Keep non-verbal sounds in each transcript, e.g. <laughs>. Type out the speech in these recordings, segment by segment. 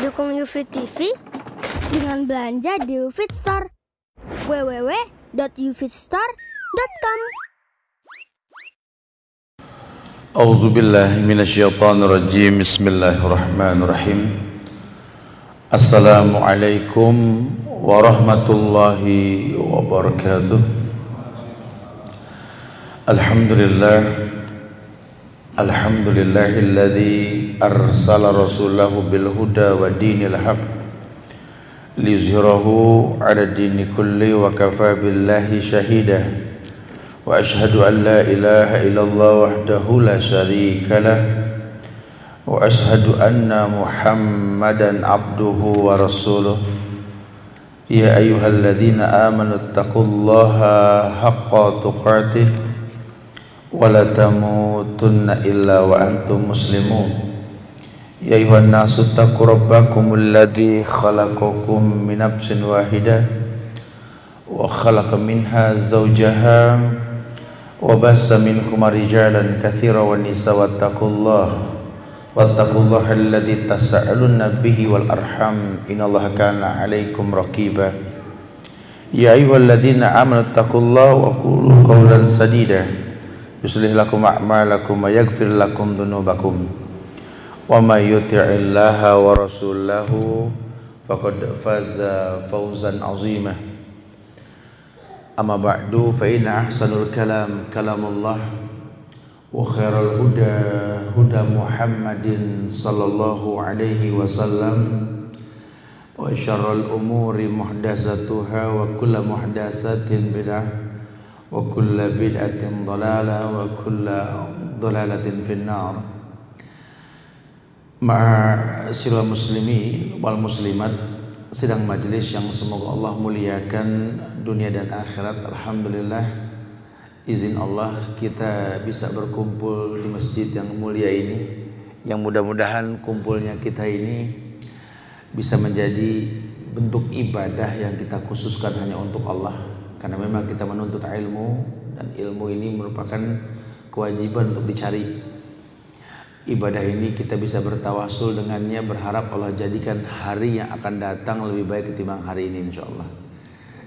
Dukung UFIT TV dengan belanja di UFIT Store. www.ufitstore.com أعوذ بالله من الشيطان الرجيم بسم الله الرحمن الرحيم السلام عليكم ورحمة الله وبركاته الحمد لله الحمد لله الذي أرسل رسوله بالهدى ودين الحق ليظهره على الدين كله وكفى بالله شهيدا وأشهد أن لا إله إلا الله وحده لا شريك له وأشهد أن محمدا عبده ورسوله. يا أيها الذين آمنوا اتقوا الله حق تقاته ولا تموتن إلا وأنتم مسلمون. يا أيها الناس اتقوا ربكم الذي خلقكم من نفس واحدة وخلق منها زوجها وبث منكما رجالا كثيرا والنساء واتقوا الله واتقوا الله الذي تسألون به والأرحام. إن الله كان عليكم رقيبا. يا أيها الذين آمنوا اتقوا الله وقولوا قولا سديدا. يصلح لكم أعمالكم ويغفر لكم ذنوبكم. وما يطع الله ورسوله فقد فاز فوزا عظيما. أما بعد فإن أحسن الكلام كلام الله وخير الهدى هدى محمد صلى الله عليه وسلم وشر الأمور محدثاتها وكل محدثات بدعة وكل بدعة ضلالة وكل ضلالة في النار. Ma'asyiral muslimin wal muslimat sedang majelis yang semoga Allah muliakan dunia dan akhirat. Alhamdulillah izin Allah kita bisa berkumpul di masjid yang mulia ini yang mudah-mudahan kumpulnya kita ini bisa menjadi bentuk ibadah yang kita khususkan hanya untuk Allah. Karena memang kita menuntut ilmu dan ilmu ini merupakan kewajiban untuk dicari ibadah ini kita bisa bertawasul dengannya berharap Allah jadikan hari yang akan datang lebih baik ketimbang hari ini insya Allah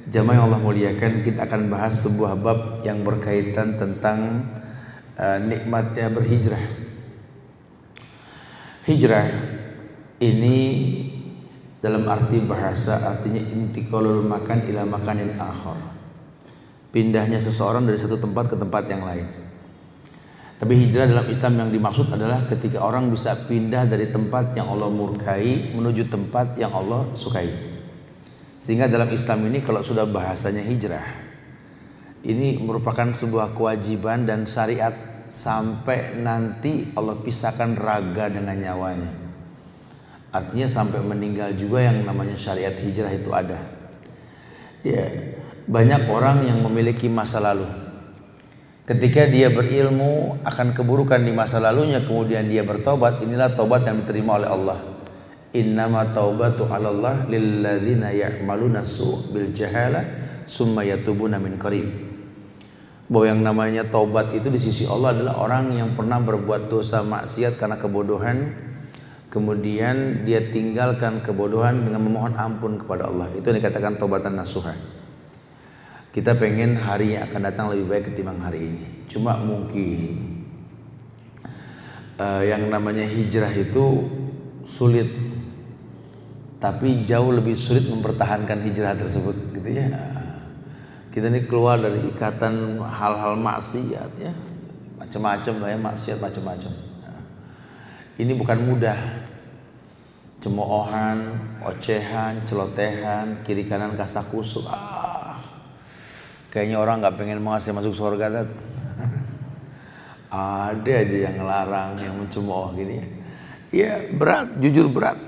jamaah yang Allah muliakan kita akan bahas sebuah bab yang berkaitan tentang uh, nikmatnya berhijrah. Hijrah ini dalam arti bahasa artinya intiqalul makan ila makanin akhar. Pindahnya seseorang dari satu tempat ke tempat yang lain tapi hijrah dalam Islam yang dimaksud adalah ketika orang bisa pindah dari tempat yang Allah murkai menuju tempat yang Allah sukai. Sehingga dalam Islam ini kalau sudah bahasanya hijrah, ini merupakan sebuah kewajiban dan syariat sampai nanti Allah pisahkan raga dengan nyawanya. Artinya sampai meninggal juga yang namanya syariat hijrah itu ada. Ya, banyak orang yang memiliki masa lalu Ketika dia berilmu akan keburukan di masa lalunya kemudian dia bertobat inilah tobat yang diterima oleh Allah. Innama taubatu 'ala Allah lilladzina ya'maluna su' bil jahala summa yatubuna min qarib. Bahwa yang namanya taubat itu di sisi Allah adalah orang yang pernah berbuat dosa maksiat karena kebodohan kemudian dia tinggalkan kebodohan dengan memohon ampun kepada Allah. Itu yang dikatakan taubatan nasuha. Kita pengen hari yang akan datang lebih baik ketimbang hari ini. Cuma mungkin uh, yang namanya hijrah itu sulit, tapi jauh lebih sulit mempertahankan hijrah tersebut, gitu ya. Kita ini keluar dari ikatan hal-hal maksiat ya, macam-macam lah ya maksiat macam-macam. Ini bukan mudah. Cemoohan, ocehan, celotehan, kiri kanan kasakusuk. Ah, Kayaknya orang nggak pengen mengasih masuk surga dat. Ada aja yang ngelarang, yang mencemooh gini ya. Berat, jujur berat.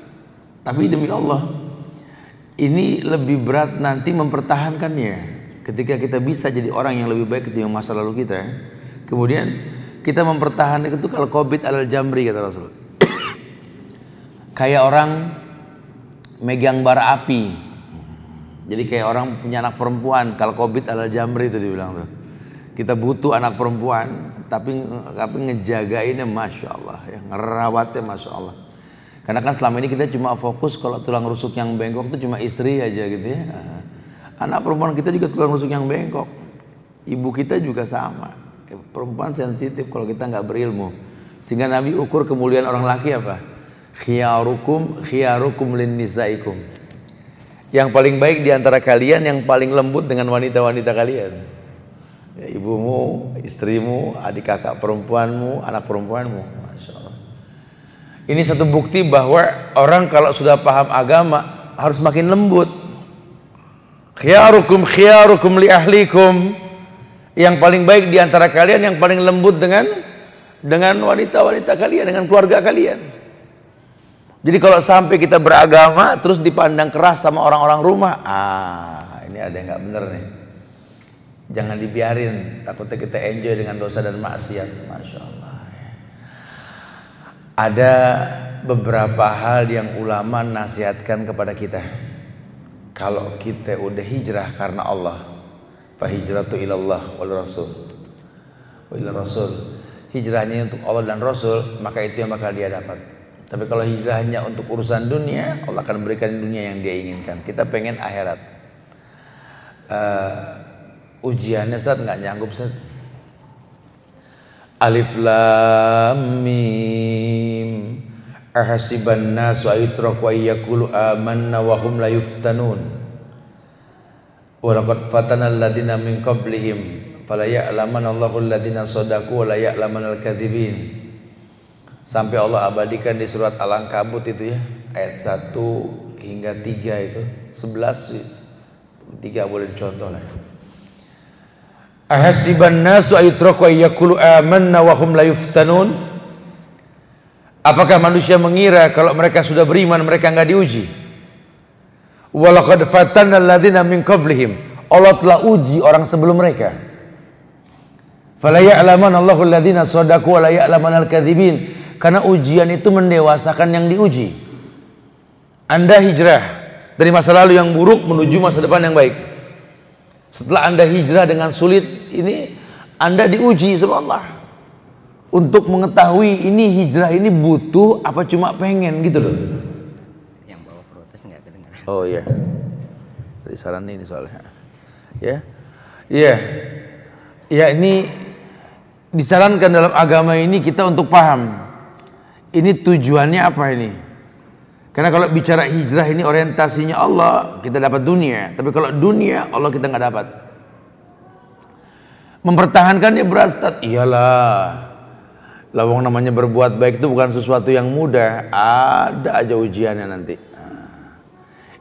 Tapi demi Allah, ini lebih berat nanti mempertahankannya. Ketika kita bisa jadi orang yang lebih baik ketimbang masa lalu kita. Kemudian kita mempertahankan itu kalau covid alal jamri kata Rasul. <coughs> Kayak orang megang bara api, jadi kayak orang punya anak perempuan, kalau covid adalah jamri itu dibilang tuh. Kita butuh anak perempuan, tapi tapi ngejagainnya masya Allah, ya, ngerawatnya masya Allah. Karena kan selama ini kita cuma fokus kalau tulang rusuk yang bengkok itu cuma istri aja gitu ya. Anak perempuan kita juga tulang rusuk yang bengkok. Ibu kita juga sama. Perempuan sensitif kalau kita nggak berilmu. Sehingga Nabi ukur kemuliaan orang laki apa? Khiyarukum khiyarukum lin nisaikum. Yang paling baik di antara kalian yang paling lembut dengan wanita-wanita kalian. Ya, ibumu, istrimu, adik kakak perempuanmu, anak perempuanmu. Masya Allah. Ini satu bukti bahwa orang kalau sudah paham agama harus makin lembut. Khiyarukum khiyarukum li ahlikum. Yang paling baik di antara kalian yang paling lembut dengan dengan wanita-wanita kalian, dengan keluarga kalian. Jadi kalau sampai kita beragama terus dipandang keras sama orang-orang rumah, ah ini ada yang nggak bener nih. Jangan dibiarin, takutnya kita enjoy dengan dosa dan maksiat, masya Allah. Ada beberapa hal yang ulama nasihatkan kepada kita. Kalau kita udah hijrah karena Allah, fahijratu ilallah wal rasul. Wal rasul. Hijrahnya untuk Allah dan Rasul, maka itu yang bakal dia dapat. Tapi kalau hijrahnya untuk urusan dunia, Allah akan berikan dunia yang dia inginkan. Kita pengen akhirat. Uh, ujiannya Ustaz nggak nyanggup Ustaz. Alif lam mim. Ahasiban nasu ayutraku ayyakulu amanna wa hum la yuftanun. Wa laqad fatana min qablihim fala ya'lamanna Allahu alladhina sadaqu wa la ya'lamanal kadhibin sampai Allah abadikan di surat Al-Ankabut itu ya ayat 1 hingga 3 itu 11 tiga boleh dicontoh lah Ahasiban nasu ayutraku ayyakulu amanna wa hum la yuftanun Apakah manusia mengira kalau mereka sudah beriman mereka enggak diuji? Walaqad fatanna alladziina min qablihim. Allah telah uji orang sebelum mereka. Fala ya'laman Allahu alladziina shadaqu wa la al-kadzibin. Karena ujian itu mendewasakan yang diuji. Anda hijrah dari masa lalu yang buruk menuju masa depan yang baik. Setelah Anda hijrah dengan sulit, ini Anda diuji sama Allah. Untuk mengetahui ini hijrah ini butuh apa cuma pengen gitu loh. Yang bawa protes nggak kedengaran. Oh iya. Dari saran ini soalnya. Ya. Iya. Ya ini disarankan dalam agama ini kita untuk paham ini tujuannya apa ini? Karena kalau bicara hijrah ini orientasinya Allah, kita dapat dunia. Tapi kalau dunia, Allah kita nggak dapat. Mempertahankannya berat, Ustaz. Iyalah. Lawang namanya berbuat baik itu bukan sesuatu yang mudah. Ada aja ujiannya nanti.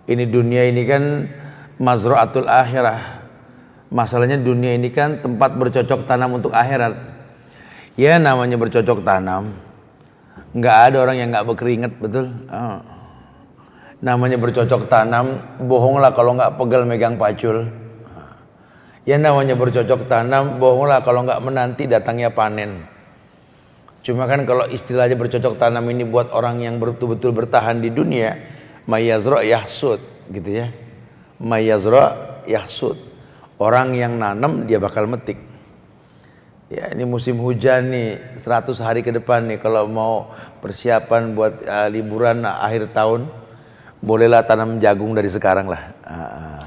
Ini dunia ini kan mazra'atul akhirah. Masalahnya dunia ini kan tempat bercocok tanam untuk akhirat. Ya namanya bercocok tanam nggak ada orang yang nggak berkeringat betul? Oh. namanya bercocok tanam bohonglah kalau nggak pegal megang pacul. Ya namanya bercocok tanam bohonglah kalau nggak menanti datangnya panen. Cuma kan kalau istilahnya bercocok tanam ini buat orang yang betul-betul bertahan di dunia mayazro yahsud gitu ya. Mayazro yahsud. Orang yang nanam dia bakal metik Ya ini musim hujan nih 100 hari ke depan nih kalau mau persiapan buat uh, liburan uh, akhir tahun bolehlah tanam jagung dari sekarang lah. Uh,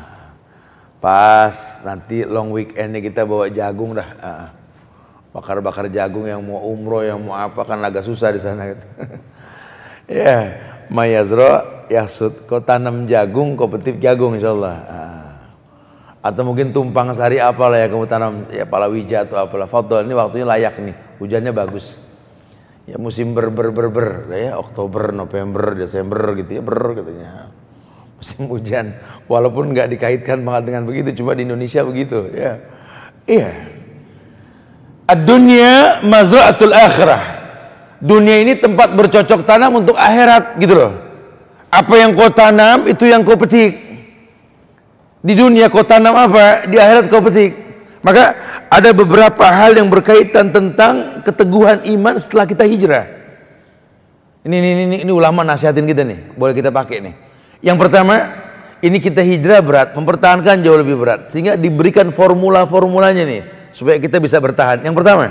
pas nanti long weekend nih kita bawa jagung dah. bakar-bakar jagung yang mau umroh yang mau apa kan agak susah di sana gitu. <laughs> ya, yeah. Mayazro yasud kau tanam jagung kau petik jagung insyaallah. Uh, atau mungkin tumpang sari apalah ya kamu tanam ya palawija atau apalah. Fadol ini waktunya layak nih. Hujannya bagus. Ya musim ber ber ber ber ya Oktober November Desember gitu ya ber katanya. Musim hujan. Walaupun nggak dikaitkan banget dengan begitu cuma di Indonesia begitu ya. Iya. Dunia mazra'atul akhirah. Dunia ini tempat bercocok tanam untuk akhirat gitu loh. Apa yang kau tanam itu yang kau petik di dunia kau tanam apa, di akhirat kau petik. Maka ada beberapa hal yang berkaitan tentang keteguhan iman setelah kita hijrah. Ini ini ini, ini ulama nasihatin kita nih, boleh kita pakai nih. Yang pertama, ini kita hijrah berat, mempertahankan jauh lebih berat sehingga diberikan formula-formulanya nih supaya kita bisa bertahan. Yang pertama,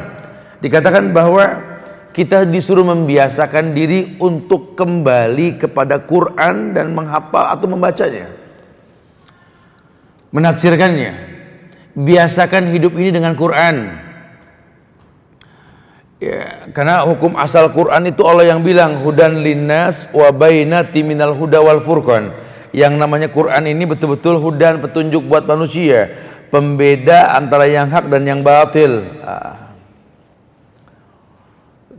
dikatakan bahwa kita disuruh membiasakan diri untuk kembali kepada Quran dan menghafal atau membacanya. Menafsirkannya. Biasakan hidup ini dengan Quran. Ya, karena hukum asal Quran itu Allah yang bilang hudan linnas wa bainati minal huda wal furqan. Yang namanya Quran ini betul-betul hudan petunjuk buat manusia, pembeda antara yang hak dan yang batil. Ah.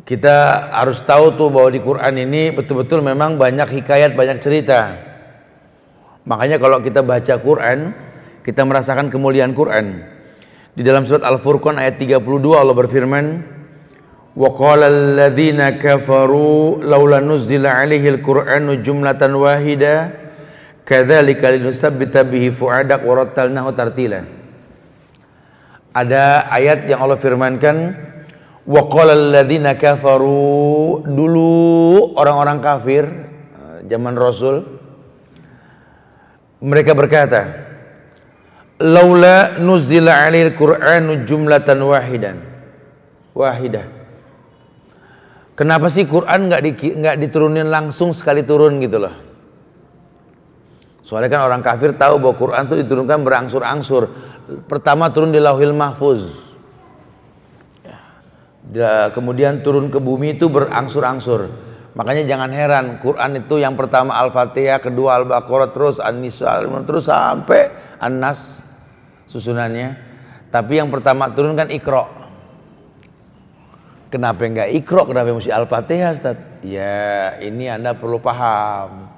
Kita harus tahu tuh bahwa di Quran ini betul-betul memang banyak hikayat, banyak cerita. Makanya kalau kita baca Quran, kita merasakan kemuliaan Quran. Di dalam surat Al-Furqan ayat 32 Allah berfirman, "Wa kafaru wahida bihi fu'adak wa rattalnahu tartila." Ada ayat yang Allah firmankan, Wa qala alladziina kafaru dulu orang-orang kafir eh, zaman Rasul mereka berkata laula nuzila 'alil qur'anu jumlatan wahidan wahidah Kenapa sih Quran nggak di, nggak diturunin langsung sekali turun gitu loh? Soalnya kan orang kafir tahu bahwa Quran itu diturunkan berangsur-angsur. Pertama turun di Lauhil Mahfuz kemudian turun ke bumi itu berangsur-angsur. Makanya jangan heran, Quran itu yang pertama Al-Fatihah, kedua Al-Baqarah, terus An-Nisa, terus sampai An-Nas susunannya. Tapi yang pertama turun kan Iqra. Kenapa enggak Iqra? Kenapa mesti Al-Fatihah, Ustaz? Ya, ini Anda perlu paham.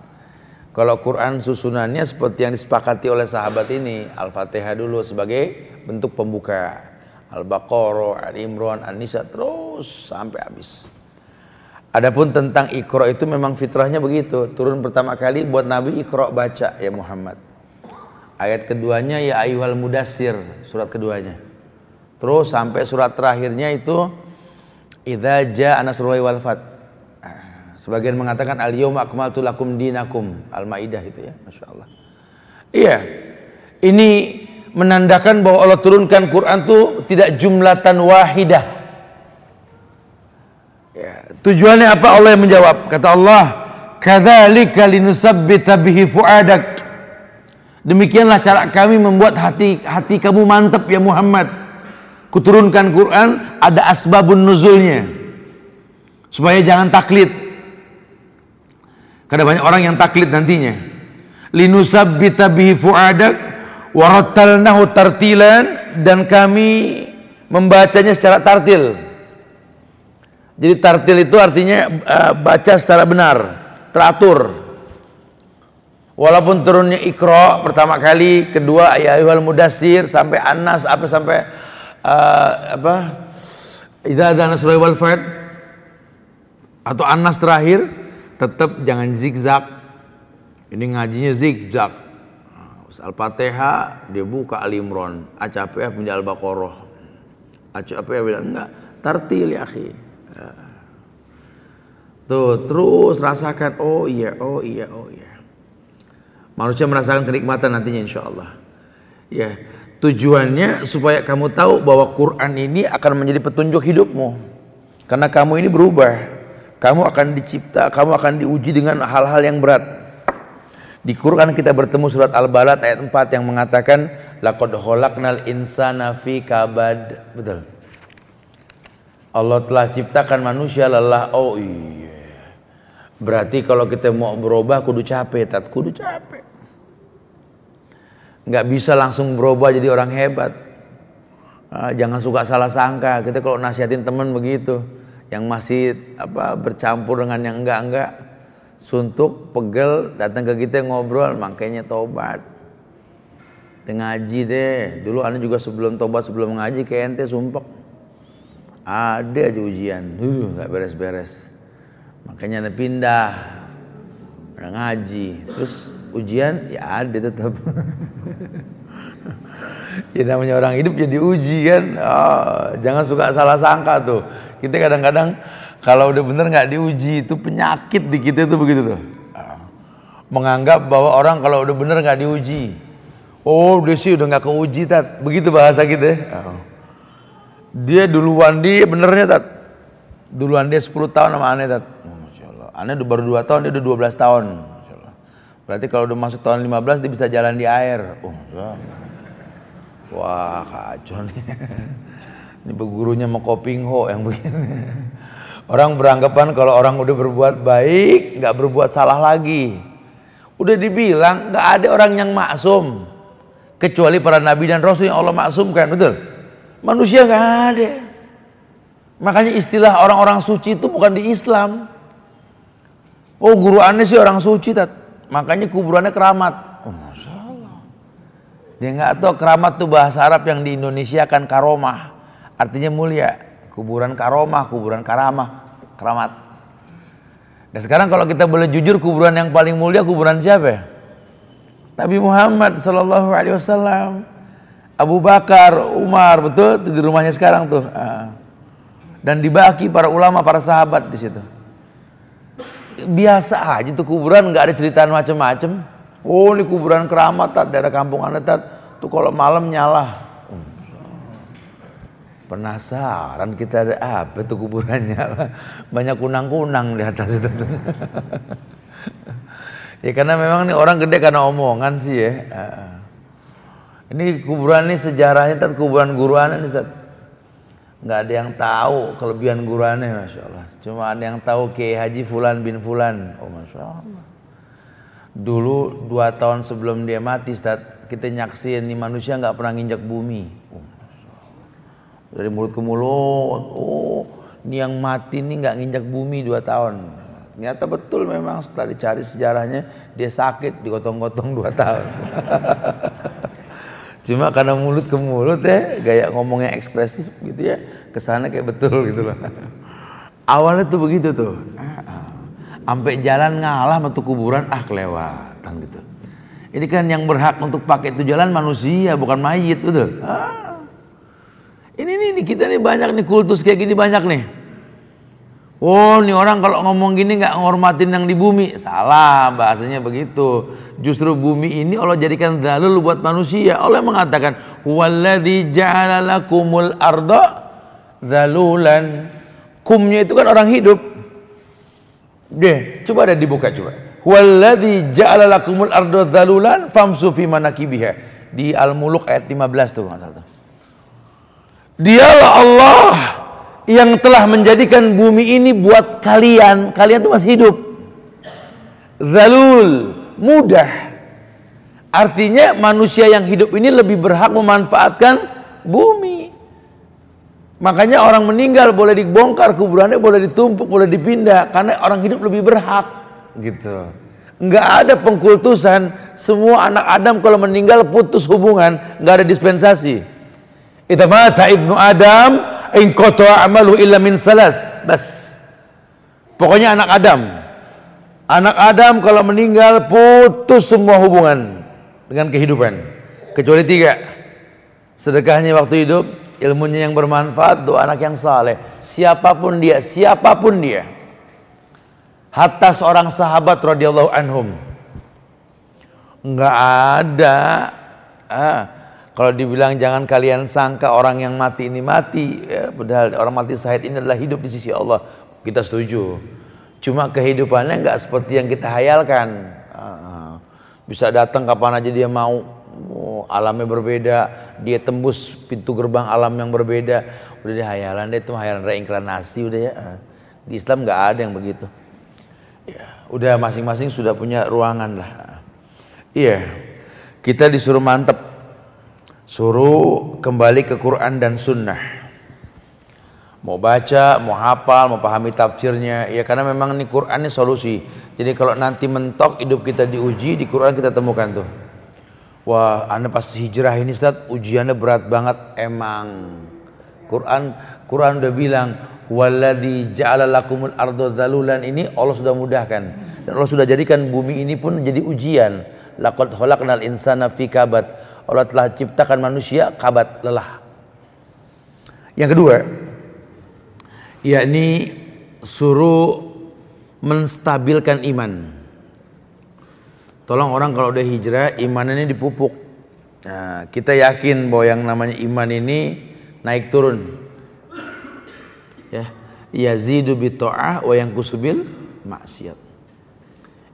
Kalau Quran susunannya seperti yang disepakati oleh sahabat ini, Al-Fatihah dulu sebagai bentuk pembuka. Al-Baqarah, Al-Imran, An-Nisa terus sampai habis. Adapun tentang Iqra itu memang fitrahnya begitu. Turun pertama kali buat Nabi Iqra baca ya Muhammad. Ayat keduanya ya ayyuhal mudassir, surat keduanya. Terus sampai surat terakhirnya itu idza jaa nasrullahi wal fat. Sebagian mengatakan al yauma akmaltu lakum dinakum. Al-Maidah itu ya, Masya Allah. Iya. Ini menandakan bahwa Allah turunkan Quran itu tidak jumlatan wahidah. Ya, tujuannya apa Allah yang menjawab? Kata Allah, "Kadzalika linusabbita bihi fuadak." Demikianlah cara kami membuat hati hati kamu mantap ya Muhammad. Kuturunkan Quran ada asbabun nuzulnya. Supaya jangan taklid. Karena banyak orang yang taklid nantinya. Linusabbita bihi fuadak warattalnahu tartilan dan kami membacanya secara tartil. Jadi tartil itu artinya uh, baca secara benar, teratur. Walaupun turunnya Iqra pertama kali, kedua ayat ayat mudassir sampai Anas apa sampai uh, apa? Idza ada nasrul wal atau Anas terakhir tetap jangan zigzag. Ini ngajinya zigzag Al-Fatihah dia buka Al-Imran, ACPF pindah Al-Baqarah. ACPF bilang enggak, tartil ya akhi. Ya. Tuh, terus rasakan oh iya, oh iya, oh iya. Manusia merasakan kenikmatan nantinya insya Allah. Ya, tujuannya supaya kamu tahu bahwa Quran ini akan menjadi petunjuk hidupmu. Karena kamu ini berubah. Kamu akan dicipta, kamu akan diuji dengan hal-hal yang berat. Di Quran kita bertemu surat Al-Balad ayat 4 yang mengatakan laqad khalaqnal insana fi kabad. Betul. Allah telah ciptakan manusia lelah. Oh iya. Berarti kalau kita mau berubah kudu capek, tat kudu capek. Nggak bisa langsung berubah jadi orang hebat. Ah, jangan suka salah sangka. Kita kalau nasihatin teman begitu, yang masih apa bercampur dengan yang enggak-enggak, suntuk, pegel, datang ke kita ngobrol, makanya tobat. Ngaji deh. Dulu anda juga sebelum tobat, sebelum ngaji ke ente sumpek. Ada aja ujian, uh, nggak beres-beres. Makanya anda pindah, ngaji. Terus ujian, ya ada tetap. <laughs> ya namanya orang hidup jadi uji kan. Oh, jangan suka salah sangka tuh. Kita kadang-kadang kalau udah bener nggak diuji itu penyakit di kita itu begitu tuh. Menganggap bahwa orang kalau udah bener nggak diuji, oh dia sih udah nggak keuji tat, begitu bahasa kita. Dia duluan dia benernya tat. Duluan dia 10 tahun sama aneh tat. Oh, Masya Allah. Aneh udah baru 2 tahun, dia udah 12 tahun. Berarti kalau udah masuk tahun 15 dia bisa jalan di air. Oh, Allah. Wah kacau nih. <laughs> Ini gurunya mau kopingho yang begini. Orang beranggapan kalau orang udah berbuat baik, nggak berbuat salah lagi. Udah dibilang nggak ada orang yang maksum kecuali para nabi dan rasul yang Allah maksumkan, betul? Manusia nggak ada. Makanya istilah orang-orang suci itu bukan di Islam. Oh guru aneh sih orang suci, tat. Makanya kuburannya keramat. Oh, Masya Allah. Dia nggak tahu keramat tuh bahasa Arab yang di Indonesia kan karomah, artinya mulia. Kuburan karomah, kuburan karamah, keramat. Dan sekarang kalau kita boleh jujur, kuburan yang paling mulia kuburan siapa ya? Nabi Muhammad Shallallahu Alaihi Wasallam, Abu Bakar, Umar, betul di rumahnya sekarang tuh. Ah dan dibagi para ulama, para sahabat di situ. Biasa aja tuh kuburan nggak ada cerita macam-macam. Oh ini kuburan keramat tat, daerah kampung anda tat. Tuh kalau malam nyala. Penasaran kita ada apa tuh kuburannya? Banyak kunang-kunang di atas itu. <laughs> ya karena memang nih orang gede karena omongan sih ya. Ini kuburan ini sejarahnya tat kuburan guruan ini tat nggak ada yang tahu kelebihan guruannya masya Allah. Cuma ada yang tahu Kiai Haji Fulan bin Fulan. Oh masya Allah. Dulu dua tahun sebelum dia mati Ustaz, kita nyaksiin nih manusia nggak pernah nginjak bumi. Oh, dari mulut ke mulut. Oh ini yang mati nih nggak nginjak bumi dua tahun. Ternyata betul memang setelah dicari sejarahnya dia sakit digotong-gotong dua tahun <laughs> Cuma karena mulut ke mulut ya, gaya ngomongnya ekspresif gitu ya, ke sana kayak betul gitu loh. <laughs> Awalnya tuh begitu tuh. Sampai jalan ngalah metu kuburan, ah kelewatan gitu. Ini kan yang berhak untuk pakai itu jalan manusia, bukan mayit, betul. Ah. Ini nih kita nih banyak nih kultus kayak gini banyak nih. Oh, nih orang kalau ngomong gini nggak ngormatin yang di bumi, salah bahasanya begitu. Justru bumi ini Allah jadikan dalil buat manusia. Allah mengatakan, "Walladzi ja'ala lakumul arda zalulan." Kumnya itu kan orang hidup. Deh, coba ada dibuka coba. Walladzi ja'ala lakumul arda zalulan famsu fi manakibiha. Di Al-Muluk ayat 15 tuh. Dialah Allah yang telah menjadikan bumi ini buat kalian. Kalian tuh masih hidup. Zalul, mudah. Artinya manusia yang hidup ini lebih berhak memanfaatkan bumi. Makanya orang meninggal boleh dibongkar kuburannya, boleh ditumpuk, boleh dipindah karena orang hidup lebih berhak gitu. Enggak ada pengkultusan, semua anak Adam kalau meninggal putus hubungan, enggak ada dispensasi. Itu mata ibnu Adam, in amalu illa min salas. Bas. Pokoknya anak Adam. Anak Adam kalau meninggal putus semua hubungan dengan kehidupan. Kecuali tiga. Sedekahnya waktu hidup, ilmunya yang bermanfaat, doa anak yang saleh. Siapa pun dia, siapa pun dia. Hatta seorang sahabat radhiyallahu anhum. Enggak ada. Ah, kalau dibilang jangan kalian sangka orang yang mati ini mati, ya, padahal orang mati syahid ini adalah hidup di sisi Allah. Kita setuju. Cuma kehidupannya enggak seperti yang kita hayalkan. Ah, bisa datang kapan aja dia mau, oh, alamnya berbeda, dia tembus pintu gerbang alam yang berbeda. Udah di hayalan dia itu hayalan reinkarnasi udah ya. Di Islam nggak ada yang begitu. Ya, udah masing-masing sudah punya ruangan lah. Iya, kita disuruh mantep, suruh kembali ke Quran dan Sunnah. Mau baca, mau hafal, mau pahami tafsirnya, ya karena memang ini Quran ini solusi. Jadi kalau nanti mentok hidup kita diuji di Quran kita temukan tuh. Wah, anda pas hijrah ini Ustaz, ujiannya berat banget emang. Quran Quran udah bilang waladhi ja'ala lakumul ardo zalulan ini Allah sudah mudahkan dan Allah sudah jadikan bumi ini pun jadi ujian. Laqad khalaqnal insana fi kabad. Allah telah ciptakan manusia kabat lelah. Yang kedua, yakni suruh menstabilkan iman. Tolong orang kalau udah hijrah iman ini dipupuk. Nah, kita yakin bahwa yang namanya iman ini naik turun. Ya. yazidu bi ta'ah wa yanqusu bil maksiat.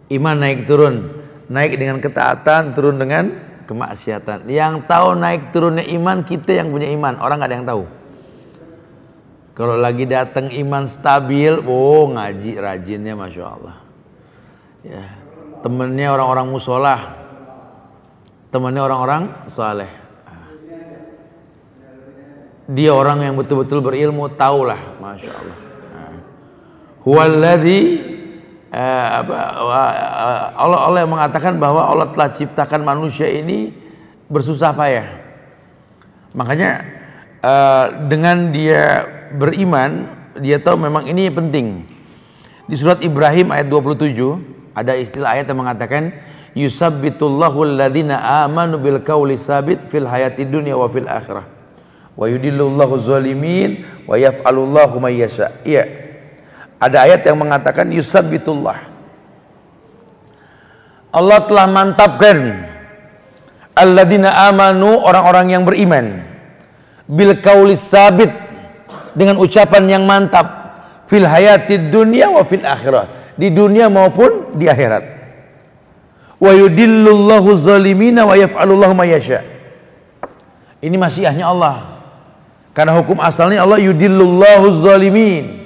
Iman naik turun, naik dengan ketaatan, turun dengan kemaksiatan. Yang tahu naik turunnya iman kita yang punya iman, orang nggak ada yang tahu. Kalau lagi datang iman stabil, oh ngaji rajinnya masya Allah. Ya, temennya orang-orang musola, temennya orang-orang saleh. Dia orang yang betul-betul berilmu, tahulah, masya Allah. Huwaladhi eh, apa, Allah Allah yang mengatakan bahwa Allah telah ciptakan manusia ini bersusah payah. Makanya eh, dengan dia beriman, dia tahu memang ini penting. Di surat Ibrahim ayat 27 ada istilah ayat yang mengatakan yusabbitullahu alladhina amanu bil qawli sabit fil hayati dunya wa fil akhirah wa yudillullahu zalimin wa yaf'alullahu may yasha. Iya. Ada ayat yang mengatakan yusabbitullah. Allah telah mantapkan alladzina amanu orang-orang yang beriman bil qaulis sabit dengan ucapan yang mantap fil hayatid dunya wa fil akhirah di dunia maupun di akhirat. Wa yudillullahu zalimina wa yaf'alullahu ma yasha. Ini masyiahnya Allah. Karena hukum asalnya Allah yudillullahu zalimin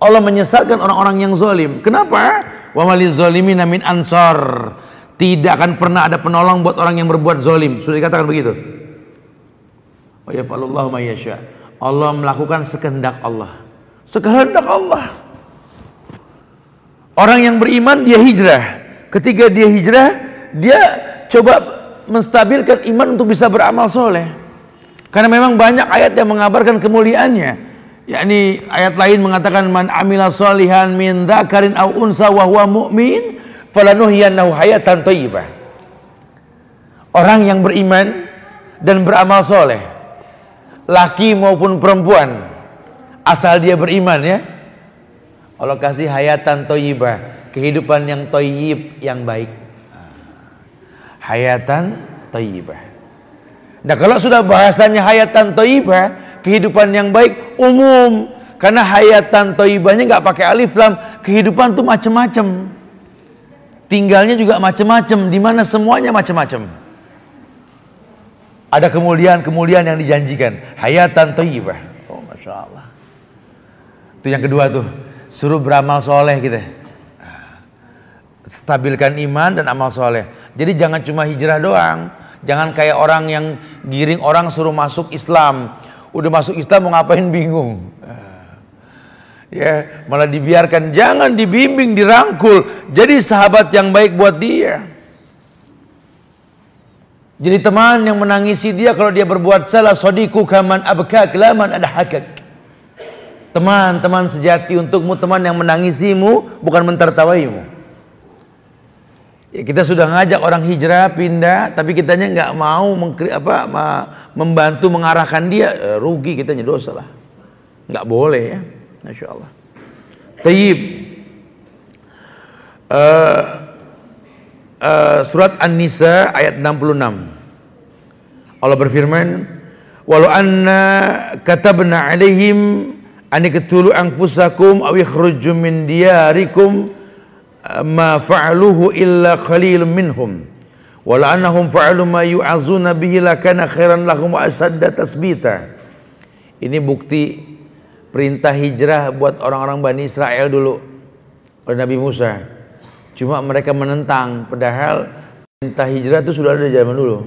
Allah menyesatkan orang-orang yang zalim. Kenapa? Wa malil zalimin min ansar. Tidak akan pernah ada penolong buat orang yang berbuat zalim. Sudah dikatakan begitu. Wa yaf'alullahu ma yasha. Allah melakukan sekehendak Allah. Sekehendak Allah. Orang yang beriman dia hijrah. Ketika dia hijrah, dia coba menstabilkan iman untuk bisa beramal soleh. Karena memang banyak ayat yang mengabarkan kemuliaannya yakni ayat lain mengatakan man amila salihan min dzakarin aw unsa wa huwa mu'min falanuhyiyannahu hayatan thayyibah. Orang yang beriman dan beramal soleh, laki maupun perempuan, asal dia beriman ya, Allah kasih hayatan thayyibah, kehidupan yang thayyib yang baik. Hayatan thayyibah. Nah kalau sudah bahasanya hayatan thayyibah, kehidupan yang baik umum. Karena hayatan toibahnya nggak pakai alif lam. Kehidupan tuh macam-macam tinggalnya juga macam-macam di mana semuanya macam-macam ada kemuliaan-kemuliaan yang dijanjikan. Hayatan toibah. Oh masya Allah. Itu yang kedua tuh. Suruh beramal soleh gitu stabilkan iman dan amal soleh. Jadi jangan cuma hijrah doang. Jangan kayak orang yang giring orang suruh masuk Islam udah masuk Islam mau ngapain bingung? Ya malah dibiarkan. Jangan dibimbing dirangkul. Jadi sahabat yang baik buat dia. Jadi teman yang menangisi dia kalau dia berbuat salah sodiku kaman abkak laman ada hakak. Teman-teman sejati untukmu teman yang menangisimu bukan mentertawaimu. Ya, kita sudah ngajak orang hijrah pindah tapi kitanya nggak mau mengkri, apa membantu mengarahkan dia eh, rugi kita dosa lah. Nggak boleh ya Masya Allah. Tayyib. Uh, uh, surat An-Nisa ayat 66 Allah berfirman walau anna katabna alaihim an iqtulu anfusakum aw yakhruju min diyarikum ma fa'aluhu illa qalilun minhum Wala annahum fa'alu ma yu'azuna bihi lakana khairan lahum wa asadda tasbita. Ini bukti perintah hijrah buat orang-orang Bani Israel dulu oleh Nabi Musa. Cuma mereka menentang padahal perintah hijrah itu sudah ada zaman dulu.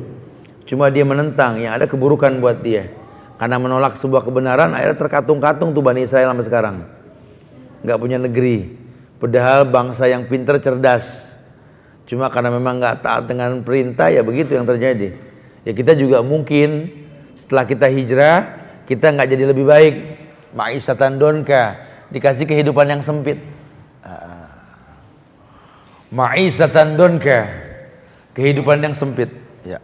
Cuma dia menentang yang ada keburukan buat dia. Karena menolak sebuah kebenaran akhirnya terkatung-katung tuh Bani Israel sampai sekarang. Enggak punya negeri. Padahal bangsa yang pintar cerdas Cuma karena memang nggak taat dengan perintah ya begitu yang terjadi. Ya kita juga mungkin setelah kita hijrah kita nggak jadi lebih baik. Ma'isatan donka dikasih kehidupan yang sempit. Ah. Ma'isatan donka kehidupan yang sempit. Ya.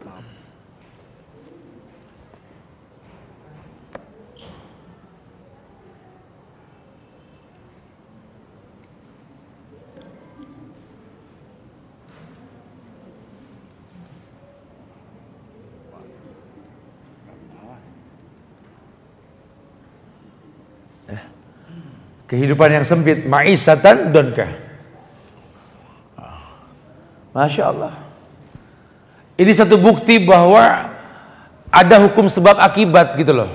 Kehidupan yang sempit, ma'isatan donkah. Masya Allah. Ini satu bukti bahwa ada hukum sebab akibat gitu loh.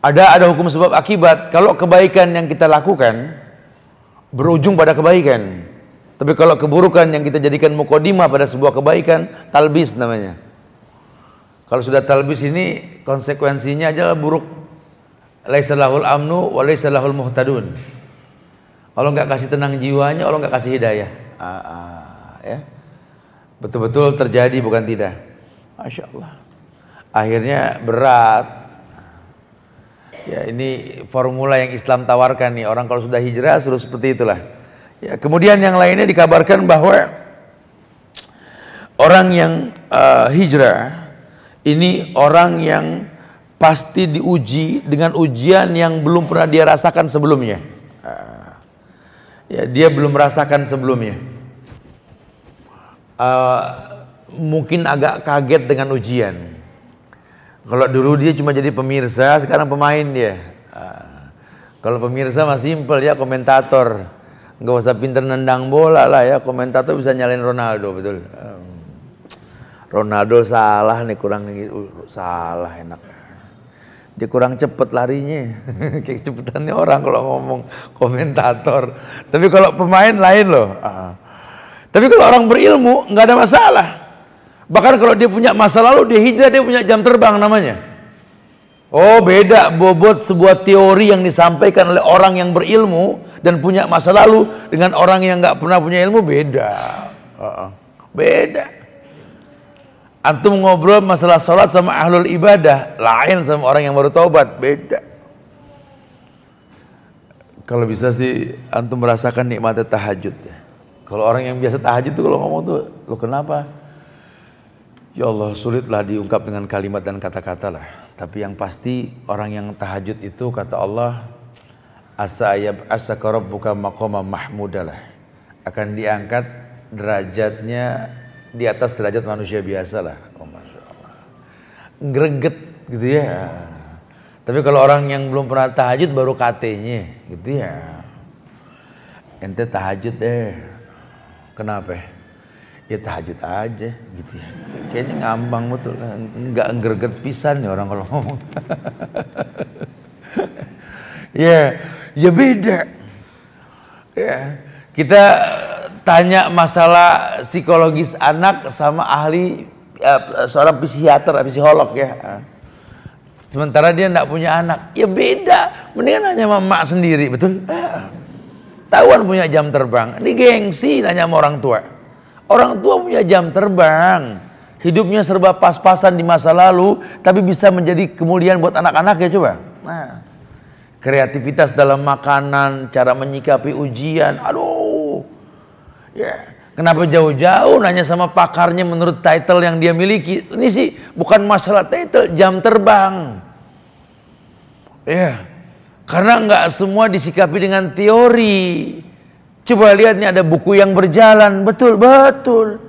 Ada ada hukum sebab akibat. Kalau kebaikan yang kita lakukan berujung pada kebaikan. Tapi kalau keburukan yang kita jadikan mukodimah pada sebuah kebaikan, talbis namanya. Kalau sudah talbis ini konsekuensinya adalah buruk. Laisalahul amnu wa laisalahul muhtadun. Allah nggak kasih tenang jiwanya, Allah nggak kasih hidayah. Ah, ah, ya. Betul-betul terjadi bukan tidak. Masya Allah. Akhirnya berat. Ya ini formula yang Islam tawarkan nih. Orang kalau sudah hijrah suruh seperti itulah. Ya, kemudian yang lainnya dikabarkan bahwa orang yang uh, hijrah ini orang yang pasti diuji dengan ujian yang belum pernah dia rasakan sebelumnya. Uh, ya, dia belum merasakan sebelumnya. Uh, mungkin agak kaget dengan ujian. Kalau dulu dia cuma jadi pemirsa, sekarang pemain dia. Uh, kalau pemirsa masih simpel ya komentator nggak usah pinter nendang bola lah ya komentator bisa nyalain Ronaldo betul Ronaldo salah nih kurang salah enak dia kurang cepet larinya <laughs> kayak cepetannya orang kalau ngomong komentator tapi kalau pemain lain loh ah. tapi kalau orang berilmu nggak ada masalah bahkan kalau dia punya masa lalu dia hijrah dia punya jam terbang namanya oh beda bobot sebuah teori yang disampaikan oleh orang yang berilmu dan punya masa lalu dengan orang yang nggak pernah punya ilmu beda. Beda. Antum ngobrol masalah sholat sama ahlul ibadah, lain sama orang yang baru taubat, beda. Kalau bisa sih antum merasakan nikmatnya tahajud ya. Kalau orang yang biasa tahajud tuh kalau ngomong tuh, lo kenapa? Ya Allah sulitlah diungkap dengan kalimat dan kata-kata lah. Tapi yang pasti orang yang tahajud itu kata Allah asa ayab asa rabbuka maqama mahmudalah akan diangkat derajatnya di atas derajat manusia biasa lah. Oh, Masya Allah. Greget gitu ya. Tapi kalau orang yang belum pernah tahajud baru katanya gitu ya. Ente tahajud deh. Kenapa? Ya tahajud aja gitu ya. Kayaknya ngambang betul. Nggak greget pisan nih orang kalau ngomong. <laughs> Ya ya beda. Ya. Kita tanya masalah psikologis anak sama ahli ya, seorang psikiater, psikolog ya. Sementara dia tidak punya anak, ya beda. Mendingan sama mak sendiri, betul? Tahuan punya jam terbang. Ini gengsi nanya sama orang tua. Orang tua punya jam terbang. Hidupnya serba pas-pasan di masa lalu, tapi bisa menjadi kemuliaan buat anak-anak ya coba. Nah, kreativitas dalam makanan, cara menyikapi ujian. Aduh. Ya. Kenapa jauh-jauh nanya sama pakarnya menurut title yang dia miliki? Ini sih bukan masalah title, jam terbang. Ya. Karena nggak semua disikapi dengan teori. Coba lihat nih ada buku yang berjalan, betul betul.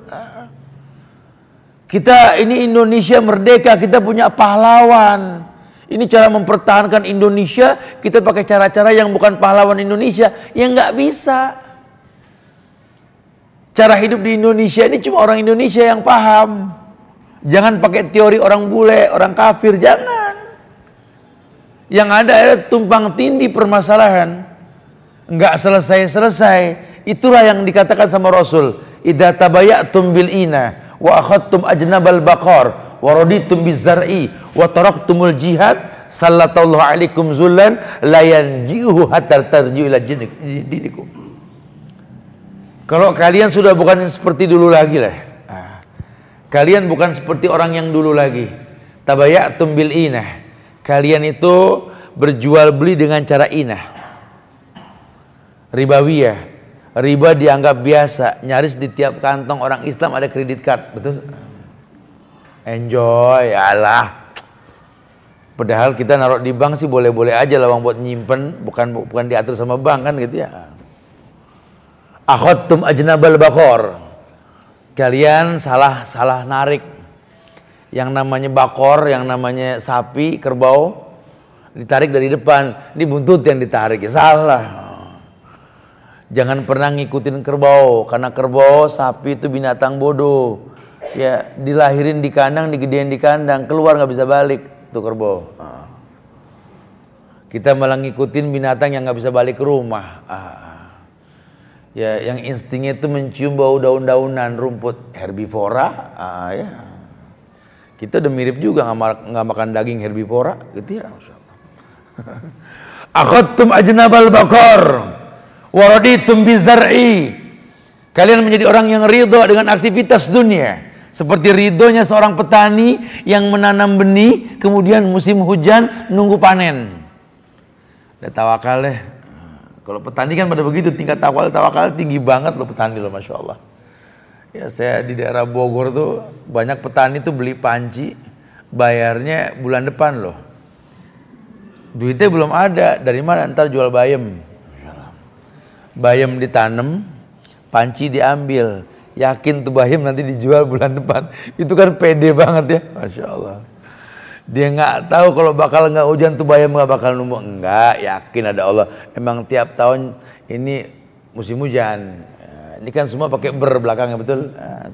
Kita ini Indonesia merdeka, kita punya pahlawan. Ini cara mempertahankan Indonesia, kita pakai cara-cara yang bukan pahlawan Indonesia, yang nggak bisa. Cara hidup di Indonesia ini cuma orang Indonesia yang paham. Jangan pakai teori orang bule, orang kafir, jangan. Yang ada adalah tumpang tindih permasalahan. Nggak selesai-selesai. Itulah yang dikatakan sama Rasul. Idza tabayatum bil ina wa akhadtum ajnabal baqar waraditum bizar'i wa taraktumul jihad sallallahu alaikum zullan la yanjihu hatta tarji'u ila dinikum kalau kalian sudah bukan seperti dulu lagi lah. Ah. kalian bukan seperti orang yang dulu lagi. Tabayatum bil inah. Kalian itu berjual beli dengan cara inah. Ribawiyah. Riba dianggap biasa. Nyaris di tiap kantong orang Islam ada kredit card. Betul? Enjoy. Alah. Padahal kita naruh di bank sih boleh-boleh aja lah bang buat nyimpen. Bukan bukan diatur sama bank kan gitu ya akhottum ajnabal bakor kalian salah salah narik yang namanya bakor yang namanya sapi kerbau Ditarik dari depan, ini buntut yang ditarik. Ya salah. Jangan pernah ngikutin kerbau, karena kerbau, sapi itu binatang bodoh. Ya, dilahirin di kandang, digedein di kandang, keluar nggak bisa balik tuh kerbau. Kita malah ngikutin binatang yang nggak bisa balik ke rumah. Ah. Ya, yang instingnya itu mencium bau daun-daunan, rumput herbivora. Ah, ya. Kita udah mirip juga nggak makan daging herbivora, gitu ya. <laughs> Akhadtum ajnabal bakar, waraditum bizar'i. Kalian menjadi orang yang ridho dengan aktivitas dunia. Seperti ridhonya seorang petani yang menanam benih, kemudian musim hujan nunggu panen. Udah tawakal deh. Kalau petani kan pada begitu tingkat tawakal tawakal tinggi banget loh petani loh masya Allah. Ya saya di daerah Bogor tuh banyak petani tuh beli panci bayarnya bulan depan loh. Duitnya belum ada dari mana ntar jual bayam. Bayam ditanam, panci diambil. Yakin tuh bayam nanti dijual bulan depan. Itu kan pede banget ya, masya Allah. Dia nggak tahu kalau bakal nggak hujan tuh bayam nggak bakal numbuh. Enggak, yakin ada Allah. Emang tiap tahun ini musim hujan. Ya, ini kan semua pakai ber belakangnya betul. Nah,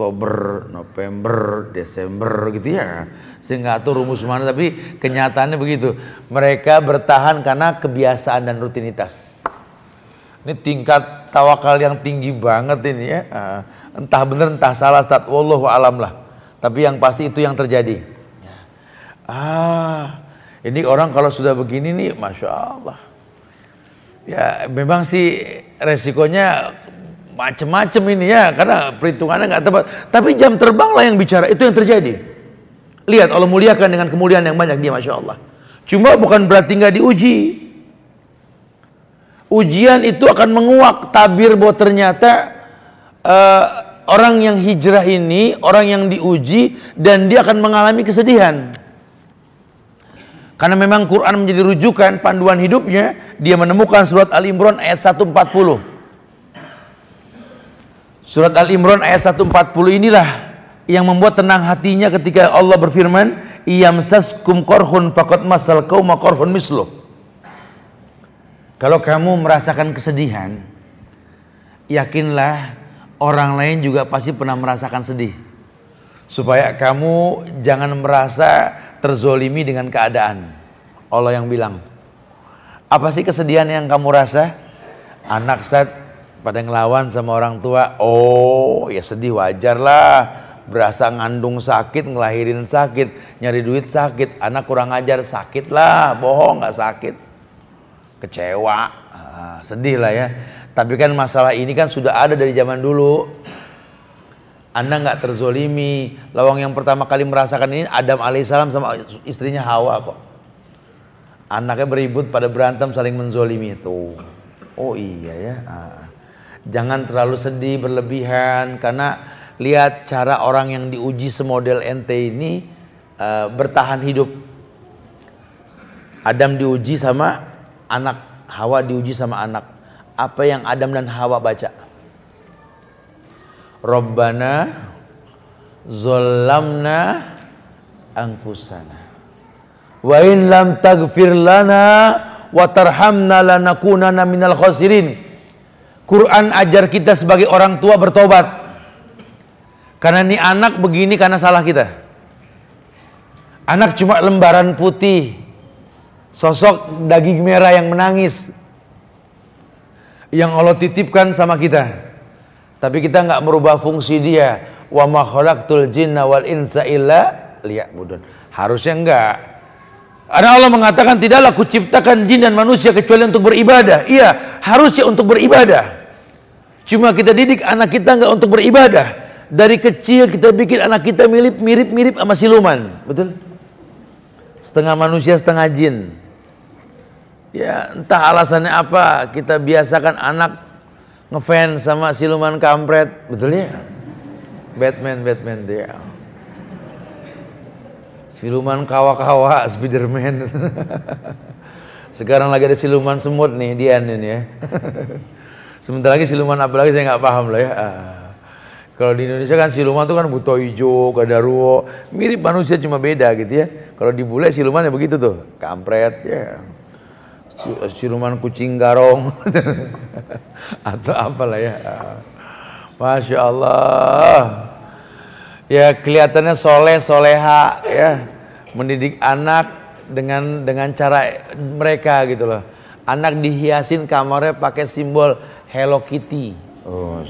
Oktober, November, Desember gitu ya. Sehingga tuh rumus mana tapi kenyataannya begitu. Mereka bertahan karena kebiasaan dan rutinitas. Ini tingkat tawakal yang tinggi banget ini ya. Ah, entah benar entah salah, Ustaz. Wallahu alam lah. Tapi yang pasti itu yang terjadi. Ah, ini orang kalau sudah begini nih, masya Allah. Ya, memang sih resikonya macem-macem ini ya, karena perhitungannya nggak tepat. Tapi jam terbang lah yang bicara, itu yang terjadi. Lihat Allah muliakan dengan kemuliaan yang banyak dia, masya Allah. Cuma bukan berarti nggak diuji. Ujian itu akan menguak tabir bahwa ternyata uh, orang yang hijrah ini orang yang diuji dan dia akan mengalami kesedihan. Karena memang Quran menjadi rujukan panduan hidupnya, dia menemukan surat Al-Imran ayat 140. Surat Al-Imran ayat 140 inilah yang membuat tenang hatinya ketika Allah berfirman, "Iyamsaskum qarhun faqad masal qauma qarhun mislu." Kalau kamu merasakan kesedihan, yakinlah orang lain juga pasti pernah merasakan sedih. Supaya kamu jangan merasa terzolimi dengan keadaan. Allah yang bilang. Apa sih kesedihan yang kamu rasa? Anak saat pada ngelawan sama orang tua. Oh ya sedih wajar lah. Berasa ngandung sakit, ngelahirin sakit, nyari duit sakit. Anak kurang ajar sakit lah, bohong nggak sakit. Kecewa, ah, sedih lah ya. Tapi kan masalah ini kan sudah ada dari zaman dulu. Anda nggak terzolimi. Lawang yang pertama kali merasakan ini Adam alaihissalam sama istrinya Hawa kok. Anaknya beribut pada berantem saling menzolimi itu. Oh iya ya. Ah. Jangan terlalu sedih berlebihan karena lihat cara orang yang diuji semodel ente ini uh, bertahan hidup. Adam diuji sama anak, Hawa diuji sama anak. Apa yang Adam dan Hawa baca? Rabbana Zolamna Angfusana Wa in lam tagfir lana Wa tarhamna lanakunana minal khasirin. Quran ajar kita sebagai orang tua bertobat. Karena ini anak begini karena salah kita. Anak cuma lembaran putih. Sosok daging merah yang menangis Yang Allah titipkan sama kita tapi kita nggak merubah fungsi dia. Wa ma khalaqtul jinna wal insa illa liya'budun. Harusnya enggak. Karena Allah mengatakan tidaklah kuciptakan jin dan manusia kecuali untuk beribadah. Iya, harusnya untuk beribadah. Cuma kita didik anak kita enggak untuk beribadah. Dari kecil kita bikin anak kita mirip mirip mirip sama siluman, betul? Setengah manusia, setengah jin. Ya, entah alasannya apa, kita biasakan anak ngefans sama siluman kampret, betul ya? Batman, Batman dia. Siluman kawa-kawa, Spiderman. <laughs> Sekarang lagi ada siluman semut nih, Dian ini ya. <laughs> Sebentar lagi siluman apa lagi saya nggak paham loh ya. Ah. Kalau di Indonesia kan siluman itu kan buto hijau, kadaruo, mirip manusia cuma beda gitu ya. Kalau di bule siluman ya begitu tuh, kampret ya. Siluman kucing garong <laughs> atau apalah ya. Masya Allah. Ya kelihatannya soleh soleha ya mendidik anak dengan dengan cara mereka gitu loh. Anak dihiasin kamarnya pakai simbol Hello Kitty. Oh,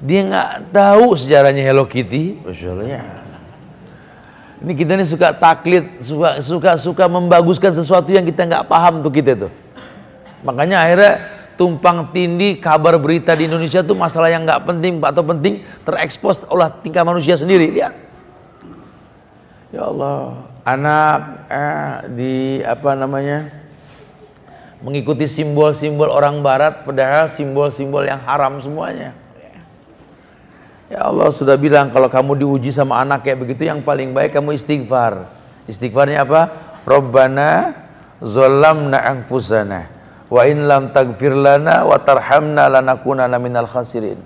dia nggak tahu sejarahnya Hello Kitty. Ya. Ini kita ini suka taklid, suka suka suka membaguskan sesuatu yang kita nggak paham tuh kita tuh. Makanya akhirnya tumpang tindih kabar berita di Indonesia tuh masalah yang nggak penting atau penting terekspos oleh tingkah manusia sendiri. Lihat. Ya Allah, anak eh, di apa namanya mengikuti simbol-simbol orang barat padahal simbol-simbol yang haram semuanya. Ya Allah sudah bilang kalau kamu diuji sama anak kayak begitu yang paling baik kamu istighfar. Istighfarnya apa? Rabbana zalamna anfusana wa in lam taghfir lana wa tarhamna lanakunanna minal khasirin.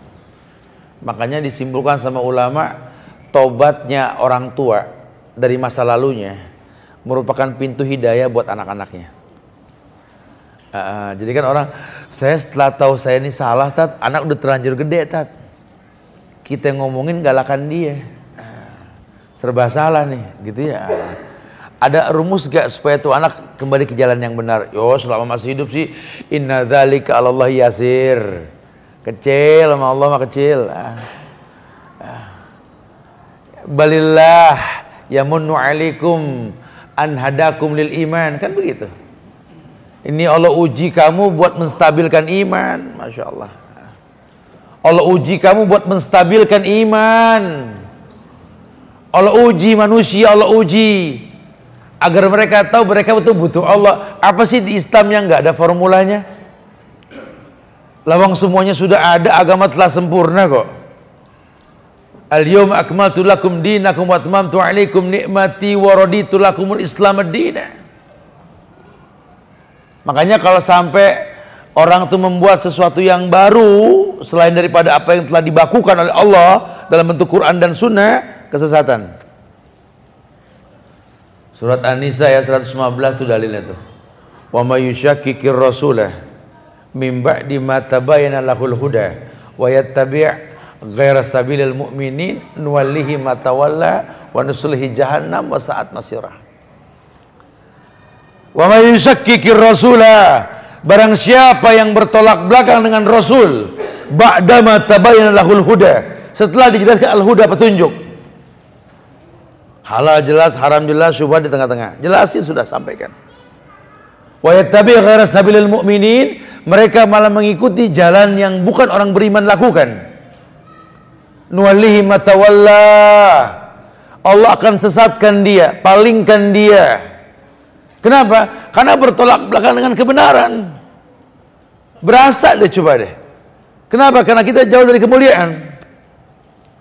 Makanya disimpulkan sama ulama tobatnya orang tua dari masa lalunya merupakan pintu hidayah buat anak-anaknya. Uh, jadi kan orang saya setelah tahu saya ini salah tat anak udah terlanjur gede tat kita ngomongin galakan dia. Serba salah nih gitu ya. Ada rumus gak supaya tuh anak kembali ke jalan yang benar? Yo selama masih hidup sih inna dzalika Allah yasir. Kecil sama Allah mah kecil. Uh, uh. balillah yamunnu alaikum an hadakum lil iman. Kan begitu? Ini Allah uji kamu buat menstabilkan iman. Masya Allah. Allah uji kamu buat menstabilkan iman. Allah uji manusia, Allah uji. Agar mereka tahu mereka betul butuh Allah. Apa sih di Islam yang nggak ada formulanya? Lawang semuanya sudah ada, agama telah sempurna kok. Al-yawma akmaltu lakum dinakum wa atmamtu alaikum ni'mati wa raditu islam. Makanya kalau sampai orang itu membuat sesuatu yang baru selain daripada apa yang telah dibakukan oleh Allah dalam bentuk Quran dan Sunnah, kesesatan. Surat An-Nisa ayat 115 itu dalilnya tuh. Wa may yushakkikir rasulah min ba'di ma tabayyana lahul huda wa yattabi' ghaira sabilil mu'minin nuwallihi ma tawalla wa nuslihi jahannam wa sa'at masirah. Wa may yusakkikir rasulah barang siapa yang bertolak belakang dengan rasul ba'dama tabayyana lahul huda. Setelah dijelaskan al-huda petunjuk. Halal jelas haram jelas syubhat di tengah-tengah. Jelasin sudah sampaikan. Wa yattabi' ghaira sabilil mu'minin mereka malah mengikuti jalan yang bukan orang beriman lakukan. Nuwallihi matawalla Allah akan sesatkan dia palingkan dia. Kenapa? Karena bertolak belakang dengan kebenaran. Berasa deh coba deh. Kenapa? Karena kita jauh dari kemuliaan.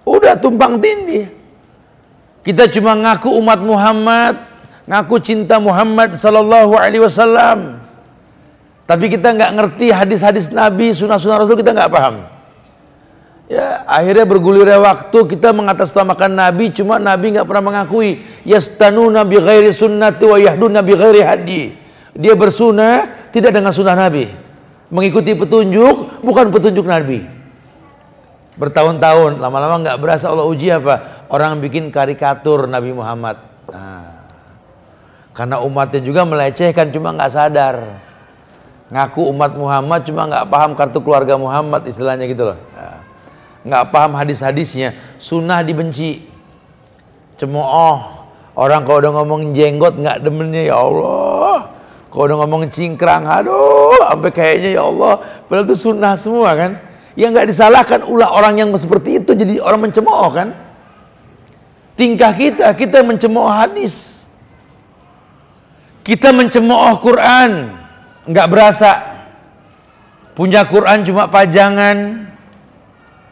Udah tumpang tindih. Kita cuma ngaku umat Muhammad, ngaku cinta Muhammad sallallahu alaihi wasallam. Tapi kita nggak ngerti hadis-hadis Nabi, sunnah-sunnah Rasul kita nggak paham. Ya, akhirnya bergulirnya waktu kita mengatasnamakan Nabi cuma Nabi nggak pernah mengakui yastanu nabi ghairi sunnati wa yahdu nabi ghairi hadi. Dia bersunnah tidak dengan sunnah Nabi. Mengikuti petunjuk bukan petunjuk Nabi. Bertahun-tahun lama-lama nggak berasa Allah uji apa? Orang bikin karikatur Nabi Muhammad. Nah, karena umatnya juga melecehkan cuma nggak sadar. Ngaku umat Muhammad cuma nggak paham kartu keluarga Muhammad istilahnya gitu loh. Nah nggak paham hadis-hadisnya, sunnah dibenci. Cemooh, orang kalau udah ngomong jenggot nggak demennya ya Allah. Kalau udah ngomong cingkrang, aduh, sampai kayaknya ya Allah, padahal itu sunnah semua kan. Yang nggak disalahkan ulah orang yang seperti itu jadi orang mencemooh kan. Tingkah kita, kita mencemooh hadis. Kita mencemooh Quran, nggak berasa. Punya Quran cuma pajangan,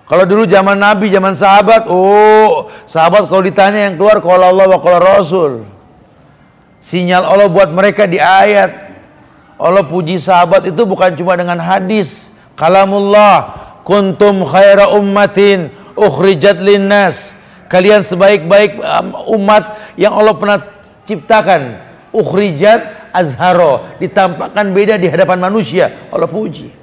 kalau dulu zaman Nabi, zaman sahabat, oh, sahabat kalau ditanya yang keluar kalau Allah wa kalau Rasul. Sinyal Allah buat mereka di ayat. Allah puji sahabat itu bukan cuma dengan hadis. Kalamullah, kuntum khaira ummatin ukhrijat linnas. Kalian sebaik-baik um, umat yang Allah pernah ciptakan. Ukhrijat azharo, ditampakkan beda di hadapan manusia. Allah puji.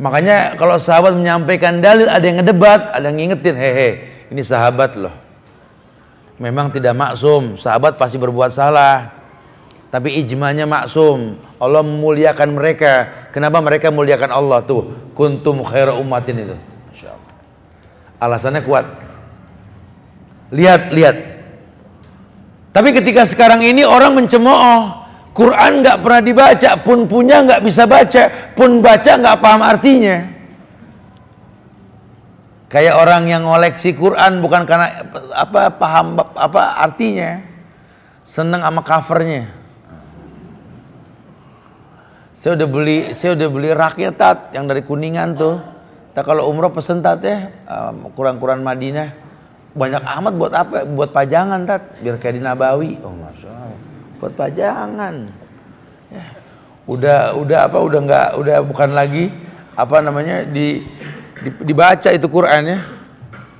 Makanya kalau sahabat menyampaikan dalil ada yang ngedebat, ada yang ngingetin, hehe, ini sahabat loh. Memang tidak maksum, sahabat pasti berbuat salah. Tapi ijmanya maksum. Allah memuliakan mereka. Kenapa mereka memuliakan Allah tuh? Kuntum khaira ummatin itu. Alasannya kuat. Lihat, lihat. Tapi ketika sekarang ini orang mencemooh, Quran nggak pernah dibaca, pun punya nggak bisa baca, pun baca nggak paham artinya. Kayak orang yang ngoleksi Quran bukan karena apa paham apa artinya, seneng sama covernya. Saya udah beli, saya udah beli raknya tat yang dari kuningan tuh. Tak kalau umroh pesen tat ya, kurang-kurang Madinah. Banyak amat buat apa? Buat pajangan tat, biar kayak di Nabawi. Oh masya buat pajangan. Ya. Udah udah apa udah nggak udah bukan lagi apa namanya di dibaca itu Quran ya.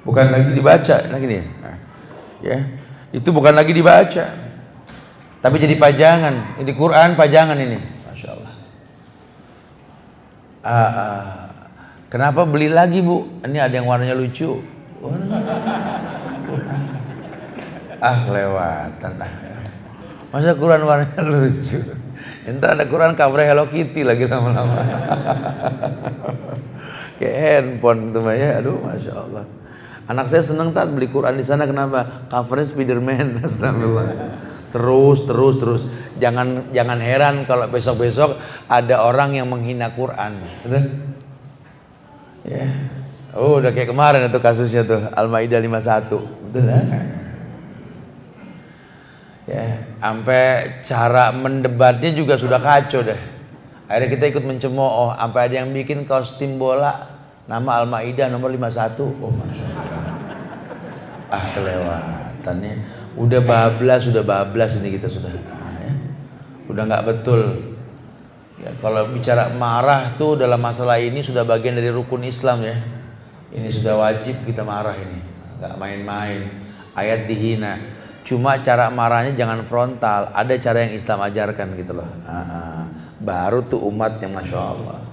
Bukan lagi dibaca lagi nih. Nah, ya. Itu bukan lagi dibaca. Tapi jadi pajangan. Ini Quran pajangan ini. Masya Allah. Uh, uh, kenapa beli lagi bu? Ini ada yang warnanya lucu. ah lewatan ah. Masa Quran warnanya lucu? Entar ada Quran cover Hello Kitty lagi lama-lama. <laughs> Kayak handphone tuh ya, aduh masya Allah. Anak saya seneng tak beli Quran di sana kenapa? Covernya Spiderman, <laughs> astagfirullah. Terus, terus, terus. Jangan, jangan heran kalau besok-besok ada orang yang menghina Quran. Ya. Oh, udah kayak kemarin itu kasusnya tuh Al-Maidah 51. Betul kan? ya sampai cara mendebatnya juga sudah kacau deh akhirnya kita ikut mencemooh sampai ada yang bikin kostum bola nama Al-Maidah nomor 51 oh ah kelewatannya udah bablas sudah bablas ini kita sudah ah, ya. udah nggak betul ya kalau bicara marah tuh dalam masalah ini sudah bagian dari rukun Islam ya ini sudah wajib kita marah ini nggak main-main ayat dihina Cuma cara marahnya jangan frontal. Ada cara yang Islam ajarkan gitu loh. Aha. Baru tuh umat yang masya Allah.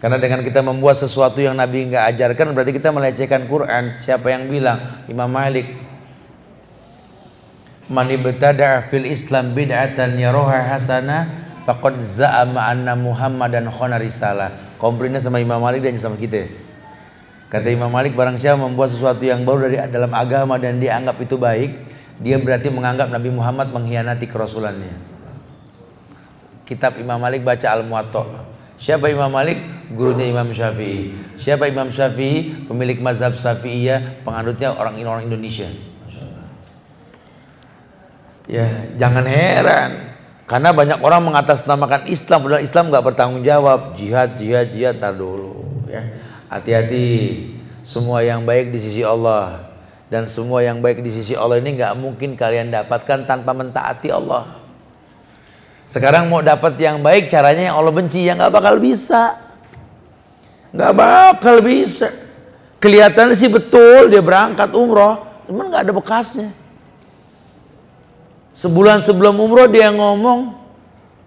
Karena dengan kita membuat sesuatu yang Nabi nggak ajarkan berarti kita melecehkan Quran. Siapa yang bilang? Imam Malik. Man ibtada fil Islam bid'atan yaroha hasana faqad za'ama anna Muhammadan khana risalah. Komplainnya sama Imam Malik dan sama kita. Kata Imam Malik barang siapa membuat sesuatu yang baru dari dalam agama dan dia anggap itu baik, dia berarti menganggap Nabi Muhammad mengkhianati kerasulannya. Kitab Imam Malik baca Al-Muwatta. Siapa Imam Malik? Gurunya Imam Syafi'i. Siapa Imam Syafi'i? Pemilik mazhab Syafi'iyah, penganutnya orang-orang Indonesia. Ya, jangan heran. Karena banyak orang mengatasnamakan Islam, padahal Islam nggak bertanggung jawab. Jihad, jihad, jihad, tar dulu. Ya, hati-hati. Semua yang baik di sisi Allah dan semua yang baik di sisi Allah ini nggak mungkin kalian dapatkan tanpa mentaati Allah. Sekarang mau dapat yang baik caranya yang Allah benci yang nggak bakal bisa, nggak bakal bisa. Kelihatan sih betul dia berangkat umroh, cuman nggak ada bekasnya. Sebulan sebelum umroh dia ngomong,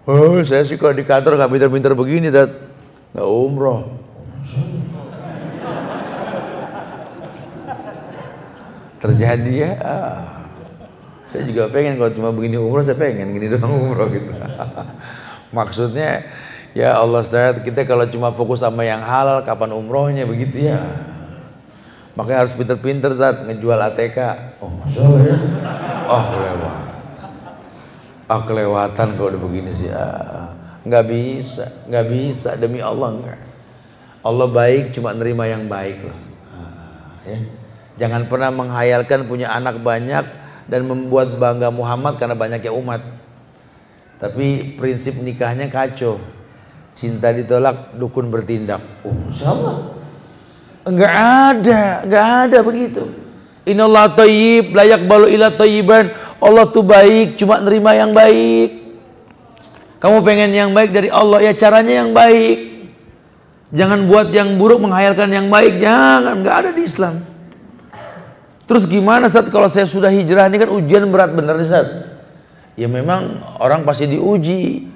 oh saya sih kalau di kantor nggak pinter-pinter begini, nggak umroh. terjadi ya. Saya juga pengen kalau cuma begini umroh saya pengen gini doang umroh gitu. <laughs> Maksudnya ya Allah SWT kita kalau cuma fokus sama yang halal kapan umrohnya begitu ya. Makanya harus pinter-pinter tat ngejual ATK oh masya Allah ya. Oh lewat ah kelewatan kalau udah begini sih. Ah. nggak bisa nggak bisa demi Allah enggak Allah baik cuma nerima yang baik loh ah, ya. Jangan pernah menghayalkan punya anak banyak dan membuat bangga Muhammad karena banyaknya umat. Tapi prinsip nikahnya kacau. Cinta ditolak, dukun bertindak. Oh, sama. Enggak ada, enggak ada begitu. Inallah tayyib, layak balu ila tayyiban. Allah tuh baik, cuma nerima yang baik. Kamu pengen yang baik dari Allah, ya caranya yang baik. Jangan buat yang buruk menghayalkan yang baik. Jangan, nggak ada di Islam. Terus gimana Ustaz kalau saya sudah hijrah ini kan ujian berat bener Ustaz. Ya memang orang pasti diuji.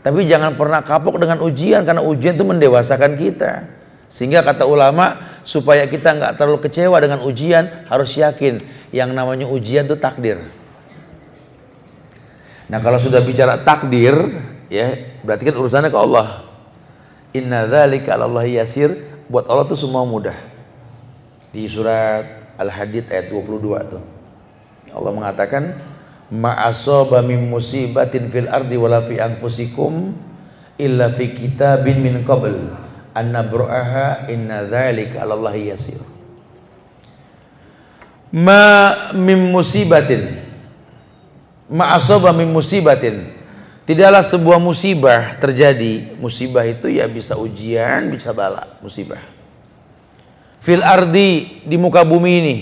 Tapi jangan pernah kapok dengan ujian karena ujian itu mendewasakan kita. Sehingga kata ulama supaya kita nggak terlalu kecewa dengan ujian harus yakin yang namanya ujian itu takdir. Nah kalau sudah bicara takdir ya berarti kan urusannya ke Allah. Inna dzalika Allah yasir buat Allah tuh semua mudah. Di surat Al-Hadid ayat 22 tuh. Allah mengatakan ma'asaba min musibatin fil ardi wala fi anfusikum illa fi kitabin min qabl an nabru'aha inna dzalika 'ala Allah yasir. Ma min musibatin. Ma asaba min musibatin. Tidaklah sebuah musibah terjadi. Musibah itu ya bisa ujian bisa bala musibah fil ardi di muka bumi ini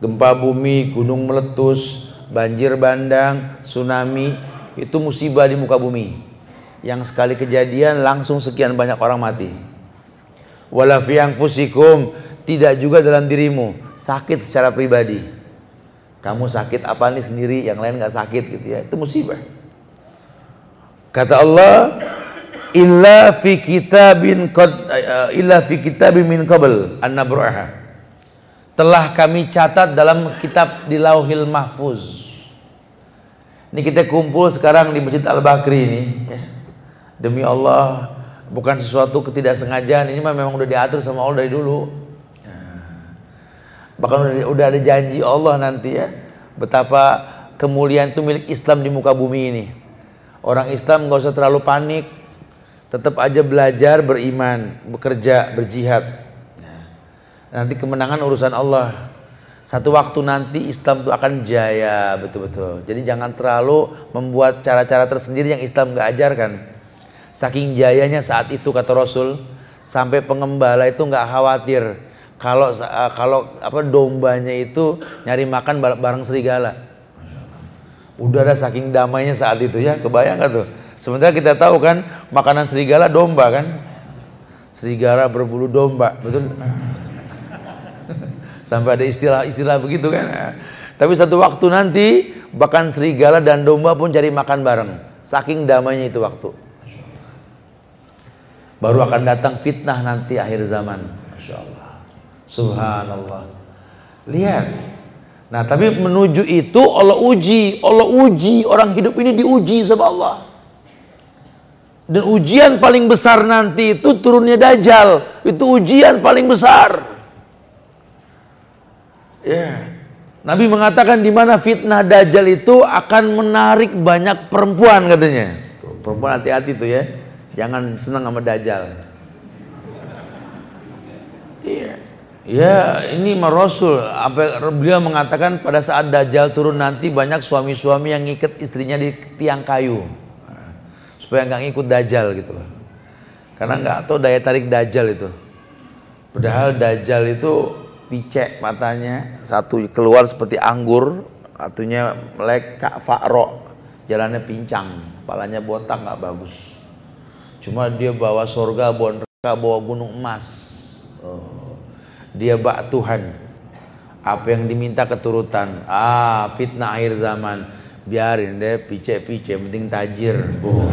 gempa bumi gunung meletus banjir bandang, tsunami, itu musibah di muka bumi. Yang sekali kejadian langsung sekian banyak orang mati. Wala fi fusikum, tidak juga dalam dirimu, sakit secara pribadi. Kamu sakit apa nih sendiri, yang lain nggak sakit gitu ya. Itu musibah. Kata Allah, illa fi kitabin qad eh, illa fi kitabin min qabl an telah kami catat dalam kitab di Lauhil Mahfuz. Ini kita kumpul sekarang di Masjid Al-Bakri ini. Ya. Demi Allah, bukan sesuatu ketidaksengajaan. Ini memang udah diatur sama Allah dari dulu. Ya. Bahkan udah, ada janji Allah nanti ya. Betapa kemuliaan itu milik Islam di muka bumi ini. Orang Islam nggak usah terlalu panik. Tetap aja belajar, beriman, bekerja, berjihad Nanti kemenangan urusan Allah. Satu waktu nanti Islam itu akan jaya betul-betul. Jadi jangan terlalu membuat cara-cara tersendiri yang Islam nggak ajarkan. Saking jayanya saat itu kata Rasul, sampai pengembala itu nggak khawatir kalau uh, kalau apa dombanya itu nyari makan bareng serigala. Udah ada saking damainya saat itu ya, kebayang gak tuh? Sementara kita tahu kan makanan serigala domba kan? Serigala berbulu domba, betul? <laughs> Sampai ada istilah-istilah begitu kan. Tapi satu waktu nanti bahkan serigala dan domba pun cari makan bareng. Saking damainya itu waktu. Baru akan datang fitnah nanti akhir zaman. Masya Allah. Subhanallah. Lihat. Nah tapi menuju itu Allah uji. Allah uji. Orang hidup ini diuji sama Allah. Dan ujian paling besar nanti itu turunnya Dajjal. Itu ujian paling besar. Ya. Nabi mengatakan di mana fitnah dajjal itu akan menarik banyak perempuan katanya. perempuan hati-hati tuh ya. Jangan senang sama dajjal. Iya. Ya, ini Rasul apa beliau mengatakan pada saat dajjal turun nanti banyak suami-suami yang ngikat istrinya di tiang kayu. Supaya nggak ngikut dajjal gitu loh. Karena nggak tahu daya tarik dajjal itu. Padahal dajjal itu picek matanya, satu keluar seperti anggur, satunya melek kak fakro, jalannya pincang, kepalanya botak nggak bagus. Cuma dia bawa surga, bawa neraka, bawa gunung emas. Oh. Dia bak Tuhan. Apa yang diminta keturutan. Ah, fitnah akhir zaman. Biarin deh, picek-picek, penting tajir. Oh.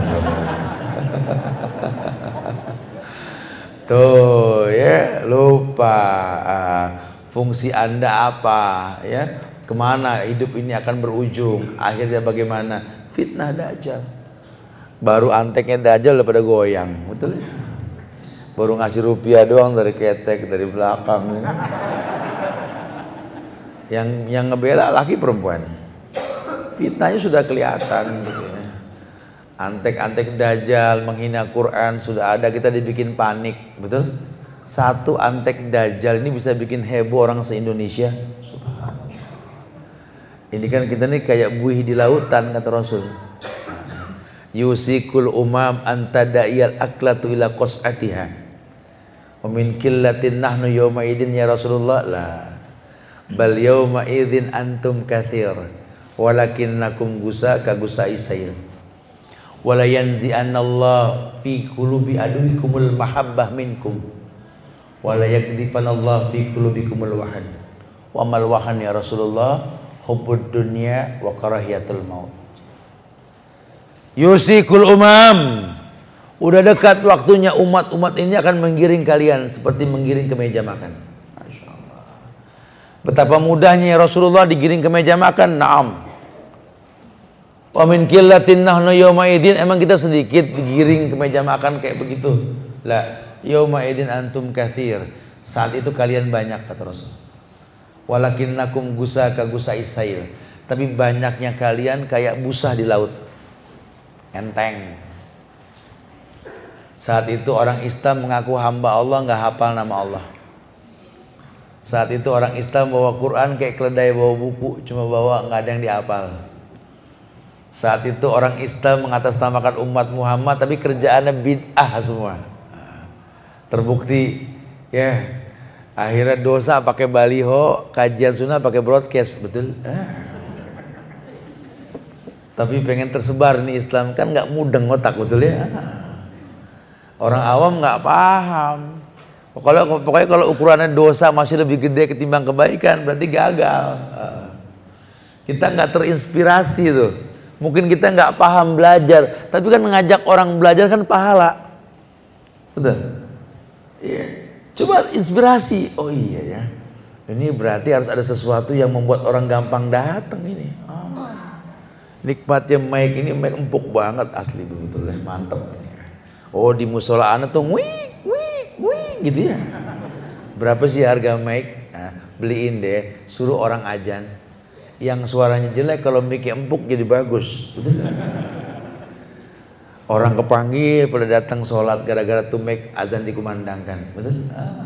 Tuh ya lupa ah, fungsi anda apa ya ke mana hidup ini akan berujung akhirnya bagaimana fitnah dajjal baru anteknya dajjal udah pada goyang betul ya? baru ngasih rupiah doang dari ketek dari belakang yang yang ngebela laki perempuan fitnahnya sudah kelihatan gitu ya Antek-antek dajjal menghina Quran sudah ada kita dibikin panik, betul? Satu antek dajjal ini bisa bikin heboh orang se-Indonesia. Ini kan kita nih kayak buih di lautan kata Rasul. Yusikul umam antada'iyal aklatu ila qas'atiha. Wa min killatin nahnu yawma idin ya Rasulullah la. Bal yawma idin antum kathir. Walakinnakum gusa ka gusai sayr wala yanzi'anallah fi qulubi aduwikumul mahabbah minkum. Wala yakdifanallah fi qulubikumul wahan. Wa mal wahan ya Rasulullah hubbud dunya wa karahiyatul maut. Yusikul umam. Udah dekat waktunya umat-umat ini akan menggiring kalian seperti menggiring ke meja makan betapa mudahnya Rasulullah digiring ke meja makan. Naam Wa min qillatin nahnu yawma idin emang kita sedikit digiring ke meja makan kayak begitu. La yawma idin antum kathir. Saat itu kalian banyak kata Rasul. Walakinnakum gusa ka gusa isail. Tapi banyaknya kalian kayak busa di laut. Enteng. Saat itu orang Islam mengaku hamba Allah nggak hafal nama Allah. Saat itu orang Islam bawa Quran kayak keledai bawa buku, cuma bawa nggak ada yang dihafal. Saat itu orang Islam mengatasnamakan umat Muhammad tapi kerjaannya bid'ah semua. Terbukti ya. Akhirnya dosa pakai baliho, kajian sunnah pakai broadcast, betul? Tapi pengen tersebar nih Islam kan nggak mudeng otak betul ya. Orang awam nggak paham. Kalau pokoknya kalau ukurannya dosa masih lebih gede ketimbang kebaikan berarti gagal. Kita nggak terinspirasi tuh. Mungkin kita nggak paham belajar, tapi kan mengajak orang belajar kan pahala. Betul? Iya. Coba inspirasi. Oh iya ya. Ini berarti harus ada sesuatu yang membuat orang gampang datang ini. Oh. Nikmatnya mic ini mic empuk banget asli betul ya. Mantap ini. Oh di musola anak tuh wih wih wih gitu ya. Berapa sih harga mic? Nah, beliin deh, suruh orang ajan yang suaranya jelek kalau mikir empuk jadi bagus. Orang kepanggil pada datang sholat gara-gara tumek azan dikumandangkan. Betul? Ah.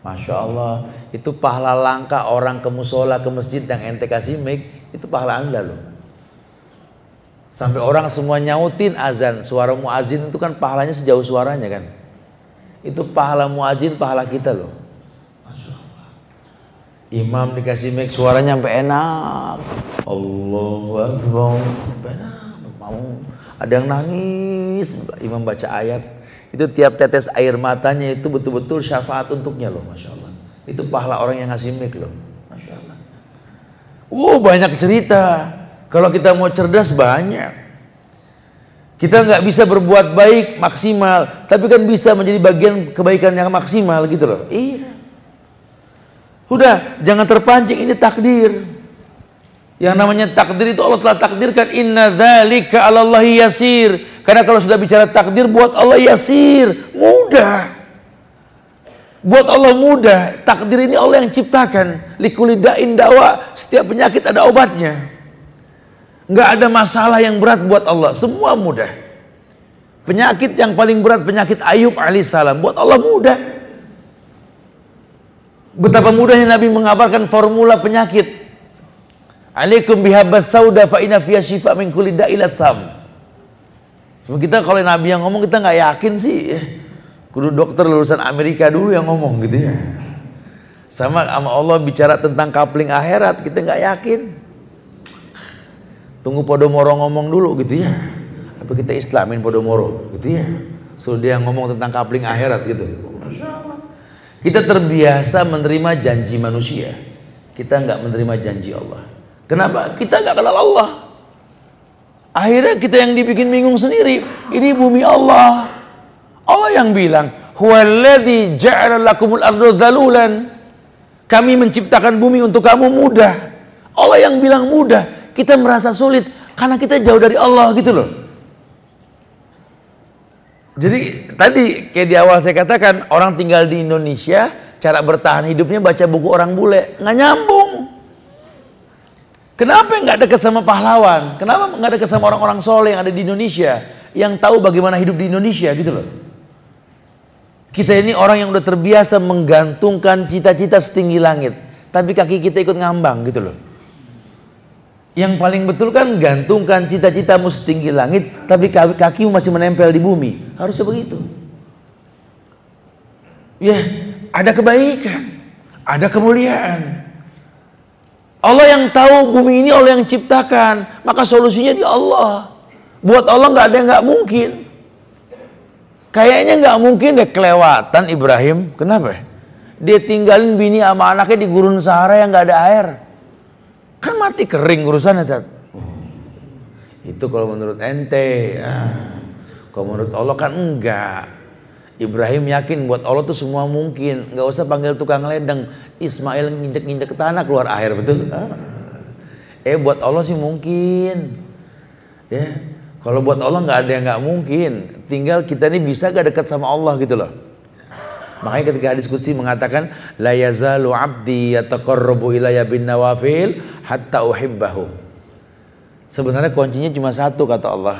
Masya Allah, itu pahala langka orang ke musola ke masjid yang ente kasih mic, itu pahala anda loh. Sampai orang semua nyautin azan, suara muazin itu kan pahalanya sejauh suaranya kan. Itu pahala muazin, pahala kita loh. Imam dikasih mic suaranya sampai enak. Allahu Akbar. Mau ada yang nangis, imam baca ayat. Itu tiap tetes air matanya itu betul-betul syafaat untuknya loh, masya Allah. Itu pahala orang yang ngasih mic loh, masya Allah. Uh banyak cerita. Kalau kita mau cerdas banyak. Kita nggak bisa berbuat baik maksimal, tapi kan bisa menjadi bagian kebaikan yang maksimal gitu loh. Iya. Udah, jangan terpancing ini takdir. Yang namanya takdir itu Allah telah takdirkan inna dzalika 'alallahi yasir. Karena kalau sudah bicara takdir buat Allah yasir, mudah. Buat Allah mudah. Takdir ini Allah yang ciptakan. Likulidain dawa, setiap penyakit ada obatnya. Enggak ada masalah yang berat buat Allah, semua mudah. Penyakit yang paling berat penyakit Ayub alaihissalam buat Allah mudah. Betapa mudahnya Nabi mengabarkan formula penyakit. Alaikum bihabas sauda fa inna fiha syifa min kulli da'il sam. kita kalau Nabi yang ngomong kita nggak yakin sih. Kudu dokter lulusan Amerika dulu yang ngomong gitu ya. Sama sama Allah bicara tentang kapling akhirat kita nggak yakin. Tunggu Podomoro ngomong dulu gitu ya. Apa kita Islamin Podomoro gitu ya. Suruh dia ngomong tentang kapling akhirat gitu. Kita terbiasa menerima janji manusia. Kita nggak menerima janji Allah. Kenapa? Kita nggak kenal Allah. Akhirnya kita yang dibikin bingung sendiri. Ini bumi Allah. Allah yang bilang, "Huwallazi ja'ala lakumul arda dhalulan." Kami menciptakan bumi untuk kamu mudah. Allah yang bilang mudah. Kita merasa sulit karena kita jauh dari Allah gitu loh. Jadi tadi kayak di awal saya katakan orang tinggal di Indonesia cara bertahan hidupnya baca buku orang bule nggak nyambung. Kenapa nggak dekat sama pahlawan? Kenapa nggak dekat sama orang-orang soleh yang ada di Indonesia yang tahu bagaimana hidup di Indonesia gitu loh? Kita ini orang yang udah terbiasa menggantungkan cita-cita setinggi langit, tapi kaki kita ikut ngambang gitu loh. Yang paling betul kan gantungkan cita-citamu setinggi langit, tapi kakimu masih menempel di bumi. Harusnya begitu. Ya, ada kebaikan, ada kemuliaan. Allah yang tahu bumi ini Allah yang ciptakan, maka solusinya di Allah. Buat Allah nggak ada yang nggak mungkin. Kayaknya nggak mungkin deh kelewatan Ibrahim. Kenapa? Dia tinggalin bini sama anaknya di gurun Sahara yang nggak ada air. Kan mati kering urusannya, Tat. Itu kalau menurut ente. Ya. Kalau menurut Allah kan enggak. Ibrahim yakin buat Allah tuh semua mungkin. Nggak usah panggil tukang ledeng. Ismail nginjek-nginjek ke tanah keluar air betul. Ah. Eh buat Allah sih mungkin. Ya. Kalau buat Allah nggak ada yang nggak mungkin. Tinggal kita ini bisa gak dekat sama Allah gitu loh. Makanya ketika diskusi mengatakan la yazalu abdi yataqarrabu ilayya bin nawafil hatta uhibbahu. Sebenarnya kuncinya cuma satu kata Allah.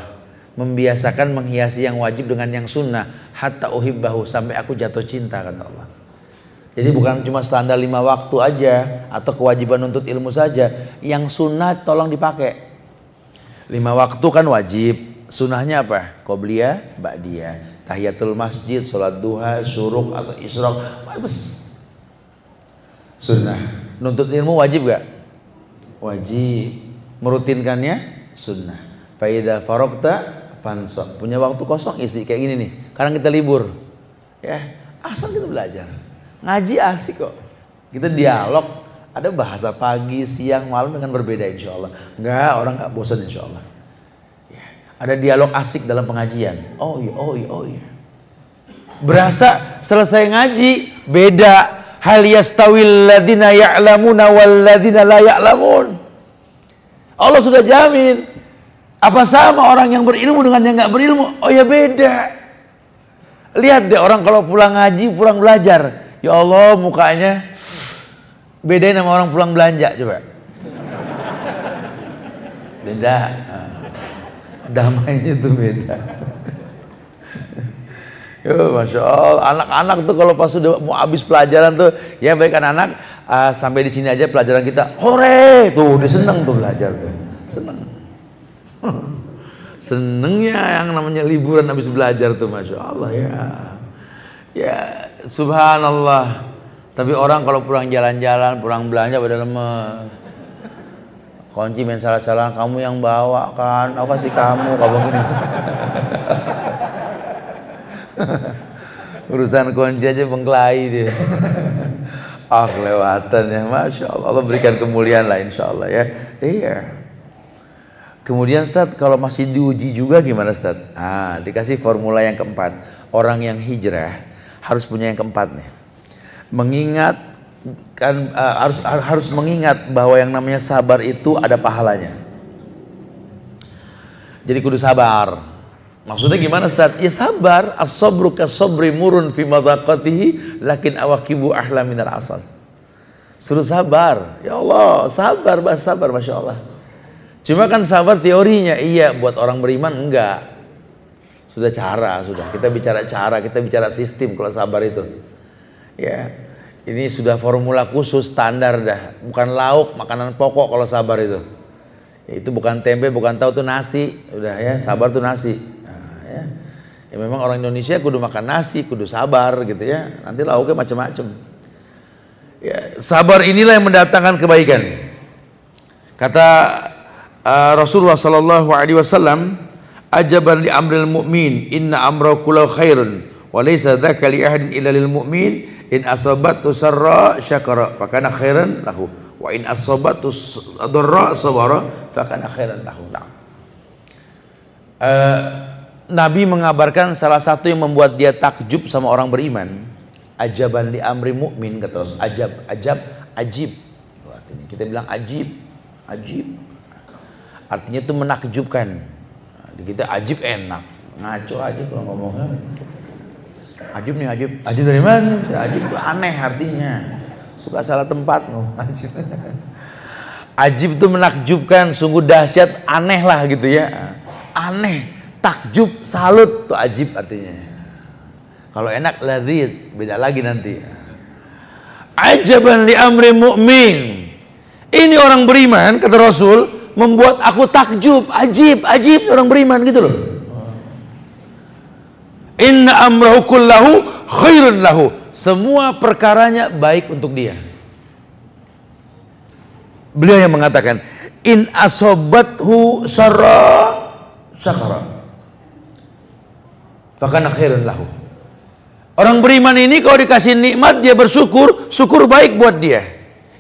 Membiasakan menghiasi yang wajib dengan yang sunnah hatta uhibbahu sampai aku jatuh cinta kata Allah. Jadi bukan cuma standar lima waktu aja atau kewajiban untuk ilmu saja. Yang sunnah tolong dipakai. Lima waktu kan wajib. Sunnahnya apa? Qobliyah, ba'diyah. Tahiyatul masjid, sholat duha, syuruk atau isyrok. Bagus. Sunnah. Nuntut ilmu wajib gak? Wajib. Merutinkannya? Sunnah. Faidah farokta fansok. Punya waktu kosong isi kayak gini nih. Karena kita libur. Ya, asal kita belajar. Ngaji asik kok. Kita dialog. Ada bahasa pagi, siang, malam dengan berbeda insya Allah. Enggak, orang nggak bosan insya Allah. Ada dialog asik dalam pengajian. Oh iya, oh iya, oh iya. Berasa selesai ngaji, beda. Hal yastawil ladina ya'lamuna wal ladina la ya'lamun. Allah sudah jamin. Apa sama orang yang berilmu dengan yang nggak berilmu? Oh ya beda. Lihat deh orang kalau pulang ngaji, pulang belajar. Ya Allah mukanya Bedain sama orang pulang belanja coba. Beda. Damainya tuh beda. Yo, masya Allah, anak-anak tuh kalau pas sudah mau habis pelajaran tuh, ya baik anak-anak uh, sampai di sini aja pelajaran kita, hore tuh, dia seneng tuh belajar tuh, seneng. <laughs> Senengnya yang namanya liburan habis belajar tuh, masya Allah ya, ya subhanallah. Tapi orang kalau pulang jalan-jalan, pulang belanja pada lemes. Kunci main salah-salah, kamu yang bawa kan, aku kasih kamu, kamu gini. <laughs> Urusan kunci aja bengkelai dia. <laughs> Ah kelewatan ya, Masya Allah. Allah berikan kemuliaan lah insya Allah ya. Iya. Kemudian Ustaz, kalau masih diuji juga gimana Ustaz? Ah, dikasih formula yang keempat. Orang yang hijrah harus punya yang keempat nih mengingat kan uh, harus harus mengingat bahwa yang namanya sabar itu ada pahalanya. Jadi kudu sabar. Maksudnya gimana Ustaz? Ya sabar, as-sabru kas-sabri murun fi madaqatihi lakin awakibu ahla minal asal. Suruh sabar. Ya Allah, sabar, bah, sabar Masya Allah. Cuma kan sabar teorinya, iya buat orang beriman enggak. Sudah cara, sudah. Kita bicara cara, kita bicara sistem kalau sabar itu. Ya, ini sudah formula khusus standar dah. Bukan lauk, makanan pokok kalau sabar itu. Itu bukan tempe, bukan tahu tuh nasi. Udah ya, sabar tuh nasi. Nah, ya. ya memang orang Indonesia kudu makan nasi, kudu sabar gitu ya. Nanti lauknya macam-macam. Ya, sabar inilah yang mendatangkan kebaikan. Kata uh, Rasulullah sallallahu alaihi wasallam, "Ajaban li amril mu'min, inna amrahu kullu khairun, wa laysa dzaka li ahadin illa lil mu'min." In asabatu sarra syakara fakana khairan lahu. Wa in asabatu dharra sabara fakana khairan lahu. Nah. uh, Nabi mengabarkan salah satu yang membuat dia takjub sama orang beriman ajaban li amri mukmin kata Rasul. Ajab ajab ajib. Artinya kita bilang ajib ajib. Artinya itu menakjubkan. Kita ajib enak. Ngaco aja kalau ngomongnya Ajib nih ajib. Ajib dari mana? Ajib itu aneh artinya. Suka salah tempat ngomong <laughs> ajib. Ajib itu menakjubkan, sungguh dahsyat, aneh lah gitu ya. Aneh, takjub, salut tuh ajib artinya. Kalau enak ladid, beda lagi nanti. Ajaban li amri mu'min. Ini orang beriman, kata Rasul, membuat aku takjub, ajib, ajib orang beriman gitu loh. Inna amrahu kullahu khairun lahu. Semua perkaranya baik untuk dia. Beliau yang mengatakan, in asobathu sarra syakara. Fakana khairun lahu. Orang beriman ini kalau dikasih nikmat dia bersyukur, syukur baik buat dia.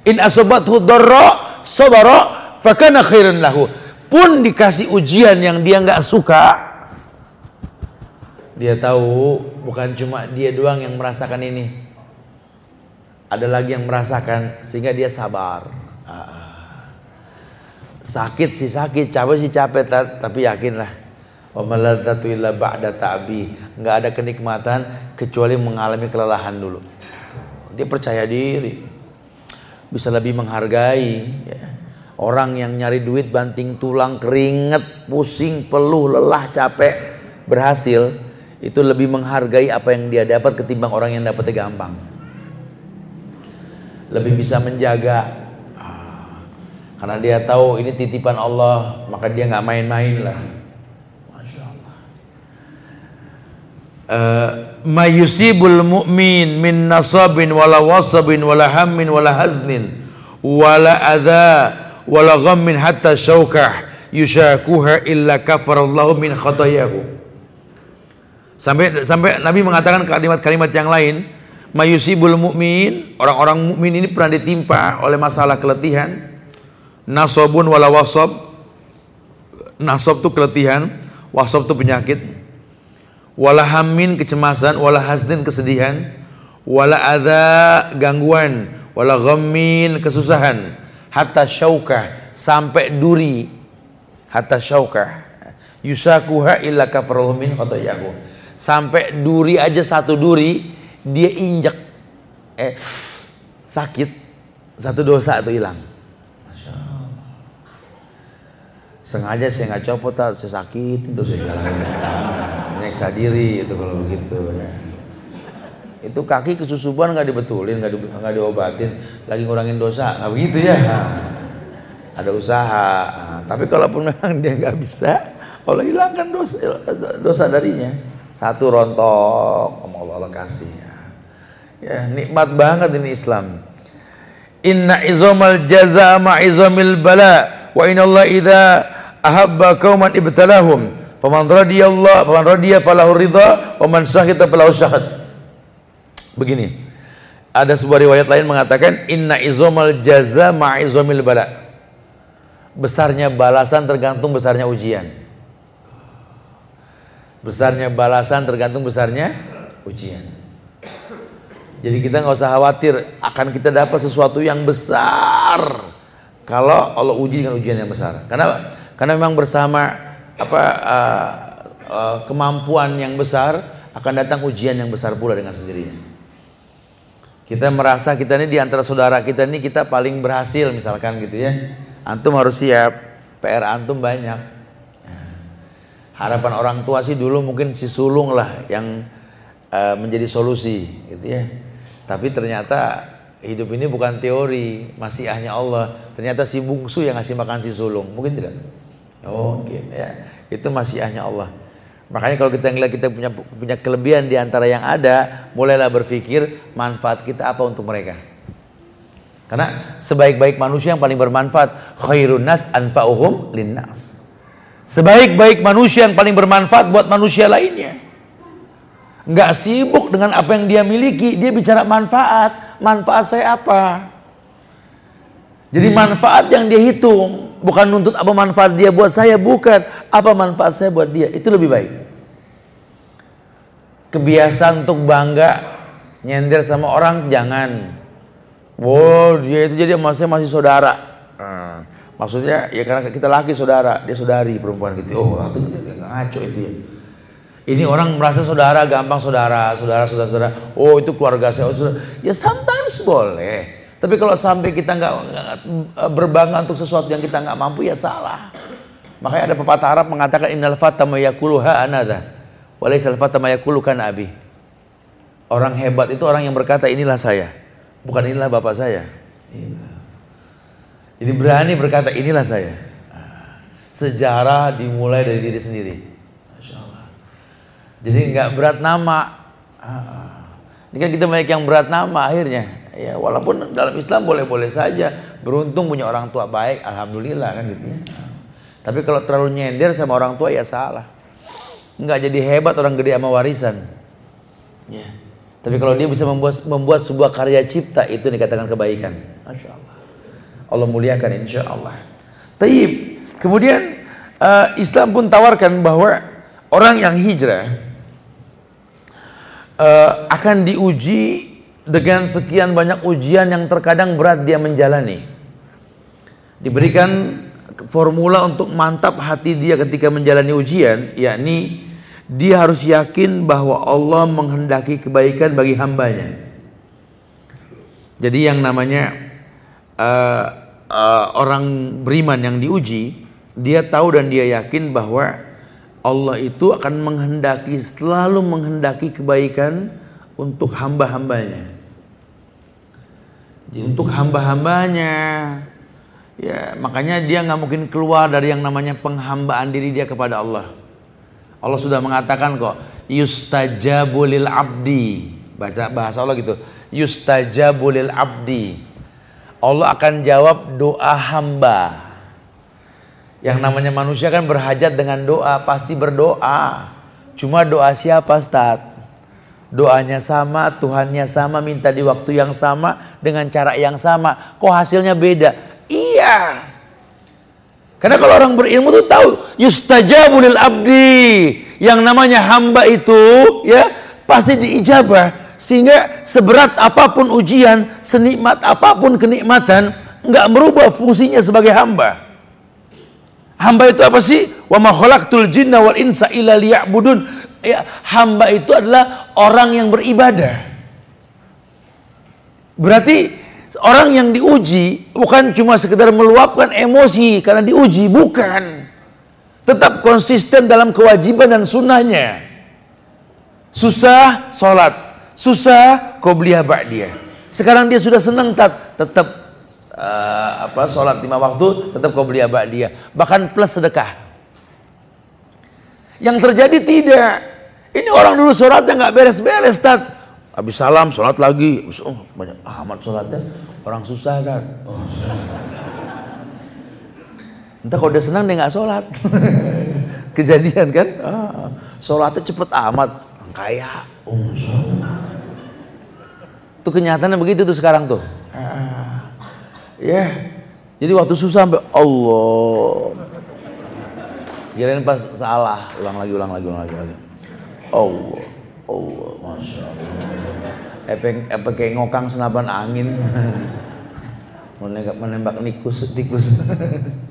In asobathu dharra sabara fakana khairun lahu. Pun dikasih ujian yang dia nggak suka, dia tahu bukan cuma dia doang yang merasakan ini. Ada lagi yang merasakan sehingga dia sabar. Ah. Sakit sih sakit, capek sih capek, tapi yakinlah Wa illa ba'da ta'bi. Enggak ada kenikmatan kecuali mengalami kelelahan dulu. Dia percaya diri. Bisa lebih menghargai ya. Orang yang nyari duit banting tulang, keringet, pusing, peluh, lelah, capek, berhasil itu lebih menghargai apa yang dia dapat ketimbang orang yang dapatnya gampang. Lebih bisa menjaga ah. karena dia tahu ini titipan Allah, maka dia nggak main-main lah. ma yusibul mu'min min nasabin wala wasabin wala hammin wala haznin wala adha wala ghammin hatta syaukah yushakuha illa kafarallahu min khatayahu sampai sampai Nabi mengatakan kalimat-kalimat yang lain mayusibul mu'min orang-orang mukmin ini pernah ditimpa oleh masalah keletihan. Nasabun wala wasab. Nasab itu keletihan wasab itu penyakit. Wala hammin kecemasan, wala hasdin kesedihan, wala ada gangguan, wala ghammin kesusahan, hatta syaukah sampai duri, hatta syaukah. Yusakuha illa kafarul min khatayahu. Sampai duri aja satu duri dia injek. Eh sakit. Satu dosa itu hilang. Sengaja saya nggak copot, saya sakit itu saya jalan. Menyiksa diri itu kalau begitu. Itu kaki kesusupan nggak dibetulin nggak di, diobatin. Lagi ngurangin dosa nggak begitu ya? Ada usaha. Tapi kalaupun memang dia nggak bisa Allah hilangkan dosa dosa darinya satu rontok Allah Allah kasih ya. ya nikmat banget ini Islam inna izamal jaza ma izamil bala wa inna Allah idza ahabba qauman ibtalahum Faman radiyallah, faman radiya falahu ridha, wa man syahida falahu syahad. Begini. Ada sebuah riwayat lain mengatakan inna izomal jaza ma'izomil bala. Besarnya balasan tergantung besarnya ujian. Besarnya balasan tergantung besarnya ujian. Jadi kita nggak usah khawatir akan kita dapat sesuatu yang besar kalau Allah uji dengan ujian yang besar. Karena karena memang bersama apa uh, uh, kemampuan yang besar akan datang ujian yang besar pula dengan sendirinya. Kita merasa kita ini di antara saudara kita ini kita paling berhasil misalkan gitu ya. Antum harus siap, PR antum banyak. Harapan orang tua sih dulu mungkin si sulung lah yang uh, menjadi solusi gitu ya. Tapi ternyata hidup ini bukan teori, masih hanya Allah. Ternyata si bungsu yang ngasih makan si sulung, mungkin tidak? Oh, mungkin ya. Itu masih hanya Allah. Makanya kalau kita ngeliat kita punya punya kelebihan di antara yang ada, mulailah berpikir manfaat kita apa untuk mereka. Karena sebaik-baik manusia yang paling bermanfaat, khairun nas anfa'uhum linnas. Sebaik-baik manusia yang paling bermanfaat buat manusia lainnya. Enggak sibuk dengan apa yang dia miliki, dia bicara manfaat. Manfaat saya apa? Jadi manfaat yang dia hitung, bukan nuntut apa manfaat dia buat saya, bukan apa manfaat saya buat dia. Itu lebih baik. Kebiasaan untuk bangga nyender sama orang jangan. Wow, dia itu jadi maksudnya masih saudara. Hmm. Maksudnya ya karena kita laki saudara, dia saudari perempuan gitu. Oh, itu ngaco itu ya. Ini orang merasa saudara gampang saudara, saudara, saudara, saudara. Oh itu keluarga saya. Oh, saudara. Ya sometimes boleh. Tapi kalau sampai kita nggak berbangga untuk sesuatu yang kita nggak mampu ya salah. Makanya ada pepatah Arab mengatakan innal fata mayakuluha anada walaisal fata mayakulukan abi. Orang hebat itu orang yang berkata inilah saya, bukan inilah bapak saya. Jadi berani berkata inilah saya. Sejarah dimulai dari diri sendiri. Jadi nggak berat nama. Ini kan kita banyak yang berat nama akhirnya ya walaupun dalam Islam boleh-boleh saja beruntung punya orang tua baik alhamdulillah kan gitu ya Tapi kalau terlalu nyender sama orang tua ya salah. Nggak jadi hebat orang gede sama warisan. Ya. Tapi kalau dia bisa membuat, membuat sebuah karya cipta itu dikatakan kebaikan. Masya Allah. Allah muliakan insya Allah. Taib. Kemudian uh, Islam pun tawarkan bahwa orang yang hijrah uh, akan diuji dengan sekian banyak ujian yang terkadang berat dia menjalani. Diberikan formula untuk mantap hati dia ketika menjalani ujian, yakni dia harus yakin bahwa Allah menghendaki kebaikan bagi hambanya. Jadi yang namanya uh, uh, orang beriman yang diuji, dia tahu dan dia yakin bahwa Allah itu akan menghendaki selalu menghendaki kebaikan untuk hamba-hambanya. Jadi untuk hamba-hambanya, ya makanya dia nggak mungkin keluar dari yang namanya penghambaan diri dia kepada Allah. Allah sudah mengatakan kok, yustajabulil abdi. Baca bahasa Allah gitu, yustajabulil abdi. Allah akan jawab doa hamba. Yang namanya manusia kan berhajat dengan doa, pasti berdoa. Cuma doa siapa, Ustaz? Doanya sama, Tuhannya sama, minta di waktu yang sama, dengan cara yang sama. Kok hasilnya beda? Iya. Karena kalau orang berilmu tuh tahu, yustajabulil abdi. Yang namanya hamba itu, ya, pasti diijabah. Sehingga seberat apa pun ujian, senikmat apa pun kenikmatan, nggak merubah fungsinya sebagai hamba. Hamba itu apa sih? Wa ma khalaqtul jinna wal insa illa liya'budun ya, hamba itu adalah orang yang beribadah. Berarti orang yang diuji bukan cuma sekedar meluapkan emosi karena diuji, bukan. Tetap konsisten dalam kewajiban dan sunnahnya. Susah sholat, susah qobliyah ba'diyah. Sekarang dia sudah senang tak tetap uh, apa sholat lima waktu, tetap qobliyah ba'diyah, bahkan plus sedekah. Yang terjadi tidak. Ini orang dulu sholatnya nggak beres-beres, Tat. Habis salam, sholat lagi. oh, banyak amat sholatnya. Orang susah, kan. Oh, Entah kalau udah senang dia nggak sholat. <laughs> Kejadian kan? Ah, sholatnya cepet amat. Kaya. Oh, Itu kenyataannya begitu tuh sekarang tuh. Ah, ya. Yeah. Jadi waktu susah sampai Allah. Kirain pas salah, ulang lagi, ulang lagi, ulang lagi. Ulang lagi. Allah, Allah, masya Allah. Epeng, epeng kayak ngokang senapan angin. <laughs> menembak, menembak nikus, tikus.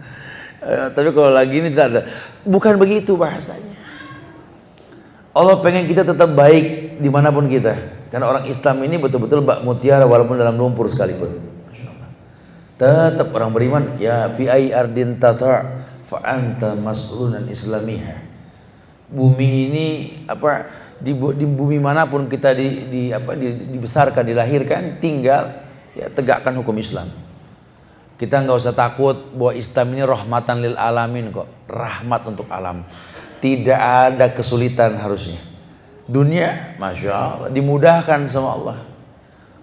<laughs> Tapi kalau lagi ini tidak ada. Bukan begitu bahasanya. Allah pengen kita tetap baik di mana pun kita. Karena orang Islam ini betul-betul bak mutiara walaupun dalam lumpur sekalipun. Tetap orang beriman ya fi ardin tata fa anta mas'ulun islamiha bumi ini apa di, di bumi mana pun kita di, di apa di, dibesarkan dilahirkan tinggal ya tegakkan hukum Islam. Kita nggak usah takut bahwa Islam ini rahmatan lil alamin kok. Rahmat untuk alam. Tidak ada kesulitan harusnya dunia masya Allah dimudahkan sama Allah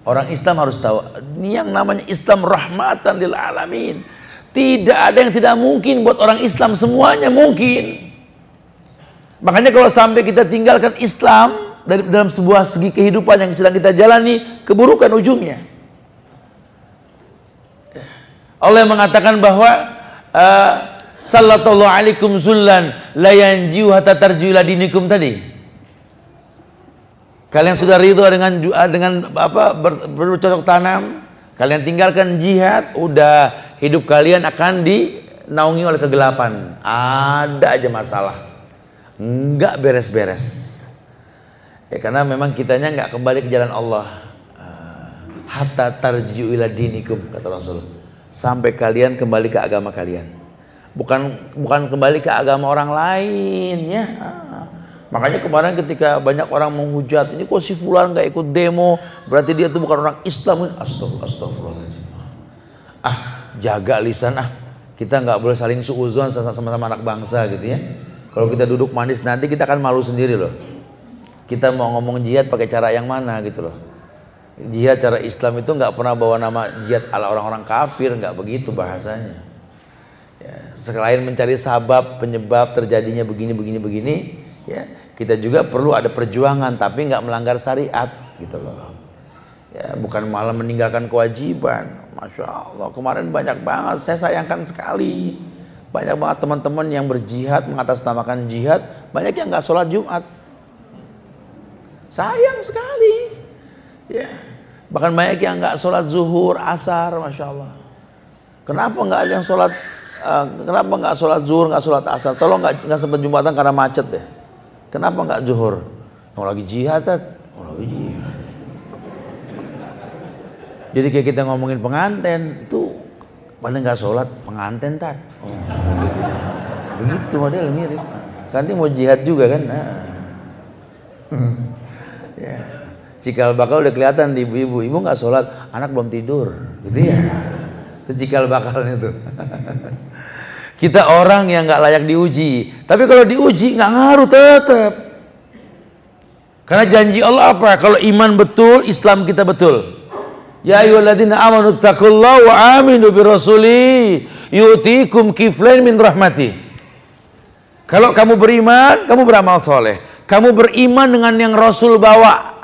orang Islam harus tahu ini yang namanya Islam rahmatan lil alamin tidak ada yang tidak mungkin buat orang Islam semuanya mungkin Makanya kalau sampai kita tinggalkan Islam dari dalam sebuah segi kehidupan yang sedang kita jalani, keburukan ujungnya. Allah mengatakan bahwa uh, sallallahu alaikum zullan la yanjiu hatta tarjiu dinikum tadi. Kalian sudah ridho dengan dengan apa ber, bercocok tanam, kalian tinggalkan jihad, udah hidup kalian akan dinaungi oleh kegelapan. Ada aja masalah nggak beres-beres. Ya karena memang kitanya nggak kembali ke jalan Allah. Ah, hatta tarji'u ila dinikum kata Rasul. Sampai kalian kembali ke agama kalian. Bukan bukan kembali ke agama orang lain ya. Makanya kemarin ketika banyak orang menghujat, ini kok si fulan nggak ikut demo, berarti dia itu bukan orang Islam. Astagfirullah, astagfirullahaladzim. Ah, jaga lisan ah. Kita nggak boleh saling suuzon sama-sama anak bangsa gitu ya. Kalau kita duduk manis nanti kita akan malu sendiri loh. Kita mau ngomong jihad pakai cara yang mana gitu loh. Jihad cara Islam itu nggak pernah bawa nama jihad ala orang-orang kafir, nggak begitu bahasanya. Ya, selain mencari sabab penyebab terjadinya begini begini begini, ya kita juga perlu ada perjuangan tapi nggak melanggar syariat gitu loh. Ya, bukan malah meninggalkan kewajiban. Masya Allah kemarin banyak banget. Saya sayangkan sekali banyak banget teman-teman yang berjihad mengatasnamakan jihad, banyak yang nggak sholat Jumat. Sayang sekali. Ya. Bahkan banyak yang nggak sholat zuhur, asar, masya Allah. Kenapa nggak ada yang sholat uh, kenapa nggak sholat zuhur, nggak sholat asar? Tolong nggak sempat jumatan karena macet deh. Kenapa nggak zuhur? Mau lagi jihad kan? Mau lagi jihad. Jadi kayak kita ngomongin pengantin itu pada nggak sholat pengantin tar. Oh, begitu model mirip. Kan dia mau jihad juga kan? Nah. ya. Cikal bakal udah kelihatan di ibu-ibu. Ibu nggak sholat, anak belum tidur, gitu ya. Itu cikal bakalnya tuh. Kita orang yang nggak layak diuji. Tapi kalau diuji nggak ngaruh tetap. Karena janji Allah apa? Kalau iman betul, Islam kita betul. Ya ayyuhalladzina amanu taqullaha wa aminu bi rasuli yu'tikum kiflain min rahmati. Kalau kamu beriman, kamu beramal soleh. Kamu beriman dengan yang Rasul bawa.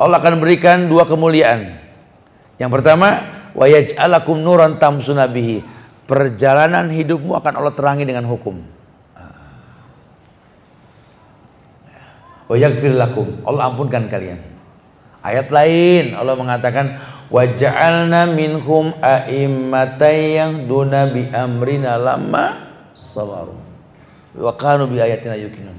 Allah akan berikan dua kemuliaan. Yang pertama, wa yaj'alakum nuran tamsuna bihi perjalanan hidupmu akan Allah terangi dengan hukum. Wa lakum. Allah ampunkan kalian. Ayat lain Allah mengatakan wa ja'alna minhum a'immatan duna bi amrina lamma sabaru. Wa kanu bi ayatina yuqinun.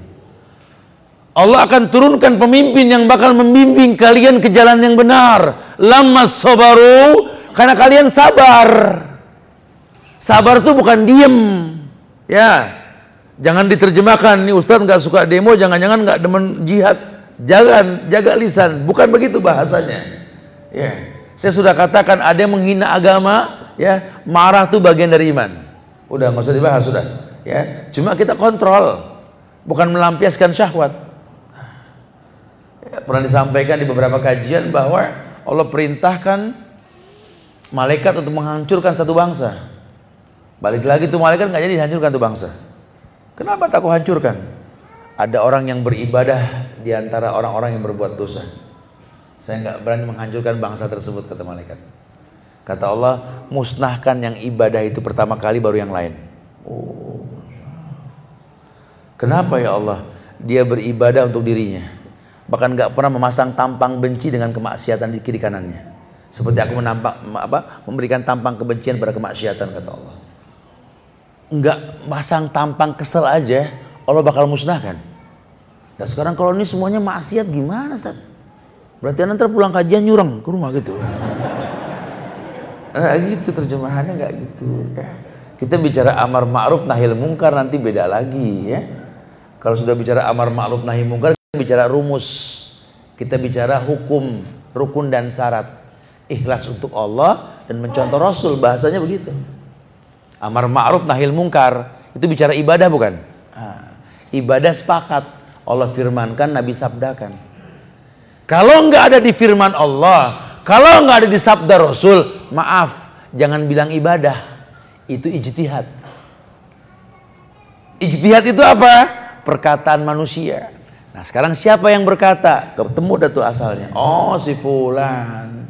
Allah akan turunkan pemimpin yang bakal membimbing kalian ke jalan yang benar. Lama sabaru karena kalian sabar. Sabar itu bukan diem. Ya. Jangan diterjemahkan nih Ustadz nggak suka demo, jangan-jangan nggak demen jihad. Jangan jaga lisan, bukan begitu bahasanya. Ya. Saya sudah katakan ada yang menghina agama, ya marah tuh bagian dari iman. Udah nggak usah dibahas sudah. Ya, cuma kita kontrol, bukan melampiaskan syahwat. Ya, pernah disampaikan di beberapa kajian bahwa Allah perintahkan malaikat untuk menghancurkan satu bangsa. Balik lagi tuh malaikat nggak jadi dihancurkan tuh bangsa. Kenapa tak kau hancurkan? Ada orang yang beribadah di antara orang-orang yang berbuat dosa. Saya nggak berani menghancurkan bangsa tersebut kata malaikat. Kata Allah, musnahkan yang ibadah itu pertama kali baru yang lain. Oh. Kenapa ya Allah? Dia beribadah untuk dirinya. Bahkan nggak pernah memasang tampang benci dengan kemaksiatan di kiri kanannya. Seperti aku menampak apa? Memberikan tampang kebencian pada kemaksiatan kata Allah nggak masang tampang kesel aja, Allah bakal musnahkan. Nah sekarang kalau ini semuanya maksiat gimana Ustaz? Berarti nanti pulang kajian nyurang ke rumah gitu. Nah, gitu terjemahannya nggak gitu ya. Kita bicara amar ma'ruf nahi mungkar nanti beda lagi ya. Kalau sudah bicara amar ma'ruf nahi mungkar kita bicara rumus. Kita bicara hukum, rukun dan syarat. Ikhlas untuk Allah dan mencontoh Rasul bahasanya begitu. Amar ma'ruf nahil mungkar itu bicara ibadah bukan? Nah, ibadah sepakat Allah firmankan, Nabi sabdakan. Kalau nggak ada di firman Allah, kalau nggak ada di sabda Rasul, maaf, jangan bilang ibadah. Itu ijtihad. Ijtihad itu apa? Perkataan manusia. Nah sekarang siapa yang berkata? Ketemu dah tuh asalnya. Oh si fulan.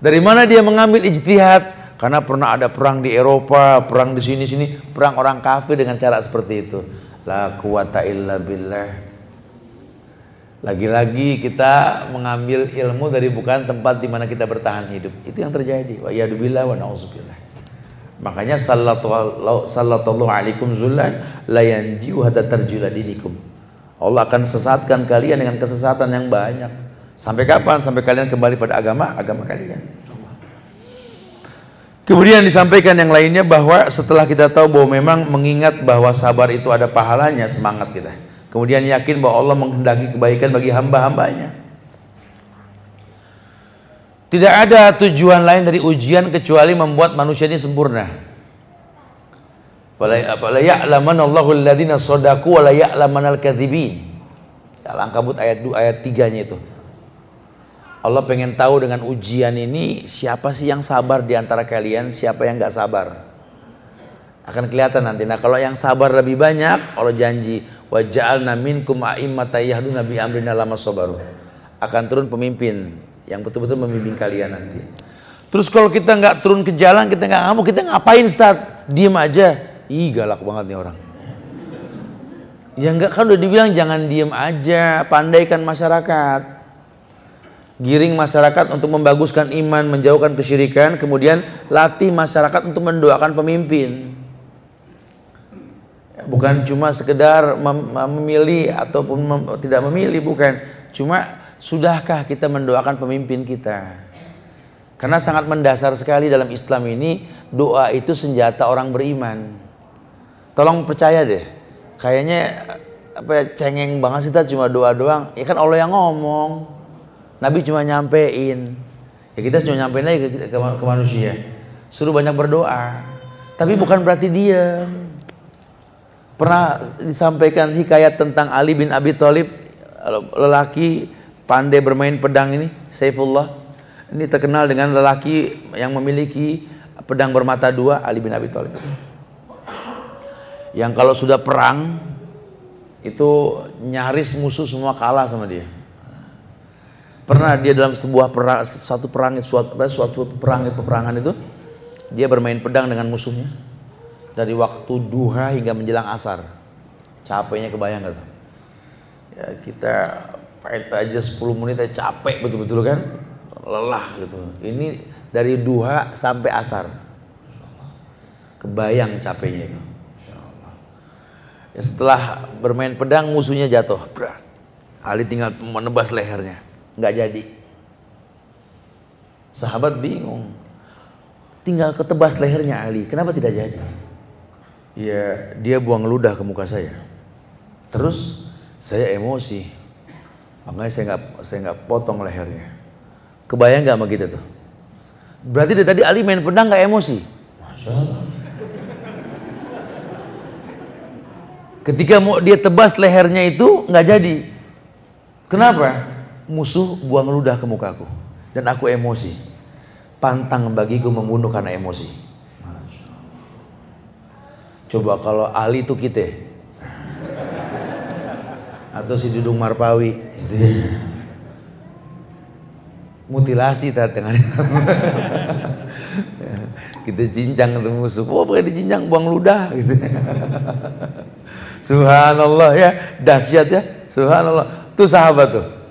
Dari mana dia mengambil ijtihad? Karena pernah ada perang di Eropa, perang di sini-sini, perang orang kafir dengan cara seperti itu. La quwata illa billah. Lagi-lagi kita mengambil ilmu dari bukan tempat di mana kita bertahan hidup. Itu yang terjadi. Wa yadubillah wa na'udzubillah. Makanya sallallahu alaikum zullan la yanjiu hatta tarjula dinikum. Allah akan sesatkan kalian dengan kesesatan yang banyak. Sampai kapan? Sampai kalian kembali pada agama agama kalian. Kemudian disampaikan yang lainnya bahwa setelah kita tahu bahwa memang mengingat bahwa sabar itu ada pahalanya semangat kita. Kemudian yakin bahwa Allah menghendaki kebaikan bagi hamba-hambanya. Tidak ada tujuan lain dari ujian kecuali membuat manusia ini sempurna. Fala ya'laman alladziina shadaqu wa la al-kadzibin. Al-Ankabut ayat 2 ayat 3-nya itu. Allah pengen tahu dengan ujian ini siapa sih yang sabar di antara kalian, siapa yang nggak sabar. Akan kelihatan nanti. Nah, kalau yang sabar lebih banyak, Allah janji wa ja'alna minkum a'immata yahduna bi amrina lama sabaru. Akan turun pemimpin yang betul-betul memimpin kalian nanti. Terus kalau kita nggak turun ke jalan, kita nggak ngamuk, kita ngapain Ustaz? Diem aja. Ih galak banget nih orang. Ya enggak kan udah dibilang jangan diem aja, pandaikan masyarakat. Giring masyarakat untuk membaguskan iman, menjauhkan kesyirikan, kemudian latih masyarakat untuk mendoakan pemimpin. Bukan cuma sekedar mem memilih ataupun mem tidak memilih, bukan. Cuma sudahkah kita mendoakan pemimpin kita? Karena sangat mendasar sekali dalam Islam ini doa itu senjata orang beriman. Tolong percaya deh. Kayaknya apa ya, cengeng banget sih kita cuma doa doang. Ya kan Allah yang ngomong. Nabi cuma nyampein. Ya kita cuma nyampein aja ke, ke, ke manusia. Suruh banyak berdoa. Tapi bukan berarti diam. Pernah disampaikan hikayat tentang Ali bin Abi Thalib lelaki pandai bermain pedang ini, Saifullah. Ini terkenal dengan lelaki yang memiliki pedang bermata dua, Ali bin Abi Thalib. Yang kalau sudah perang itu nyaris musuh semua kalah sama dia. Pernah dia dalam sebuah perang, satu perang suatu, suatu perang peperangan itu dia bermain pedang dengan musuhnya dari waktu duha hingga menjelang asar. Capeknya kebayang gak Ya kita fight aja 10 menit aja capek betul-betul kan. Lelah gitu. Ini dari duha sampai asar. Kebayang capeknya itu. Ya, setelah bermain pedang musuhnya jatuh. Ali tinggal menebas lehernya nggak jadi. Sahabat bingung. Tinggal ketebas lehernya Ali. Kenapa tidak jadi? Ya dia buang ludah ke muka saya. Terus saya emosi. Makanya saya nggak saya nggak potong lehernya. Kebayang nggak sama kita tuh? Berarti dari tadi Ali main pedang nggak emosi? Ketika mau dia tebas lehernya itu nggak jadi. Kenapa? Musuh buang ludah ke mukaku. Dan aku emosi. Pantang bagiku membunuh karena emosi. Coba kalau Ali itu kita atau si Dudung Marpawi. Itu ya. mutilasi tengah kita cincang ke musuh. Oh pakai dicincang buang ludah gitu. Subhanallah ya. Dahsyat ya. Subhanallah. Tuh sahabat tuh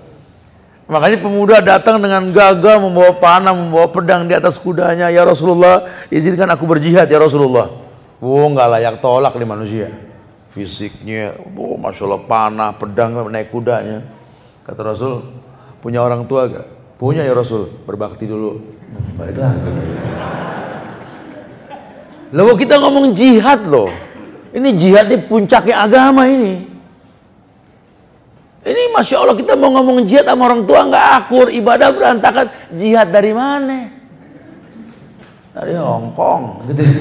Makanya pemuda datang dengan gagah membawa panah, membawa pedang di atas kudanya. Ya Rasulullah, izinkan aku berjihad ya Rasulullah. Oh, nggak layak tolak nih manusia. Fisiknya, oh, masya Allah panah, pedang naik kudanya. Kata Rasul, punya orang tua gak? Punya ya Rasul, berbakti dulu. Baiklah. Lalu kita ngomong jihad loh. Ini jihad di puncaknya agama ini. Ini masya Allah kita mau ngomong jihad sama orang tua nggak akur, ibadah berantakan. Jihad dari mana? Dari Hong Kong, gitu. <laughs>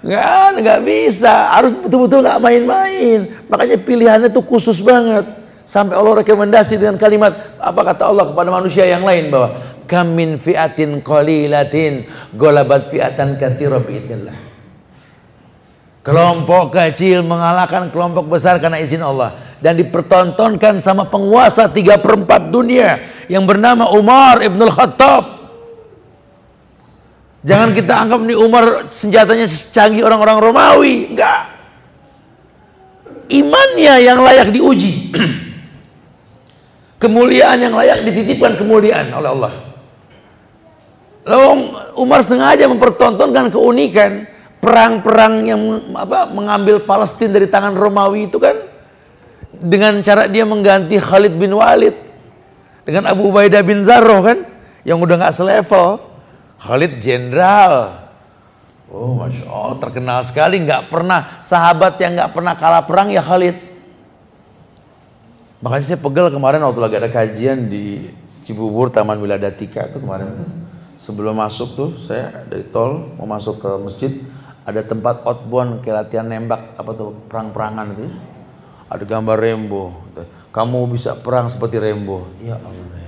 Nggak, nggak bisa. Harus betul-betul nggak main-main. Makanya pilihannya tuh khusus banget. Sampai Allah rekomendasi dengan kalimat apa kata Allah kepada manusia yang lain bahwa kamin fiatin qalilatin golabat fiatan katsira biidznillah. Kelompok kecil mengalahkan kelompok besar karena izin Allah. Dan dipertontonkan sama penguasa tiga perempat dunia yang bernama Umar Ibn Khattab. Jangan kita anggap nih Umar senjatanya secanggih orang-orang Romawi. Enggak. Imannya yang layak diuji. <clears throat> kemuliaan yang layak dititipkan kemuliaan oleh Allah. Lalu Umar sengaja mempertontonkan keunikan perang-perang yang apa mengambil Palestina dari tangan Romawi itu kan dengan cara dia mengganti Khalid bin Walid dengan Abu Ubaidah bin Zarroh kan yang udah nggak selevel. Khalid jenderal. Oh masya Allah terkenal sekali. Nggak pernah sahabat yang nggak pernah kalah perang ya Khalid. Makanya saya pegel kemarin waktu lagi ada kajian di Cibubur Taman Wiladatika itu kemarin. Sebelum masuk tuh saya dari tol mau masuk ke masjid ada tempat outbound kayak latihan nembak apa tuh perang-perangan gitu ada gambar Rembo kamu bisa perang seperti Rembo ya Allah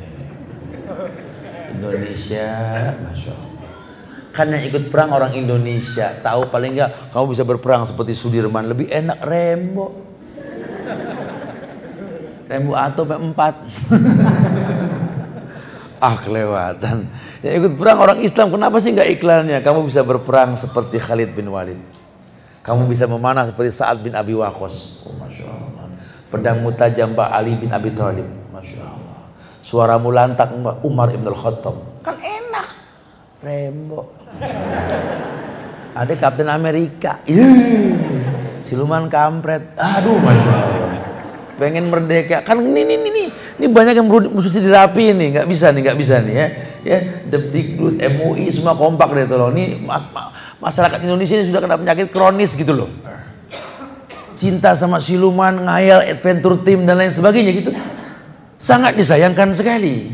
Indonesia Masya Allah Kan yang ikut perang orang Indonesia. Tahu paling enggak kamu bisa berperang seperti Sudirman. Lebih enak Rembo. Rembo atau empat. <laughs> ah kelewatan. Yang ikut perang orang Islam. Kenapa sih nggak iklannya? Kamu bisa berperang seperti Khalid bin Walid. Kamu bisa memanah seperti Sa'ad bin Abi Waqqas. Oh. Pedangmu tajam Mbak Ali bin Abi Thalib. Suaramu lantak Mbak Umar ibn al-Khattab. Kan enak. Rembo. Ada Kapten Amerika. Siluman kampret. Aduh, masya Allah. Pengen merdeka. Kan ini, ini, ini, ini banyak yang mesti dirapi nih. Nggak bisa nih, nggak bisa nih ya. Ya, Depdikbud, MUI, semua kompak deh tolong. Ini mas, masyarakat Indonesia ini sudah kena penyakit kronis gitu loh. Cinta sama siluman, ngayal, adventure team dan lain sebagainya gitu. Sangat disayangkan sekali.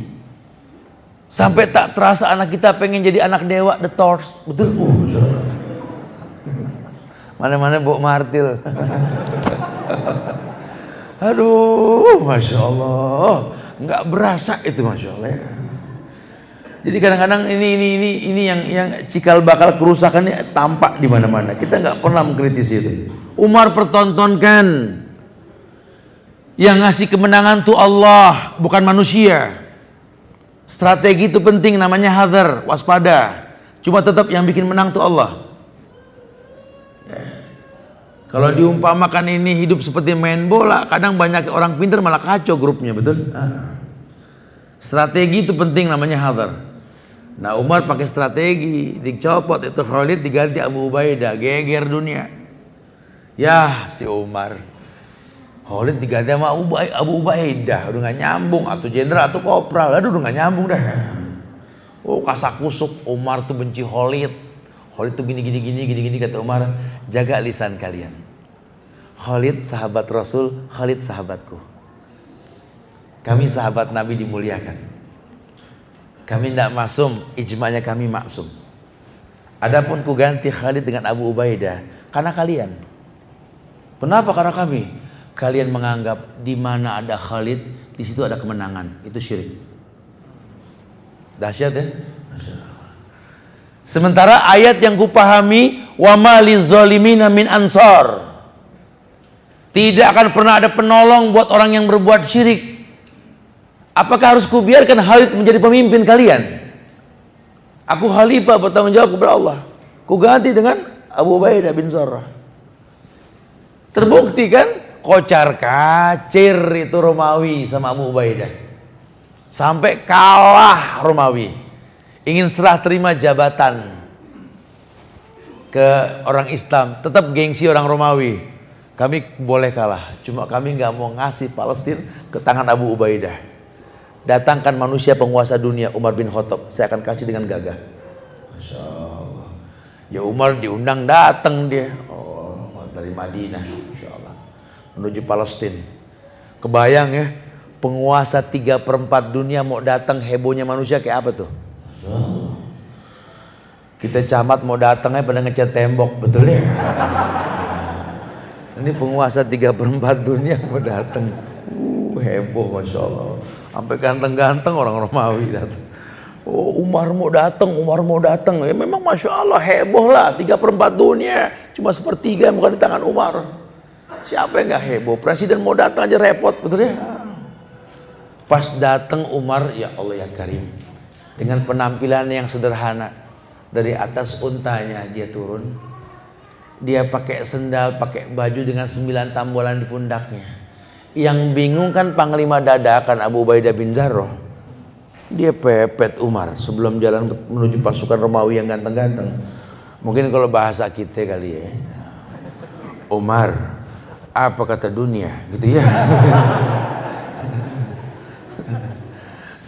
Sampai tak terasa anak kita pengen jadi anak dewa, the torch. Betul? Uh, Mana-mana Bok Martil. <laughs> Aduh, Masya Allah. Nggak berasa itu Masya Allah ya. Jadi kadang-kadang ini ini ini ini yang yang cikal bakal kerusakannya tampak di mana-mana. Kita nggak pernah mengkritisi itu. Umar pertontonkan yang ngasih kemenangan tuh Allah, bukan manusia. Strategi itu penting namanya hadar, waspada. Cuma tetap yang bikin menang tuh Allah. Kalau diumpamakan ini hidup seperti main bola, kadang banyak orang pintar malah kacau grupnya, betul? Ah. Strategi itu penting namanya hadar. Nah Umar pakai strategi, dicopot itu Khalid diganti Abu Ubaidah, geger dunia. Ya si Umar. Khalid diganti sama Abu Ubaidah udah gak nyambung atau jenderal atau kopral aduh udah gak nyambung dah oh kasak kusuk Umar tuh benci Khalid Khalid tuh gini gini gini gini gini kata Umar jaga lisan kalian. Khalid sahabat Rasul Khalid sahabatku. Kami sahabat Nabi dimuliakan. Kami tidak masum ijma'nya kami maksum. Adapun ku ganti Khalid dengan Abu Ubaidah karena kalian. Kenapa? Karena kami. Kalian menganggap di mana ada Khalid, di situ ada kemenangan. Itu syirik. Dahsyat ya? Sementara ayat yang kupahami wa malizolimina min ansor. Tidak akan pernah ada penolong buat orang yang berbuat syirik. Apakah harus kubiarkan Khalid menjadi pemimpin kalian? Aku khalifah bertanggung jawab kepada Allah. Ku ganti dengan Abu Ubaidah bin Zarrah. Terbukti kan kocar kacir itu Romawi sama Abu Ubaidah. Sampai kalah Romawi. Ingin serah terima jabatan ke orang Islam. Tetap gengsi orang Romawi. Kami boleh kalah. Cuma kami nggak mau ngasih Palestina ke tangan Abu Ubaidah. Datangkan manusia penguasa dunia Umar bin Khattab. Saya akan kasih dengan gagah. Allah. Ya Umar diundang datang dia. Oh, dari Madinah menuju Palestina. Kebayang ya, penguasa tiga perempat dunia mau datang hebohnya manusia kayak apa tuh? Kita camat mau datangnya pada ngecat tembok, betul ya? Ini penguasa tiga perempat dunia mau datang. Uh, heboh Masya Allah. Sampai ganteng-ganteng orang Romawi datang. Oh, Umar mau datang, Umar mau datang. Ya memang Masya Allah heboh lah. Tiga perempat dunia. Cuma sepertiga bukan di tangan Umar. Siapa yang nggak heboh? Presiden mau datang aja repot, betul ya? Pas datang Umar, ya Allah ya Karim, dengan penampilan yang sederhana, dari atas untanya dia turun, dia pakai sendal, pakai baju dengan sembilan tambolan di pundaknya. Yang bingung kan Panglima dadakan Abu Ubaidah bin Jarrah. Dia pepet Umar sebelum jalan menuju pasukan Romawi yang ganteng-ganteng. Mungkin kalau bahasa kita kali ya. Umar, apa kata dunia gitu ya <laughs>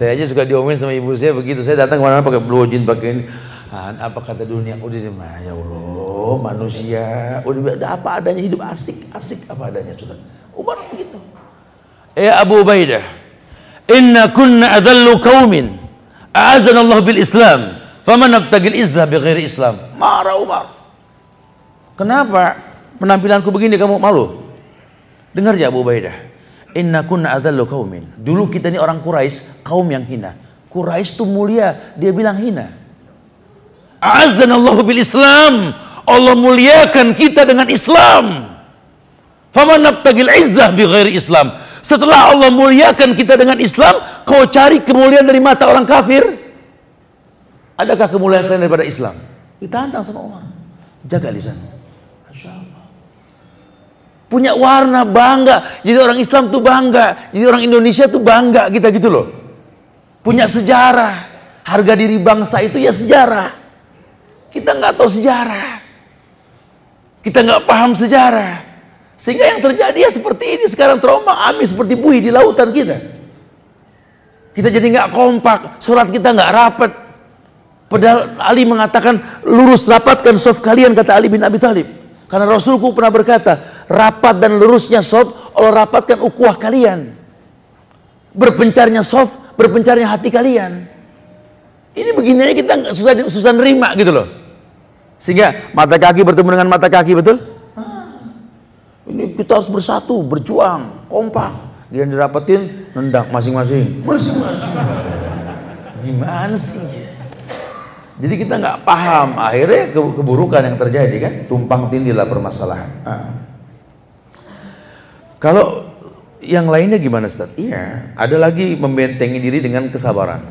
saya aja suka diomelin sama ibu saya begitu. Saya datang ke mana pakai blue jean pakai ini. Apa kata dunia? Udah ya Allah manusia. Udah ada apa adanya hidup asik asik apa adanya. Sudah Umar begitu. Ya Abu Ubaidah inna kunna adallu kaumin Allah bil Islam faman abtagil izzah bighairi Islam. Marah Umar. Kenapa penampilanku begini? Kamu malu? Dengar ya Abu Ubaidah. Inna kunna adallu kaumin. Dulu kita ini orang Quraisy, kaum yang hina. Quraisy itu mulia, dia bilang hina. Azanallahu bil Islam. Allah muliakan kita dengan Islam. Faman nabtagil izzah bi ghairi Islam. Setelah Allah muliakan kita dengan Islam, kau cari kemuliaan dari mata orang kafir? Adakah kemuliaan selain daripada Islam? Ditantang sama Umar. Jaga lisan. Punya warna bangga. Jadi orang Islam tuh bangga. Jadi orang Indonesia tuh bangga kita gitu loh. Punya sejarah. Harga diri bangsa itu ya sejarah. Kita nggak tahu sejarah. Kita nggak paham sejarah. Sehingga yang terjadi ya seperti ini sekarang terombang ambing seperti buih di lautan kita. Kita jadi nggak kompak, surat kita nggak rapat. Padahal Ali mengatakan lurus rapatkan soft kalian kata Ali bin Abi Thalib. Karena Rasulku pernah berkata, rapat dan lurusnya soft, Allah rapatkan ukuah kalian. Berpencarnya soft, berpencarnya hati kalian. Ini begini aja kita susah susah nerima gitu loh. Sehingga mata kaki bertemu dengan mata kaki betul? Ini kita harus bersatu, berjuang, kompak. Dia dirapetin, nendang masing-masing. Masing-masing. Gimana sih? Jadi kita nggak paham, akhirnya keburukan yang terjadi kan, tumpang tindihlah permasalahan. Nah. Kalau yang lainnya gimana Ustaz? Iya, ada lagi membentengi diri dengan kesabaran.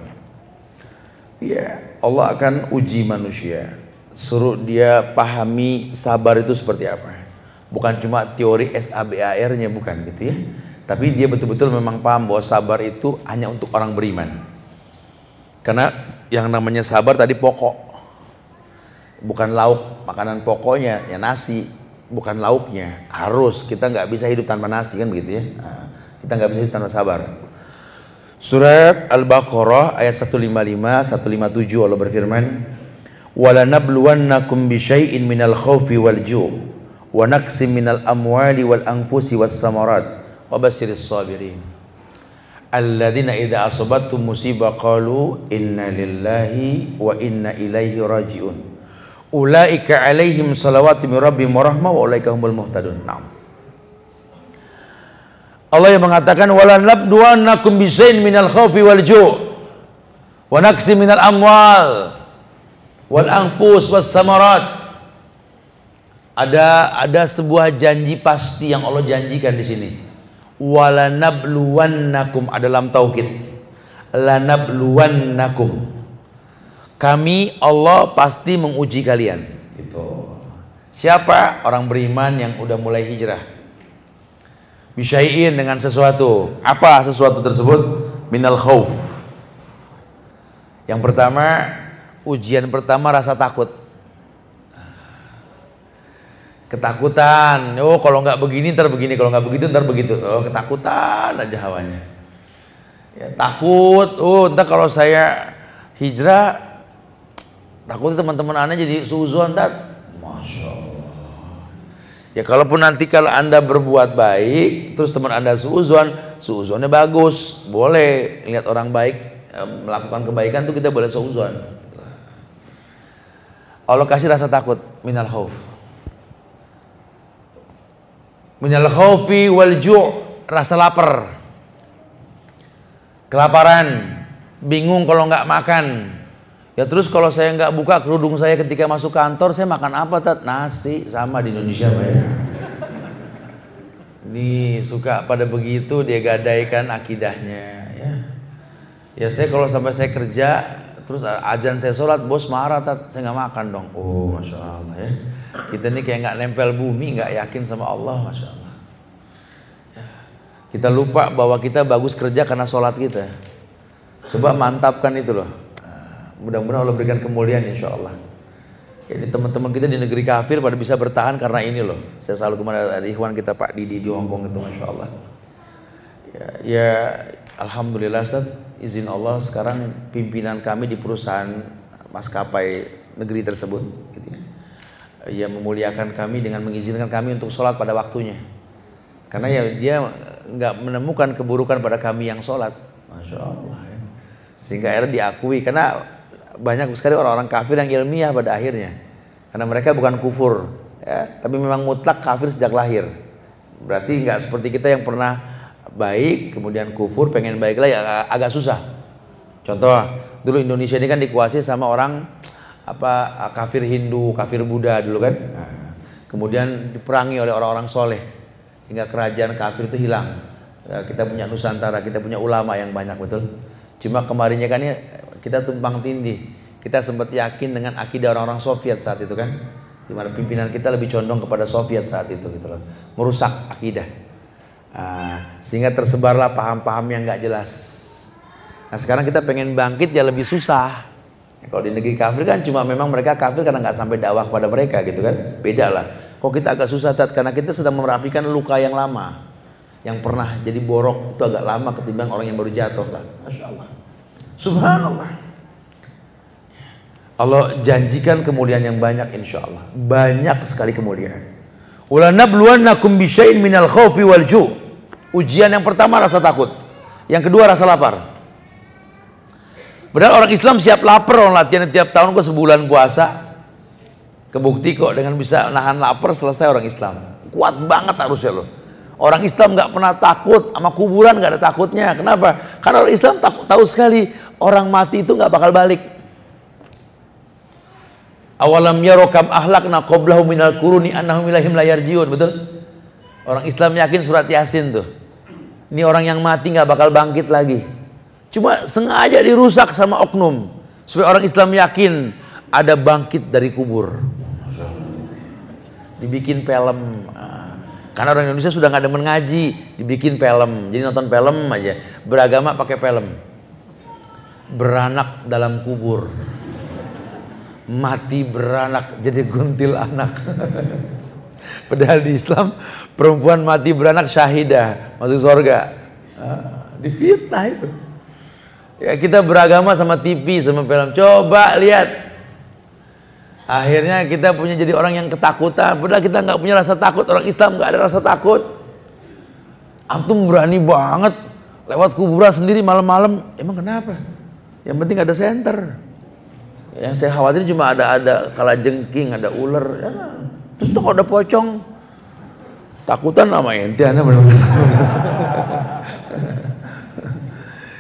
Iya, Allah akan uji manusia. Suruh dia pahami sabar itu seperti apa bukan cuma teori SABAR-nya bukan gitu ya. Tapi dia betul-betul memang paham bahwa sabar itu hanya untuk orang beriman. Karena yang namanya sabar tadi pokok. Bukan lauk, makanan pokoknya ya nasi, bukan lauknya. Harus kita nggak bisa hidup tanpa nasi kan begitu ya. Nah, kita nggak bisa hidup tanpa sabar. Surat Al-Baqarah ayat 155 157 Allah berfirman, "Wala nabluwannakum bisyai'in minal khaufi wal ju' wa naqsim minal amwali wal anfusi was samarat wa basiris sabirin alladzina idza asabattum musibah qalu inna lillahi wa inna ilaihi rajiun. Ulaika alaihim salawatu min rabbihim wa rahmah wa ulaika humul muhtadun. Na'am. Allah yang mengatakan wala nabduwannakum bisain minal khawfi wal ju' wa naqsim minal amwal wal anfus was samarat. Ada ada sebuah janji pasti yang Allah janjikan di sini. Walanabluwannakum dalam tauhid. Lanabluwannakum. Kami Allah pasti menguji kalian. Itu. Siapa orang beriman yang udah mulai hijrah? Bisyai'in dengan sesuatu. Apa sesuatu tersebut? Minal khauf. Yang pertama, ujian pertama rasa takut ketakutan. Oh kalau nggak begini ntar begini. Kalau nggak begitu ntar begitu. Oh ketakutan aja hawanya. Ya takut. Oh ntar kalau saya hijrah takut teman-teman anda jadi suzon ntar. Masya Allah. Ya kalaupun nanti kalau anda berbuat baik terus teman anda suzon suzonnya bagus. Boleh lihat orang baik eh, melakukan kebaikan tuh kita boleh suzon. Allah kasih rasa takut minal khauf minal khaufi wal ju' rasa lapar. Kelaparan bingung kalau nggak makan. Ya terus kalau saya nggak buka kerudung saya ketika masuk kantor saya makan apa tat? Nasi sama di Indonesia Pak ya. Ini suka pada begitu dia gadaikan akidahnya ya. Ya saya kalau sampai saya kerja terus ajan saya sholat bos marah tat. Saya nggak makan dong. Oh masya Allah ya kita ini kayak nggak nempel bumi, nggak yakin sama Allah, masya Allah. Kita lupa bahwa kita bagus kerja karena sholat kita. Coba mantapkan itu loh. Mudah-mudahan Allah berikan kemuliaan insya Allah. Jadi teman-teman kita di negeri kafir pada bisa bertahan karena ini loh. Saya selalu kepada ikhwan kita Pak Didi di Hongkong itu masya Allah. Ya, ya Alhamdulillah Ustaz, izin Allah sekarang pimpinan kami di perusahaan maskapai negeri tersebut. Gitu ya ia memuliakan kami dengan mengizinkan kami untuk sholat pada waktunya. Karena ya dia nggak menemukan keburukan pada kami yang sholat, masya Allah. Ya. Sehingga akhirnya diakui karena banyak sekali orang-orang kafir yang ilmiah pada akhirnya. Karena mereka bukan kufur, ya, tapi memang mutlak kafir sejak lahir. Berarti nggak seperti kita yang pernah baik kemudian kufur pengen baik lagi agak, agak susah. Contoh dulu Indonesia ini kan dikuasai sama orang apa kafir Hindu, kafir Buddha dulu kan. Nah, kemudian diperangi oleh orang-orang soleh hingga kerajaan kafir itu hilang. Ya, kita punya Nusantara, kita punya ulama yang banyak betul. Cuma kemarinnya kan ya, kita tumpang tindih. Kita sempat yakin dengan akidah orang-orang Soviet saat itu kan, di mana pimpinan kita lebih condong kepada Soviet saat itu gitu loh, merusak akidah. Nah, sehingga tersebarlah paham-paham yang nggak jelas. Nah sekarang kita pengen bangkit ya lebih susah. Kalau di negeri kafir kan cuma memang mereka kafir karena nggak sampai dakwah kepada mereka gitu kan. Beda lah. Kok kita agak susah tat karena kita sedang merapikan luka yang lama. Yang pernah jadi borok itu agak lama ketimbang orang yang baru jatuh kan. Allah. Subhanallah. Allah janjikan kemuliaan yang banyak insya Allah. Banyak sekali kemuliaan. Ulanabluwannakum bisyai'in minal khawfi wal ju'. Ujian yang pertama rasa takut. Yang kedua rasa lapar. Padahal orang Islam siap lapar orang latihan tiap tahun kok sebulan puasa. Kebukti kok dengan bisa nahan lapar selesai orang Islam. Kuat banget harusnya loh. Orang Islam nggak pernah takut sama kuburan nggak ada takutnya. Kenapa? Karena orang Islam takut tahu sekali orang mati itu nggak bakal balik. Awalam yarokam ahlakna qoblahu minal kuruni annahum ilahim layar jiun. Betul? Orang Islam yakin surat Yasin tuh. Ini orang yang mati nggak bakal bangkit lagi. Cuma sengaja dirusak sama oknum supaya orang Islam yakin ada bangkit dari kubur. Dibikin film. Karena orang Indonesia sudah nggak ada mengaji, dibikin film. Jadi nonton film aja. Beragama pakai film. Beranak dalam kubur. Mati beranak jadi guntil anak. <laughs> Padahal di Islam perempuan mati beranak syahidah masuk surga. Difitnah itu. Ya kita beragama sama TV, sama film. Coba lihat. Akhirnya kita punya jadi orang yang ketakutan. Padahal kita nggak punya rasa takut. Orang Islam nggak ada rasa takut. Antum berani banget lewat kuburan sendiri malam-malam. Emang kenapa? Yang penting ada center. Yang saya khawatir cuma ada ada kala jengking, ada ular. Ya. Terus tuh kalau ada pocong, takutan sama ente, anda benar-benar.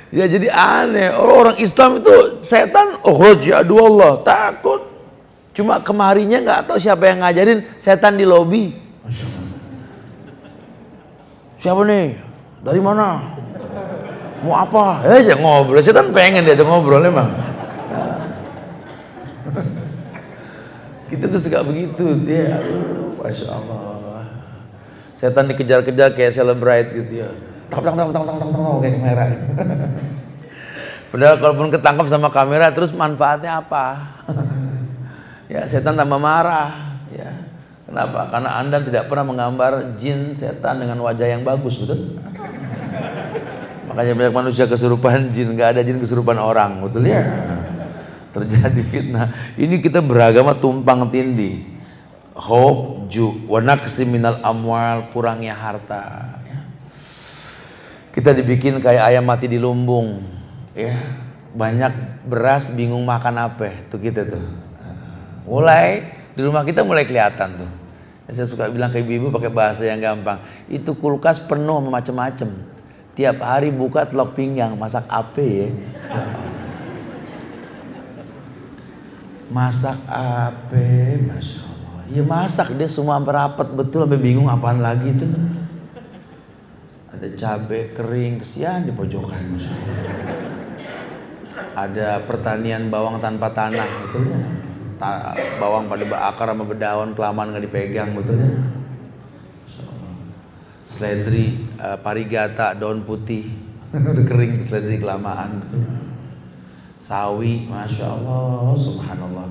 Ya jadi aneh. Orang Islam itu setan, oh ya Allah, takut. Cuma kemarinya nggak tahu siapa yang ngajarin setan di lobi. Siapa nih? Dari mana? Mau apa? Eh, aja ngobrol. Setan pengen dia ngobrol emang. Kita tuh suka begitu, dia. Masya Allah. Setan dikejar-kejar kayak celebrate gitu ya tang tang tang tang tang tang tang kayak kamera. Padahal kalaupun ketangkap sama kamera terus manfaatnya apa? ya setan tambah marah. Ya. Kenapa? Karena anda tidak pernah menggambar jin setan dengan wajah yang bagus, betul? Makanya banyak manusia kesurupan jin, nggak ada jin kesurupan orang, betul ya? Terjadi fitnah. Ini kita beragama tumpang tindih. Hope, ju, wanaksi minal amwal, kurangnya harta kita dibikin kayak ayam mati di lumbung. Ya. Banyak beras bingung makan apa tuh kita tuh. Mulai di rumah kita mulai kelihatan tuh. Saya suka bilang ke ibu-ibu pakai bahasa yang gampang. Itu kulkas penuh macam-macam tiap hari buka telok pinggang masak apa ya. Masak apa masya Allah. Ya masak. Dia semua merapat betul sampai bingung apaan lagi tuh ada cabai kering kesian di pojokan. Ada pertanian bawang tanpa tanah betul ya Ta bawang pada akar sama bedaun kelamaan nggak dipegang betul ya seledri uh, parigata daun putih. <laughs> Udah kering seledri kelamaan. Sawi masya Allah subhanallah.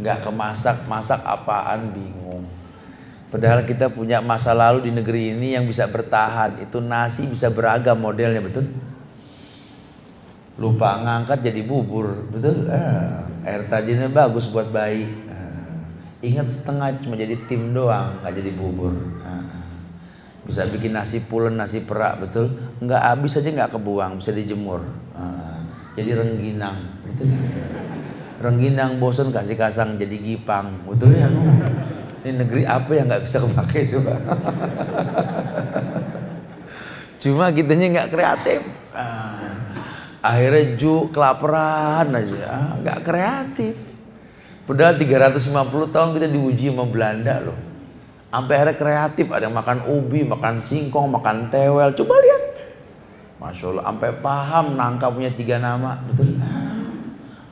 Nggak kemasak masak apaan bingung Padahal kita punya masa lalu di negeri ini yang bisa bertahan. Itu nasi bisa beragam modelnya, betul? Lupa ngangkat jadi bubur, betul? Eh, air tajinnya bagus buat bayi. Eh, ingat setengah cuma jadi tim doang, nggak jadi bubur. Eh, bisa bikin nasi pulen, nasi perak, betul? Nggak habis aja nggak kebuang, bisa dijemur. Eh, jadi rengginang, betul? Rengginang bosan kasih kasang jadi gipang, betul ya? Ini negeri apa yang nggak bisa kepake coba? Cuma kitanya nggak kreatif. Ah, akhirnya ju kelaparan aja, nggak kreatif. Padahal 350 tahun kita diuji sama Belanda loh. Sampai akhirnya kreatif, ada yang makan ubi, makan singkong, makan tewel. Coba lihat. Masya Allah, sampai paham nangka punya tiga nama, betul?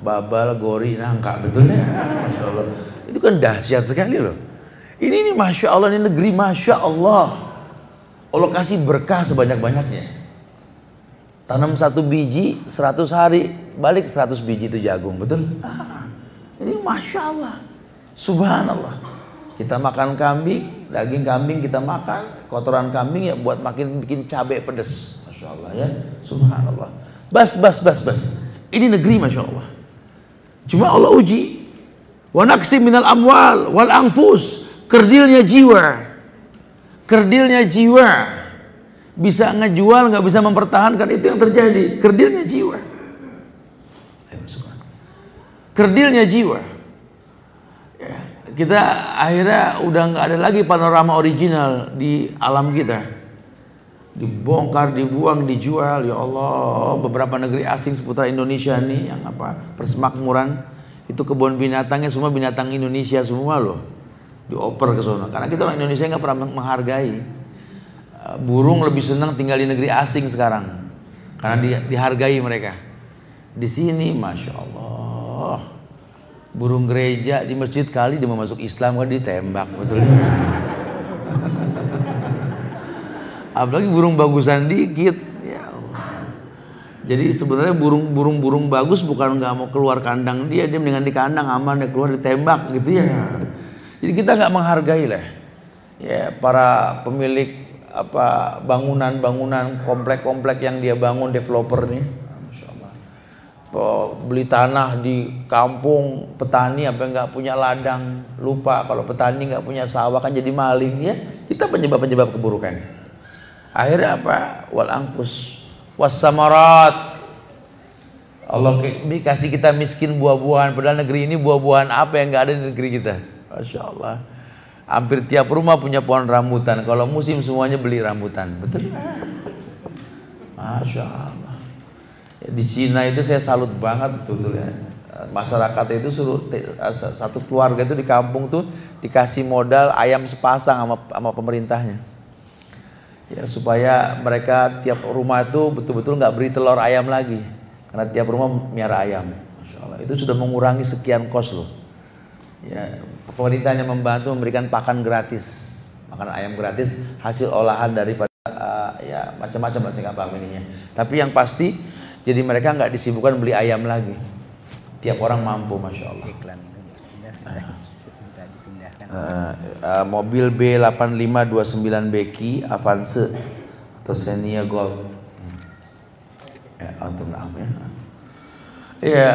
Babal, gori, nangka, betul ya? Masya Allah. Itu kan dahsyat sekali loh. Ini nih Masya Allah, ini negeri Masya Allah. Allah kasih berkah sebanyak-banyaknya. Tanam satu biji, 100 hari, balik 100 biji itu jagung, betul? Ini Masya Allah. Subhanallah. Kita makan kambing, daging kambing kita makan, kotoran kambing ya buat makin bikin cabai pedes. Masya Allah ya. Subhanallah. Bas, bas, bas, bas. Ini negeri Masya Allah. Cuma Allah uji. Wa minal amwal wal anfus. Kerdilnya jiwa. Kerdilnya jiwa. Bisa ngejual, nggak bisa mempertahankan itu yang terjadi. Kerdilnya jiwa. Kerdilnya jiwa. Ya, kita akhirnya udah nggak ada lagi panorama original di alam kita. Dibongkar, dibuang, dijual. Ya Allah, beberapa negeri asing seputar Indonesia nih yang apa persemakmuran itu kebun binatangnya semua binatang Indonesia semua loh dioper ke sana. Karena kita orang Indonesia nggak pernah menghargai. Burung lebih senang tinggal di negeri asing sekarang karena di, dihargai mereka. Di sini, masya Allah, burung gereja di masjid kali dia mau masuk Islam kan ditembak betul. <laughs> Apalagi burung bagusan dikit, ya. Jadi sebenarnya burung-burung burung bagus bukan nggak mau keluar kandang dia, dia mendingan di kandang aman dia keluar ditembak gitu ya. Jadi kita nggak menghargai lah ya para pemilik apa bangunan-bangunan komplek-komplek yang dia bangun developer nih beli tanah di kampung petani apa nggak punya ladang lupa. Kalau petani nggak punya sawah kan jadi maling ya. Kita penyebab-penyebab keburukan. Akhirnya apa? Wal angkus wasamarat Allah kasih kita miskin buah-buahan. Padahal negeri ini buah-buahan apa yang nggak ada di negeri kita Masya Allah Hampir tiap rumah punya pohon rambutan. Kalau musim semuanya beli rambutan. Betul? Masya Allah. Ya, di Cina itu saya salut banget betul ya. Masyarakat itu suruh satu keluarga itu di kampung tuh dikasih modal ayam sepasang sama, sama pemerintahnya. Ya supaya mereka tiap rumah itu betul-betul nggak beri telur ayam lagi. Karena tiap rumah miara ayam. Masya Allah. Itu sudah mengurangi sekian kos loh. Ya, pemerintahnya membantu memberikan pakan gratis. Makan ayam gratis hasil olahan daripada uh, ya macam-macam lah saya nggak paham ininya tapi yang pasti jadi mereka nggak disibukkan beli ayam lagi. Tiap orang mampu masya Allah. Uh, uh, mobil B8529 Becky Avance atau Xenia Gold ya, ya. ya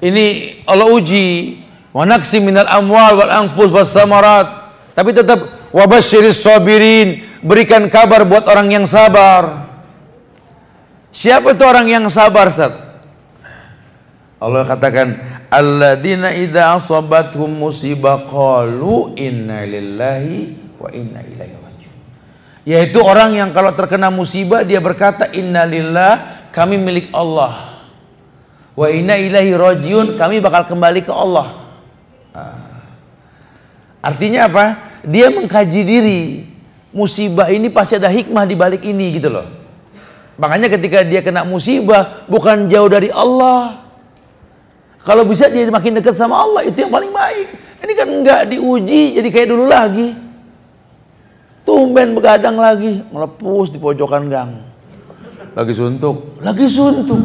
ini Allah uji Wanaksi minal amwal wal anfus was samarat. Tapi tetap wabasyiris sabirin, berikan kabar buat orang yang sabar. Siapa itu orang yang sabar, Ustaz? Allah katakan, "Alladzina idza asabathum musibah qalu inna lillahi wa inna ilaihi rajiun." Yaitu orang yang kalau terkena musibah dia berkata inna lillah, kami milik Allah. Wa inna ilaihi rajiun, kami bakal kembali ke Allah. Artinya apa? Dia mengkaji diri. Musibah ini pasti ada hikmah di balik ini gitu loh. Makanya ketika dia kena musibah bukan jauh dari Allah. Kalau bisa dia makin dekat sama Allah itu yang paling baik. Ini kan enggak diuji jadi kayak dulu lagi. Tumben begadang lagi, melepus di pojokan gang. Lagi suntuk, lagi suntuk.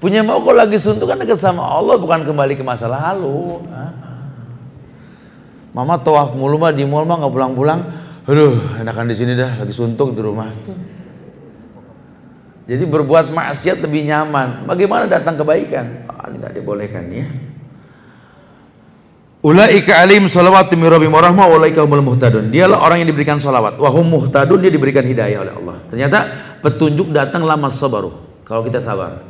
Punya mau kok lagi suntuk kan dekat sama Allah bukan kembali ke masa lalu. Mama tawaf mulu mah di mall mah nggak pulang-pulang. Aduh, enakan di sini dah, lagi suntuk di rumah. Jadi berbuat maksiat lebih nyaman. Bagaimana datang kebaikan? Ah, tidak dibolehkan ya. Ulaika alim salawatu min rabbihim wa ulaika humul muhtadun. Dialah orang yang diberikan salawat. Wa hum muhtadun dia diberikan hidayah oleh Allah. Ternyata petunjuk datang lama sabaru. Kalau kita sabar.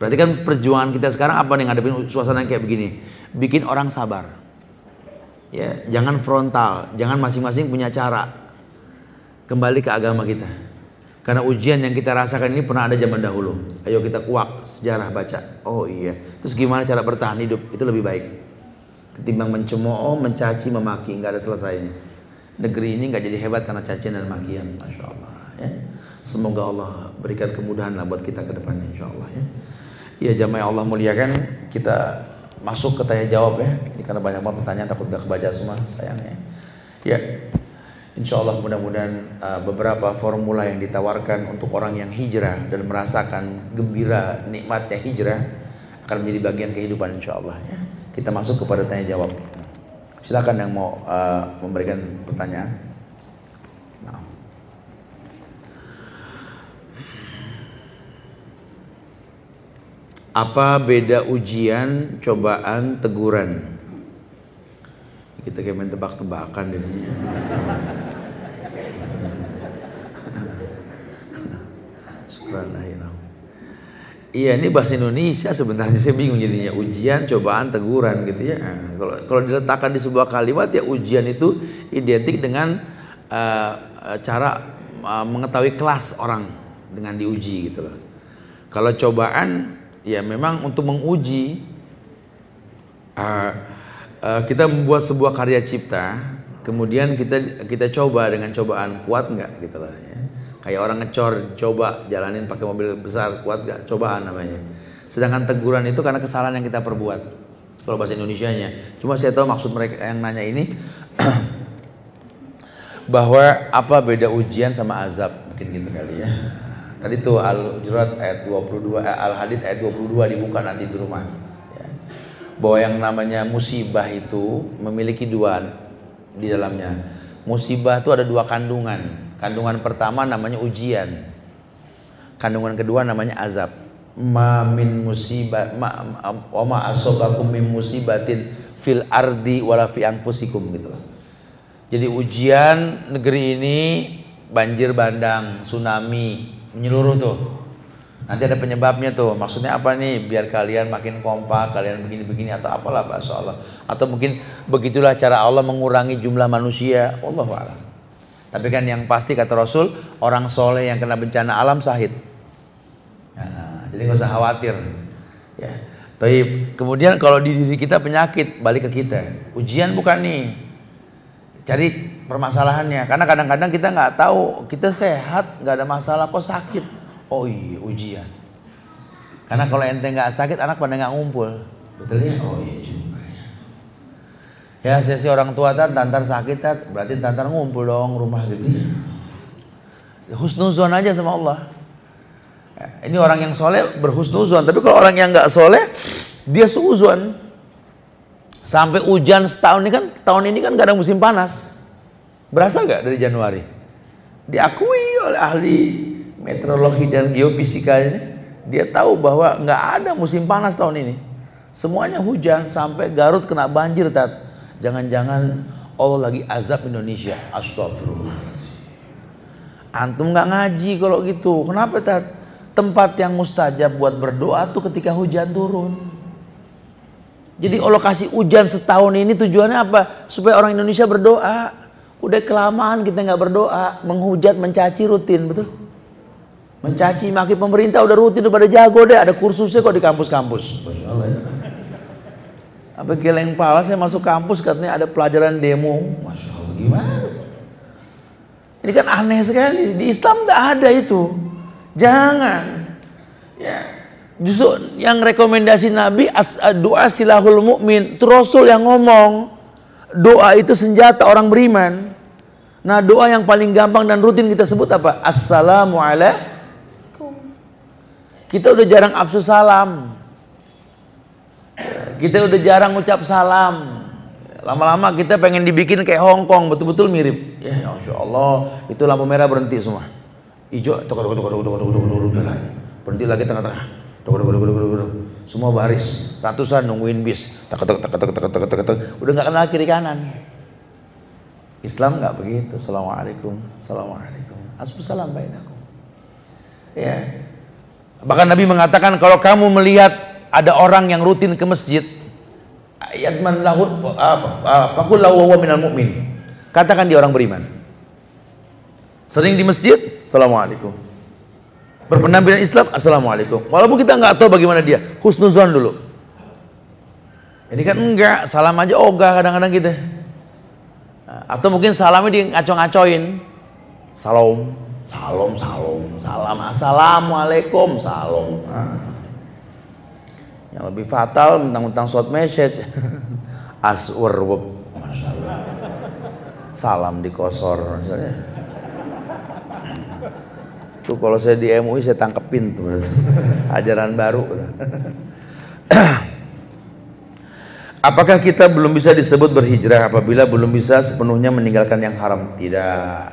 Berarti kan perjuangan kita sekarang apa nih ngadepin suasana kayak begini? Bikin orang sabar. Ya, jangan frontal, jangan masing-masing punya cara. Kembali ke agama kita. Karena ujian yang kita rasakan ini pernah ada zaman dahulu. Ayo kita kuak sejarah baca. Oh iya. Terus gimana cara bertahan hidup? Itu lebih baik. Ketimbang mencemooh, mencaci, memaki, nggak ada selesainya. Negeri ini nggak jadi hebat karena cacian dan makian. Masya Allah. Ya. Semoga Allah berikan kemudahan lah buat kita ke depannya insya Allah ya. Ya jamaah Allah muliakan kita masuk ke tanya jawab ya. Ini karena banyak banget pertanyaan takut gak kebaca semua sayangnya. Ya. Insya Allah mudah-mudahan uh, beberapa formula yang ditawarkan untuk orang yang hijrah dan merasakan gembira nikmatnya hijrah akan menjadi bagian kehidupan insya Allah ya. Kita masuk kepada tanya jawab. Silakan yang mau uh, memberikan pertanyaan. Apa beda ujian, cobaan, teguran? Kita kayak main tebak-tebakan deh. <laughs> Iya ini bahasa Indonesia sebenarnya saya bingung jadinya ujian, cobaan, teguran gitu ya. Nah, kalau kalau diletakkan di sebuah kalimat ya ujian itu identik dengan uh, cara uh, mengetahui kelas orang dengan diuji gitu loh. Kalau cobaan ya memang untuk menguji uh, uh, kita membuat sebuah karya cipta, kemudian kita kita coba dengan cobaan kuat nggak gitu lah ya. Kayak orang ngecor, coba jalanin pakai mobil besar, kuat nggak? Cobaan namanya. Sedangkan teguran itu karena kesalahan yang kita perbuat. Kalau bahasa Indonesia-nya. Cuma saya tahu maksud mereka yang nanya ini <clears throat> bahwa apa beda ujian sama azab mungkin gitu kali ya. Tadi tuh Al-Hujurat ayat 22, eh, Al-Hadid ayat 22 dibuka nanti di rumah bahwa yang namanya musibah itu memiliki dua di dalamnya. Musibah itu ada dua kandungan. Kandungan pertama namanya ujian. Kandungan kedua namanya azab. Ma min musibah ma wa ma asobakum min musibatin fil ardi wala fi anfusikum gitu Jadi ujian negeri ini banjir bandang, tsunami menyeluruh tuh Nanti ada penyebabnya tuh. Maksudnya apa nih? Biar kalian makin kompak, kalian begini-begini atau apalah bahasa Allah. Atau mungkin begitulah cara Allah mengurangi jumlah manusia. Allah a'lam. Tapi kan yang pasti kata Rasul, orang soleh yang kena bencana alam sahid. Ya, jadi nggak usah khawatir. Ya. Tapi kemudian kalau di diri kita penyakit, balik ke kita. Ujian bukan nih. Cari permasalahannya. Karena kadang-kadang kita nggak tahu, kita sehat, nggak ada masalah, kok sakit. Oh iya ujian. Karena kalau ente nggak sakit anak pada nggak ngumpul. Betul ya? Oh iya juga ya. Ya sesi orang tua tat tantar sakit tat berarti tantar ngumpul dong rumah gitu. Husnuzon aja sama Allah. Ya, ini orang yang soleh berhusnuzon. Tapi kalau orang yang nggak soleh dia suuzon. Sampai hujan setahun ini kan tahun ini kan gak ada musim panas. Berasa nggak dari Januari? Diakui oleh ahli meteorologi dan geofisika ini dia tahu bahwa nggak ada musim panas tahun ini. Semuanya hujan sampai Garut kena banjir tat. Jangan-jangan Allah lagi azab Indonesia. Astagfirullah antum nggak ngaji kalau gitu. Kenapa tat? Tempat yang mustajab buat berdoa tuh ketika hujan turun jadi Allah kasih hujan setahun ini tujuannya apa supaya orang Indonesia berdoa udah kelamaan kita nggak berdoa menghujat mencaci rutin betul Mencaci maki pemerintah udah rutin udah pada jago deh, ada kursusnya kok di kampus-kampus. Apa geleng pala saya masuk kampus katanya ada pelajaran demo. Masya Allah gimana Ini kan aneh sekali. Di Islam tidak ada itu. Jangan. Ya. Justru yang rekomendasi Nabi as, eh, doa silahul mukmin, itu Rasul yang ngomong. Doa itu senjata orang beriman. Nah, doa yang paling gampang dan rutin kita sebut apa? Assalamualaikum. Kita udah jarang absus salam. Kita udah jarang ucap salam. Lama-lama kita pengen dibikin kayak Hong Kong, betul-betul mirip. Ya, Insya Allah, itu lampu merah berhenti semua. Hijau, tukar, tukar, tukar, tukar, tukar, tukar, tukar, berhenti lagi tengah-tengah semua baris, ratusan nungguin bis. Tak, tak, tak, tak, tak, tak, tak. Udah nggak kenal kiri kanan. Islam nggak begitu. Assalamualaikum, assalamualaikum. Assalamualaikum bainakum. Ya, Bahkan Nabi mengatakan kalau kamu melihat ada orang yang rutin ke masjid, ayat man lahu faqul lahu wa minal mu'min. Katakan dia orang beriman. Sering di masjid, Assalamualaikum. Berpenampilan Islam, Assalamualaikum. Walaupun kita nggak tahu bagaimana dia, husnuzon dulu. Ini kan enggak, salam aja ogah kadang-kadang gitu. Atau mungkin salamnya di ngaco-ngacoin. Salam, salam, salam, salam, assalamualaikum, salam. Yang lebih fatal mentang-mentang short message. <laughs> Aswar, salam di kosor misalnya. Kalau saya di MUI saya tangkepin tuh <laughs> ajaran baru. <clears throat> Apakah kita belum bisa disebut berhijrah apabila belum bisa sepenuhnya meninggalkan yang haram? Tidak.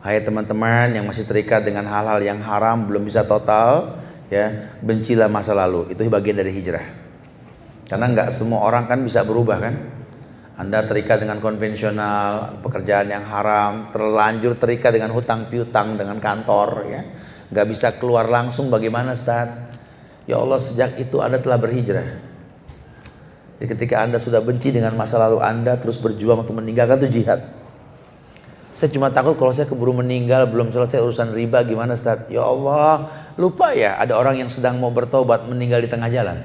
Hai teman-teman yang masih terikat dengan hal-hal yang haram belum bisa total, ya bencilah masa lalu. Itu bagian dari hijrah. Karena nggak semua orang kan bisa berubah kan. Anda terikat dengan konvensional, pekerjaan yang haram, terlanjur terikat dengan hutang piutang dengan kantor, ya nggak bisa keluar langsung. Bagaimana Ustaz? Ya Allah sejak itu Anda telah berhijrah. Jadi ketika Anda sudah benci dengan masa lalu Anda terus berjuang untuk meninggalkan itu jihad. Saya cuma takut kalau saya keburu meninggal belum selesai urusan riba gimana Ustaz? Ya Allah, lupa ya ada orang yang sedang mau bertobat meninggal di tengah jalan.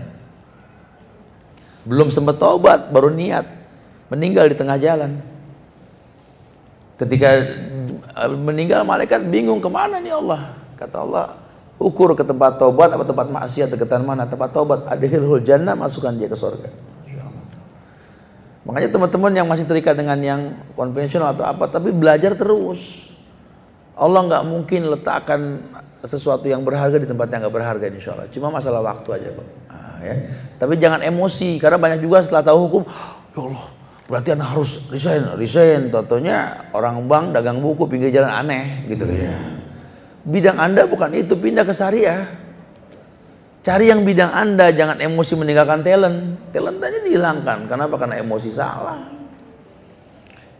Belum sempat tobat baru niat meninggal di tengah jalan. Ketika meninggal malaikat bingung ke mana nih Allah? Kata Allah, ukur ke tempat tobat apa tempat maksiat deketan mana tempat tobat adhilul jannah masukkan dia ke surga. Makanya teman-teman yang masih terikat dengan yang konvensional atau apa, tapi belajar terus. Allah nggak mungkin letakkan sesuatu yang berharga di tempat yang nggak berharga insya Allah. Cuma masalah waktu aja, Pak. Nah, ya. Tapi jangan emosi, karena banyak juga setelah tahu hukum, ya Allah, berarti anak harus resign, resign. Totonya orang bank dagang buku pinggir jalan aneh, gitu ya. Bidang anda bukan itu, pindah ke syariah. Cari yang bidang Anda, jangan emosi meninggalkan talent. Talent aja dihilangkan. Kenapa? Karena emosi salah.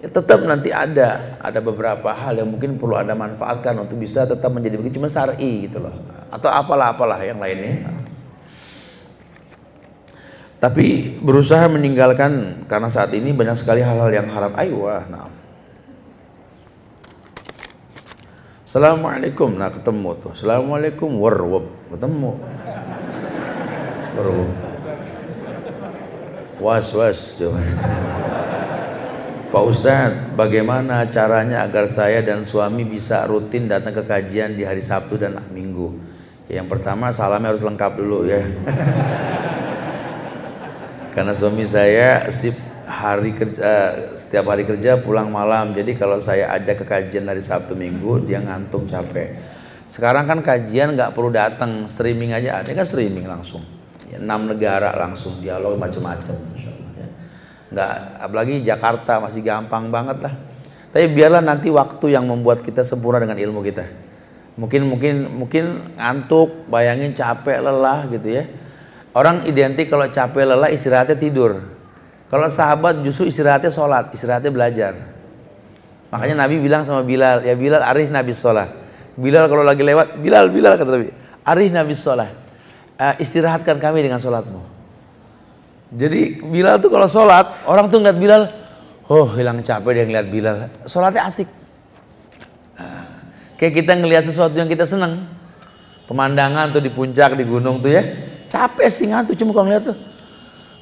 Ya, tetap nanti ada ada beberapa hal yang mungkin perlu Anda manfaatkan untuk bisa tetap menjadi begitu cuma syar'i gitu loh. Atau apalah-apalah yang lainnya. Tapi berusaha meninggalkan karena saat ini banyak sekali hal-hal yang haram. Ayo, nah. Assalamualaikum, nah ketemu tuh. Assalamualaikum, warwab, ketemu. Baru was was. Coba <laughs> Pak Ustadz bagaimana caranya agar saya dan suami bisa rutin datang ke kajian di hari Sabtu dan Minggu? Yang pertama salamnya harus lengkap dulu ya <laughs> karena suami saya sip hari kerja setiap hari kerja pulang malam. Jadi kalau saya ajak ke kajian hari Sabtu Minggu dia ngantuk capek. Sekarang kan kajian nggak perlu datang streaming aja. Ada kan streaming langsung. Ya, enam negara langsung dialog macam-macam ya. nggak apalagi Jakarta masih gampang banget lah. Tapi biarlah nanti waktu yang membuat kita sempurna dengan ilmu kita. Mungkin mungkin mungkin ngantuk bayangin capek lelah gitu ya orang identik kalau capek lelah istirahatnya tidur kalau sahabat justru istirahatnya sholat istirahatnya belajar makanya Nabi bilang sama Bilal ya Bilal arif Nabi sholat Bilal kalau lagi lewat Bilal Bilal kata Nabi arif Nabi sholat uh, istirahatkan kami dengan sholatmu. Jadi Bilal tuh kalau sholat, orang tuh ngeliat Bilal, oh hilang capek dia ngeliat Bilal. Sholatnya asik. Kayak kita ngeliat sesuatu yang kita senang. Pemandangan tuh di puncak, di gunung tuh ya. Capek sih ngantuk, cuma kalau ngeliat tuh.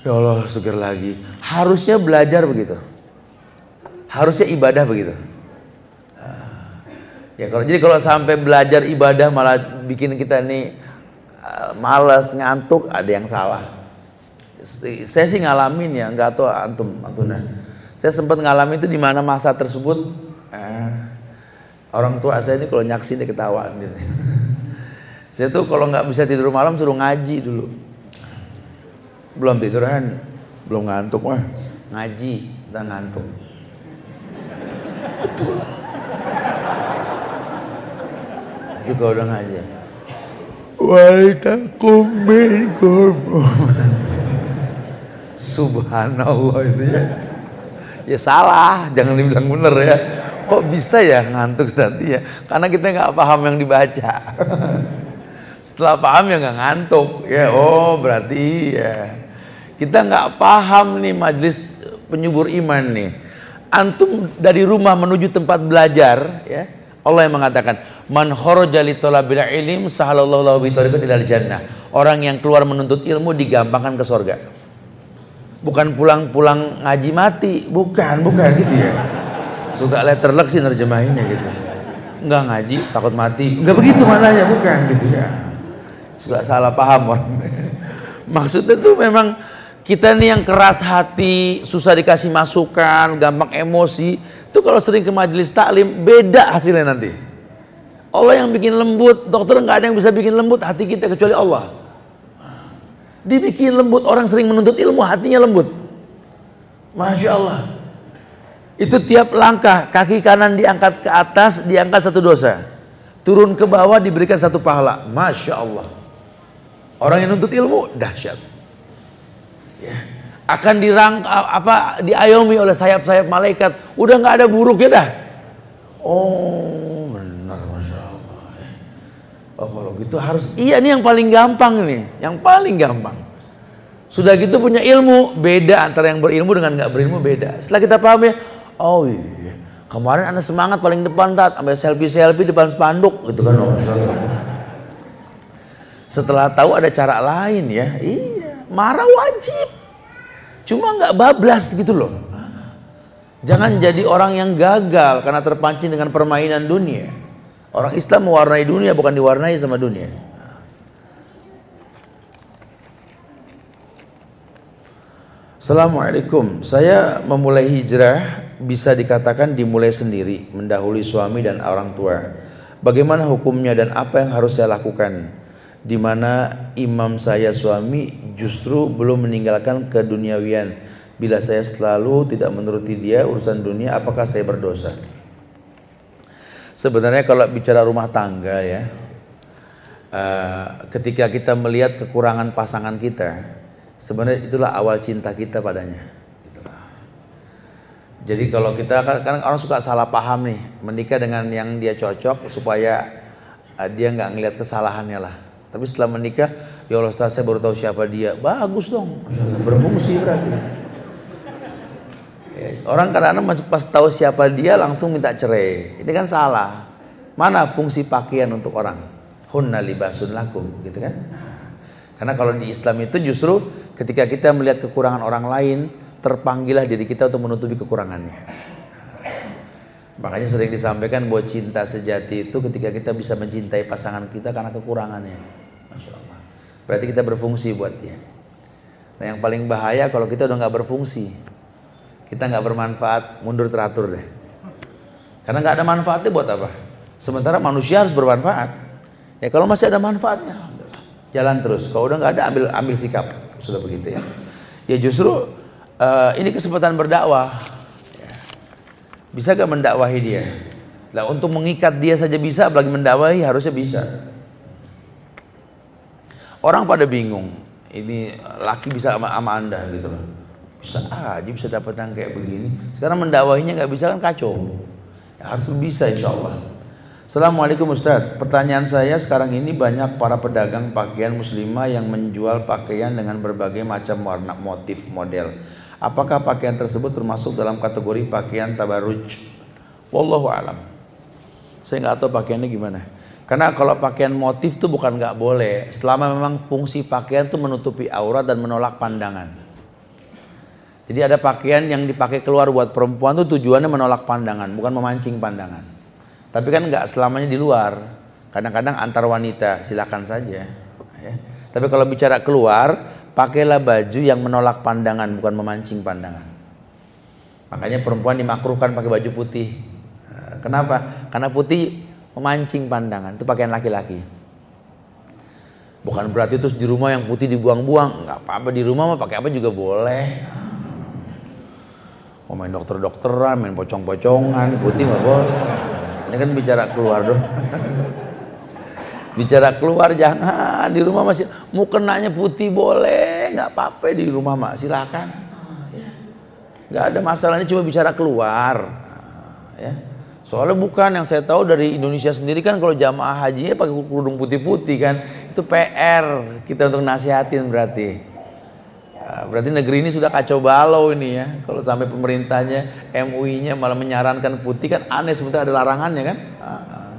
Ya Allah seger lagi. Harusnya belajar begitu. Harusnya ibadah begitu. Ya kalau jadi kalau sampai belajar ibadah malah bikin kita nih malas, ngantuk, ada yang salah. Saya sih ngalamin ya, nggak tahu antum, antuna. Saya sempat ngalamin itu di mana masa tersebut. Eh, orang tua saya ini kalau nyaksi dia ketawa. Gitu. <laughs> Saya tuh kalau nggak bisa tidur malam suruh ngaji dulu. Belum tiduran, belum ngantuk mah. Ngaji, udah ngantuk. Betul. Itu kalau udah ngaji. Waltakum minkum. Subhanallah itu ya. Ya salah, jangan dibilang bener ya. Kok bisa ya ngantuk nanti ya? Karena kita nggak paham yang dibaca. Setelah paham ya nggak ngantuk ya. Oh berarti ya kita nggak paham nih majlis penyubur iman nih. Antum dari rumah menuju tempat belajar ya Allah yang mengatakan, "Man kharaja li talabil ilm sahalallahu lahu bi ilal jannah." Orang yang keluar menuntut ilmu digampangkan ke surga. Bukan pulang-pulang ngaji mati, bukan, bukan gitu ya. Suka letterlek sih nerjemahinnya gitu. Enggak ngaji, takut mati. Enggak begitu mananya, bukan gitu ya. Suka salah paham orang. <laughs> Maksudnya tuh memang kita nih yang keras hati, susah dikasih masukan, gampang emosi, itu kalau sering ke majelis taklim beda hasilnya nanti. Allah yang bikin lembut, dokter nggak ada yang bisa bikin lembut hati kita kecuali Allah. Dibikin lembut orang sering menuntut ilmu hatinya lembut. Masya Allah. Itu tiap langkah kaki kanan diangkat ke atas diangkat satu dosa. Turun ke bawah diberikan satu pahala. Masya Allah. Orang yang nuntut ilmu dahsyat ya, akan dirang apa diayomi oleh sayap-sayap malaikat. Udah nggak ada buruknya dah. Oh, benar masya Allah. Ya. Oh, kalau gitu harus iya nih yang paling gampang nih, yang paling gampang. Sudah gitu punya ilmu, beda antara yang berilmu dengan nggak berilmu beda. Setelah kita paham ya, oh iya, kemarin anda semangat paling depan tat, sampai selfie selfie depan spanduk gitu kan. Oh, Setelah tahu ada cara lain ya, iya, marah wajib. Cuma nggak bablas gitu loh. Jangan jadi orang yang gagal karena terpancing dengan permainan dunia. Orang Islam mewarnai dunia bukan diwarnai sama dunia. Assalamualaikum. Saya memulai hijrah bisa dikatakan dimulai sendiri, mendahului suami dan orang tua. Bagaimana hukumnya dan apa yang harus saya lakukan? Di mana imam saya suami justru belum meninggalkan keduniawian. Bila saya selalu tidak menuruti dia urusan dunia, apakah saya berdosa? Sebenarnya kalau bicara rumah tangga ya, uh, ketika kita melihat kekurangan pasangan kita, sebenarnya itulah awal cinta kita padanya. Jadi kalau kita kan, kan orang suka salah paham nih, menikah dengan yang dia cocok supaya uh, dia nggak ngelihat kesalahannya lah. Tapi setelah menikah, ya Allah saya baru tahu siapa dia. Bagus dong, berfungsi berarti. Ya, orang kadang-kadang pas tahu siapa dia langsung minta cerai. Ini kan salah. Mana fungsi pakaian untuk orang? Hunna libasun lakum, gitu kan? Karena kalau di Islam itu justru ketika kita melihat kekurangan orang lain, terpanggilah diri kita untuk menutupi kekurangannya. Makanya sering disampaikan bahwa cinta sejati itu ketika kita bisa mencintai pasangan kita karena kekurangannya. Berarti kita berfungsi buat dia. Nah yang paling bahaya kalau kita udah nggak berfungsi, kita nggak bermanfaat, mundur teratur deh. Karena nggak ada manfaatnya buat apa? Sementara manusia harus bermanfaat. Ya kalau masih ada manfaatnya, jalan terus. Kalau udah nggak ada, ambil ambil sikap. Sudah begitu ya. Ya justru uh, ini kesempatan berdakwah. Bisa gak mendakwahi dia? Nah untuk mengikat dia saja bisa, apalagi mendakwahi harusnya bisa. Orang pada bingung, ini laki bisa sama, sama anda gitu loh. Bisa aja bisa dapat yang kayak begini. Sekarang mendakwahinya nggak bisa kan kacau. Ya, harus bisa insya Allah. Assalamualaikum Ustaz. Pertanyaan saya sekarang ini banyak para pedagang pakaian muslimah yang menjual pakaian dengan berbagai macam warna motif model. Apakah pakaian tersebut termasuk dalam kategori pakaian tabaruj? Wallahu alam. Saya nggak tahu pakaiannya gimana. Karena kalau pakaian motif itu bukan nggak boleh, selama memang fungsi pakaian itu menutupi aurat dan menolak pandangan. Jadi ada pakaian yang dipakai keluar buat perempuan itu tujuannya menolak pandangan, bukan memancing pandangan. Tapi kan nggak selamanya di luar. Kadang-kadang antar wanita, silakan saja. Ya. Tapi kalau bicara keluar, pakailah baju yang menolak pandangan, bukan memancing pandangan. Makanya perempuan dimakruhkan pakai baju putih. Kenapa? Karena putih memancing pandangan. Itu pakaian laki-laki. Bukan berarti terus di rumah yang putih dibuang-buang. Nggak apa-apa di rumah mah pakai apa juga boleh. Mau main dokter-dokteran main pocong-pocongan putih nggak boleh. Ini kan bicara keluar dong. Bicara keluar jangan. Di rumah masih mau kenanya putih boleh. Nggak apa-apa di rumah mak silakan. Nggak ada masalahnya cuma bicara keluar. Ya Soalnya bukan yang saya tahu dari Indonesia sendiri kan kalau jamaah hajinya pakai kerudung putih-putih kan itu PR kita untuk nasihatin berarti. Ya, berarti negeri ini sudah kacau balau ini ya. Kalau sampai pemerintahnya MUI-nya malah menyarankan putih kan aneh sebenarnya ada larangannya kan. Ah.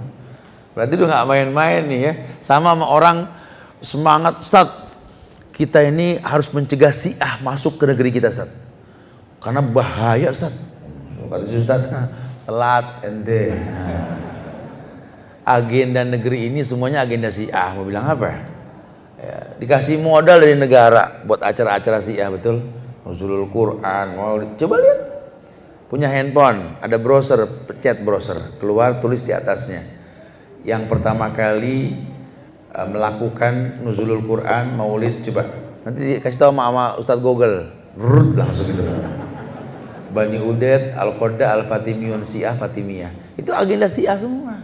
Berarti udah nggak main-main nih ya. Sama sama orang semangat Ustaz. Kita ini harus mencegah si ah masuk ke negeri kita Ustaz. Karena bahaya Ustaz. Kata si Ustaz, telat ente. Agenda negeri ini semuanya agenda si ah Mau bilang apa? Ya, dikasih modal dari negara buat acara-acara si ah betul? Nuzulul Quran. Mau coba lihat. Punya handphone, ada browser, pencet browser, keluar tulis di atasnya yang pertama kali uh, melakukan nuzulul Quran maulid coba nanti kasih tahu sama, sama Ustadz Google Rrrt, langsung gitu Bani Udet, Al-Qoda, Al-Fatimiyun, Syiah, Fatimiyah itu agenda Syiah semua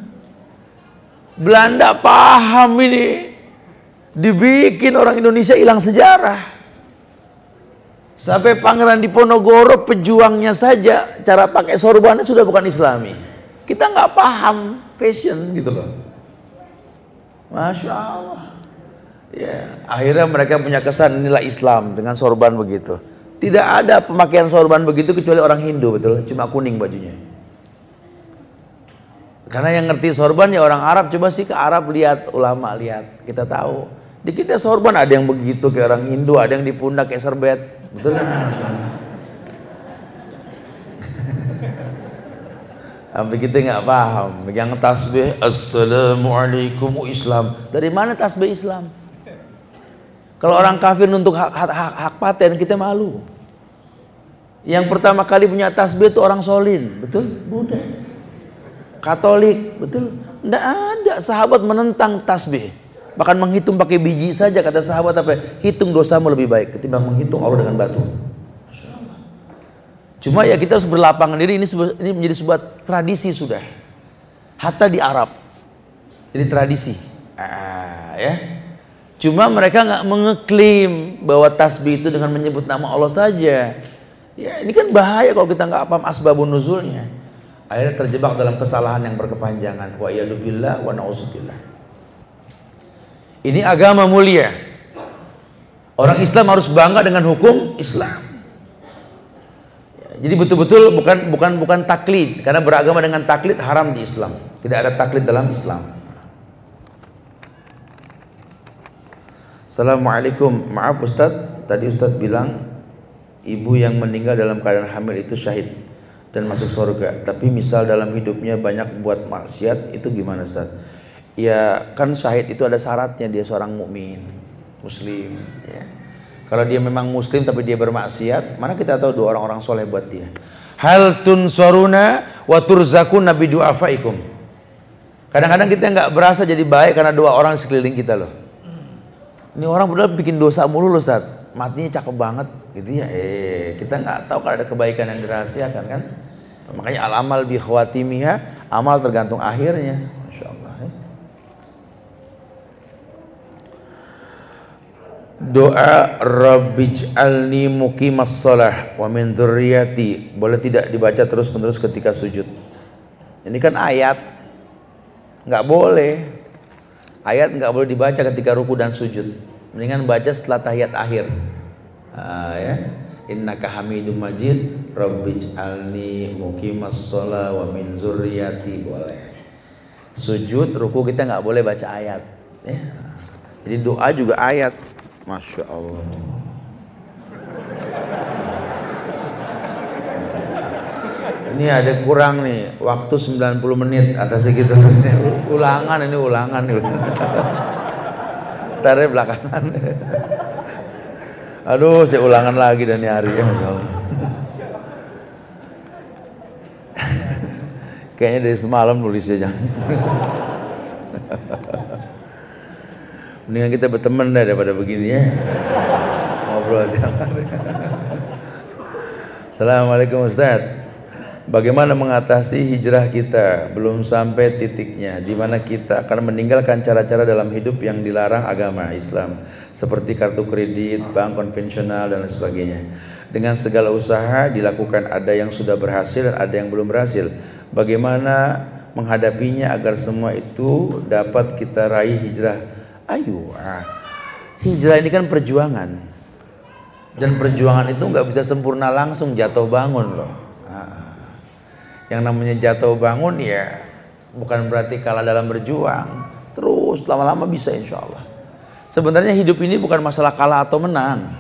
Belanda paham ini dibikin orang Indonesia hilang sejarah sampai Pangeran Diponegoro pejuangnya saja cara pakai sorbannya sudah bukan Islami kita nggak paham fashion gitu loh. Masya Allah. Ya, akhirnya mereka punya kesan inilah Islam dengan sorban begitu. Tidak ada pemakaian sorban begitu kecuali orang Hindu betul, cuma kuning bajunya. Karena yang ngerti sorban ya orang Arab, coba sih ke Arab lihat ulama lihat, kita tahu. Di kita sorban ada yang begitu kayak orang Hindu, ada yang di pundak kayak serbet, betul? <laughs> Sampai kita nggak paham. Yang tasbih Assalamualaikum Islam. Dari mana tasbih Islam? Kalau orang kafir untuk hak, hak, hak, hak paten kita malu. Yang pertama kali punya tasbih itu orang solin, betul? Buddha. Katolik, betul? Tidak ada sahabat menentang tasbih. Bahkan menghitung pakai biji saja kata sahabat apa? Hitung dosamu lebih baik ketimbang menghitung Allah dengan batu. Cuma ya kita harus berlapangan diri ini ini menjadi sebuah tradisi sudah. Hatta di Arab. Jadi tradisi. Ah, ya. Cuma mereka nggak mengeklaim bahwa tasbih itu dengan menyebut nama Allah saja. Ya ini kan bahaya kalau kita nggak paham asbabun nuzulnya. Akhirnya terjebak dalam kesalahan yang berkepanjangan. Wa billah wa na'udzubillah. Ini agama mulia. Orang Islam harus bangga dengan hukum Islam. Jadi betul-betul bukan bukan bukan taklid karena beragama dengan taklid haram di Islam. Tidak ada taklid dalam Islam. Assalamualaikum. Maaf Ustaz, tadi Ustaz bilang ibu yang meninggal dalam keadaan hamil itu syahid dan masuk surga. Tapi misal dalam hidupnya banyak buat maksiat, itu gimana Ustaz? Ya kan syahid itu ada syaratnya dia seorang mukmin, muslim. Ya. Kalau dia memang muslim tapi dia bermaksiat, mana kita tahu dua orang-orang soleh buat dia. Hal soruna wa turzakuna nabi du'afaikum. Kadang-kadang kita nggak berasa jadi baik karena dua orang sekeliling kita loh. Ini orang benar bikin dosa mulu loh Ustaz. Matinya cakep banget gitu ya. Eh, kita nggak tahu kalau ada kebaikan yang dirahasiakan kan. Makanya al amal bi khawatimiha, amal tergantung akhirnya. doa Rabbij'alni muqimas wa min dzurriyyati boleh tidak dibaca terus menerus ketika sujud ini kan ayat nggak boleh ayat nggak boleh dibaca ketika ruku dan sujud mendingan baca setelah tahiyat akhir. Ah, ya. Innaka hamidum majid. Rabbij'alni muqimas salah wa min dzurriyyati boleh. Sujud ruku kita nggak boleh baca ayat ya. jadi doa juga ayat. Masya Allah. Ini ada kurang nih, waktu 90 menit atas segitu. <laughs> Ulangan ini ulangan Ntar belakangan. Aduh, saya ulangan lagi dan hari ya Masya Allah. Kayaknya dari semalam nulisnya jangan. Mendingan kita berteman daripada begini ya. Ngobrol aja. Assalamualaikum Ustaz. Bagaimana mengatasi hijrah kita belum sampai titiknya di mana kita akan meninggalkan cara-cara dalam hidup yang dilarang agama Islam seperti kartu kredit, bank konvensional dan sebagainya. Dengan segala usaha dilakukan ada yang sudah berhasil dan ada yang belum berhasil. Bagaimana menghadapinya agar semua itu dapat kita raih hijrah Ayo, ah. hijrah ini kan perjuangan. Dan perjuangan itu nggak bisa sempurna langsung jatuh bangun loh. Yang namanya jatuh bangun ya Bukan berarti kalah dalam berjuang. Terus lama-lama bisa insya Allah. Sebenarnya hidup ini bukan masalah kalah atau menang.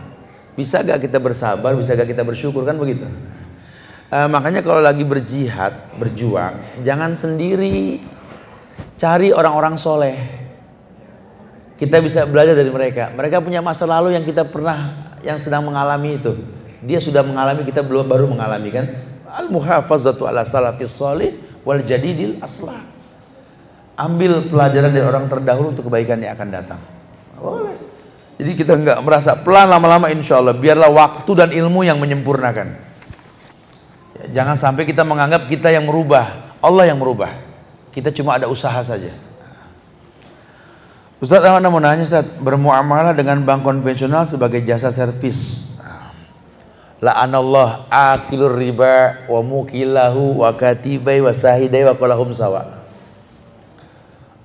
Bisa gak kita bersabar, bisa gak kita bersyukur kan begitu. Uh, makanya kalau lagi berjihad, berjuang, jangan sendiri. Cari orang-orang soleh. Kita bisa belajar dari mereka. Mereka punya masa lalu yang kita pernah, yang sedang mengalami itu. Dia sudah mengalami, kita belum baru mengalami kan. Al-muhafazatu ala salafis soleh wal jadidil aslah. Ambil pelajaran dari orang terdahulu untuk kebaikan yang akan datang. Boleh. Jadi kita nggak merasa pelan lama-lama insya Allah. Biarlah waktu dan ilmu yang menyempurnakan. Ya, jangan sampai kita menganggap kita yang merubah. Allah yang merubah. Kita cuma ada usaha saja. Ustaz Ahmad mau nanya Ustaz, bermuamalah dengan bank konvensional sebagai jasa servis la'anallah akilur riba wa mukilahu wa katibai wa sahidai wa kulahum sawa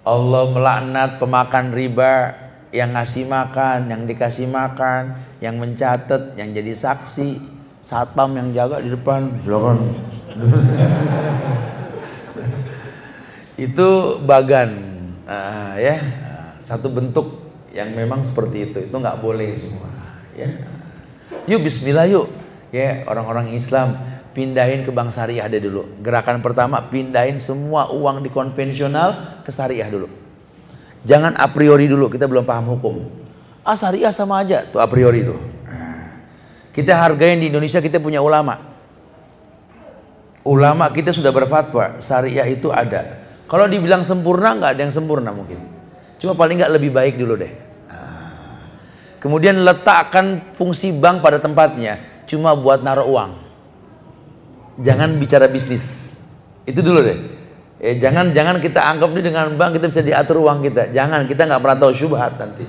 Allah melaknat pemakan riba yang ngasih makan, yang dikasih makan, yang mencatat, yang jadi saksi, satpam yang jaga di depan, silakan. <laughs> itu bagan, uh, ya, satu bentuk yang memang seperti itu, itu nggak boleh semua, ya. Yuk Bismillah yuk orang-orang Islam pindahin ke bank syariah deh dulu. Gerakan pertama pindahin semua uang di konvensional ke syariah dulu. Jangan a priori dulu, kita belum paham hukum. Ah syariah sama aja, tuh a priori tuh. Kita hargain di Indonesia kita punya ulama. Ulama kita sudah berfatwa, syariah itu ada. Kalau dibilang sempurna nggak ada yang sempurna mungkin. Cuma paling nggak lebih baik dulu deh. Kemudian letakkan fungsi bank pada tempatnya cuma buat naruh uang. Jangan bicara bisnis. Itu dulu deh. Eh, jangan jangan kita anggap ini dengan bank kita bisa diatur uang kita. Jangan kita nggak pernah tahu syubhat nanti.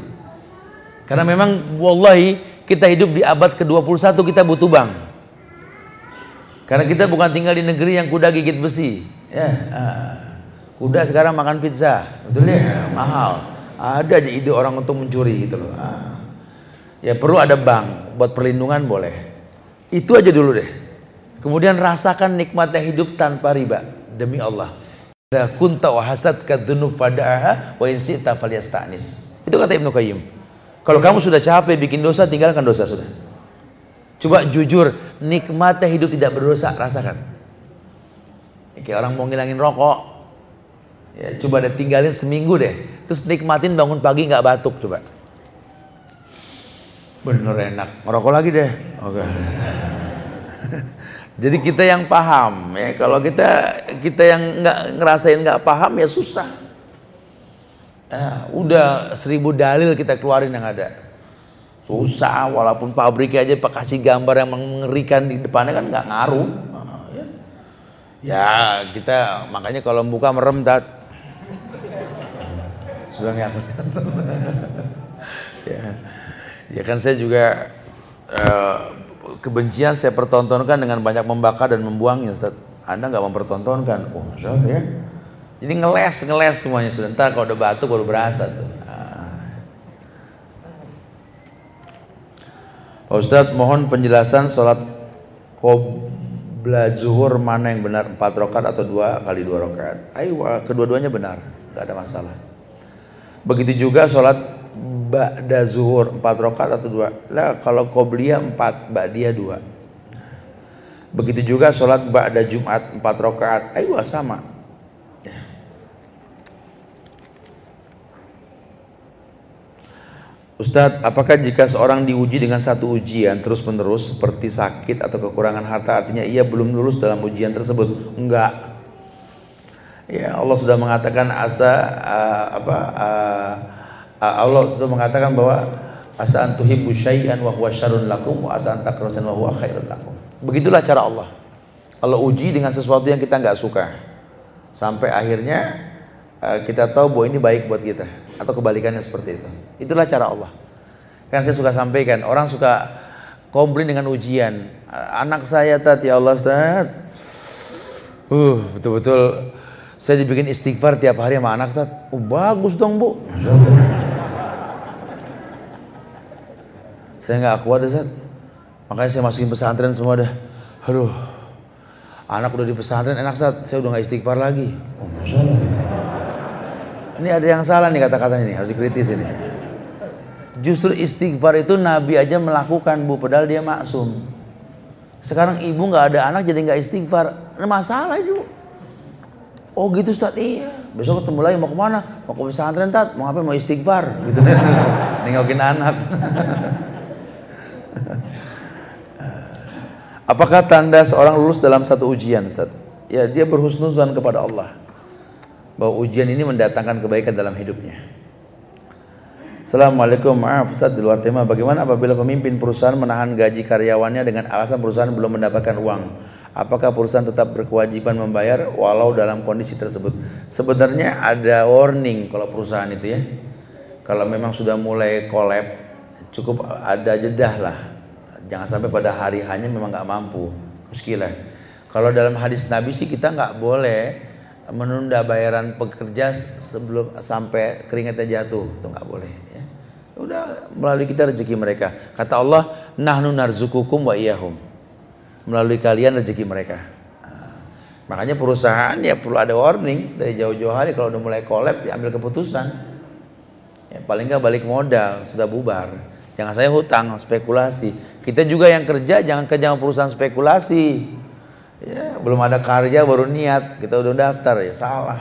Karena memang wallahi kita hidup di abad ke-21 kita butuh bank. Karena kita bukan tinggal di negeri yang kuda gigit besi. Ya, uh, kuda sekarang makan pizza, betul ya? Mahal. Ada aja ide orang untuk mencuri gitu loh. Uh, ya perlu ada bank buat perlindungan boleh. Itu aja dulu deh. Kemudian rasakan nikmatnya hidup tanpa riba demi Allah. Idza kunta wa hasadka dzunub fada'aha wa in sita falyastanis. Itu kata Ibnu Qayyim. Kalau kamu sudah capek bikin dosa, tinggalkan dosa sudah. Coba jujur, nikmatnya hidup tidak berdosa, rasakan. Kayak orang mau ngilangin rokok, ya coba deh tinggalin seminggu deh. Terus nikmatin bangun pagi nggak batuk coba. Bener enak. Ngerokok lagi deh. Oke. Okay. <laughs> Jadi kita yang paham ya. Kalau kita kita yang nggak ngerasain nggak paham ya susah. Ya, udah seribu dalil kita keluarin yang ada. Susah, walaupun pabrik aja pak kasih gambar yang mengerikan di depannya kan nggak ngaruh. Ya. ya kita makanya kalau buka merem tat. Sudah nggak <laughs> ya. Ya kan saya juga uh, kebencian saya pertontonkan dengan banyak membakar dan membuangnya Ustaz. Anda nggak mempertontonkan. Oh, Ustaz ya. Jadi ngeles, ngeles semuanya sudah. Ntar kalau udah batuk baru berasa tuh. Nah. Ustaz mohon penjelasan sholat qobla zuhur mana yang benar empat rakaat atau dua kali dua rakaat. Ayo kedua-duanya benar, nggak ada masalah. Begitu juga sholat ba'da zuhur empat rakaat atau dua lah kalau qobliyah empat ba'diyah dua begitu juga sholat ba'da jumat empat rakaat ayo sama. Ustadz, apakah jika seorang diuji dengan satu ujian terus-menerus seperti sakit atau kekurangan harta artinya ia belum lulus dalam ujian tersebut? Enggak. Ya, Allah sudah mengatakan asa uh, apa uh, Allah sudah mengatakan bahwa asa antuhibbu syai'an wa huwa syarrun lakum wa asa wa huwa khairun lakum. Begitulah cara Allah. Allah uji dengan sesuatu yang kita nggak suka. Sampai akhirnya uh, kita tahu bahwa ini baik buat kita atau kebalikannya seperti itu. Itulah cara Allah. Kan saya suka sampaikan, orang suka komplain dengan ujian. Anak saya tadi ya Allah Ustaz. Uh, betul-betul saya dibikin istighfar tiap hari sama anak Ustaz. Oh, bagus dong, Bu. Saya nggak kuat Ustaz. Makanya saya masukin pesantren semua dah. Aduh. Anak udah di pesantren enak saat saya udah nggak istighfar lagi. Oh. Ini ada yang salah nih kata-katanya ini harus dikritis ini. Justru istighfar itu Nabi aja melakukan bu, padahal dia maksum. Sekarang ibu nggak ada anak jadi nggak istighfar, masalah itu. Oh gitu Ustaz, iya. Besok ketemu lagi mau ke mana? Mau ke pesantren Tat, mau apa? Mau istighfar. Gitu. <laughs> Nengokin anak. <laughs> Apakah tanda seorang lulus dalam satu ujian Ustaz? Ya dia berhusnuzan kepada Allah. Bahwa ujian ini mendatangkan kebaikan dalam hidupnya. Assalamualaikum, maaf Ustaz di luar tema. Bagaimana apabila pemimpin perusahaan menahan gaji karyawannya dengan alasan perusahaan belum mendapatkan uang? Apakah perusahaan tetap berkewajiban membayar walau dalam kondisi tersebut. Sebenarnya ada warning kalau perusahaan itu ya. Kalau memang sudah mulai kolab, cukup ada jedah lah. Jangan sampai pada hari hanya memang nggak mampu. Muskilah. Kalau dalam hadis Nabi sih kita nggak boleh menunda bayaran pekerja sebelum sampai keringatnya jatuh. Itu nggak boleh. Ya. Udah melalui kita rezeki mereka. Kata Allah, nahnu narzukukum wa iyahum melalui kalian rezeki mereka. makanya perusahaan ya perlu ada warning dari jauh-jauh hari kalau udah mulai kolab ya ambil keputusan. Ya, paling nggak balik modal sudah bubar. Jangan saya hutang spekulasi. Kita juga yang kerja jangan kerja sama perusahaan spekulasi. Ya, belum ada karya baru niat kita udah daftar ya salah.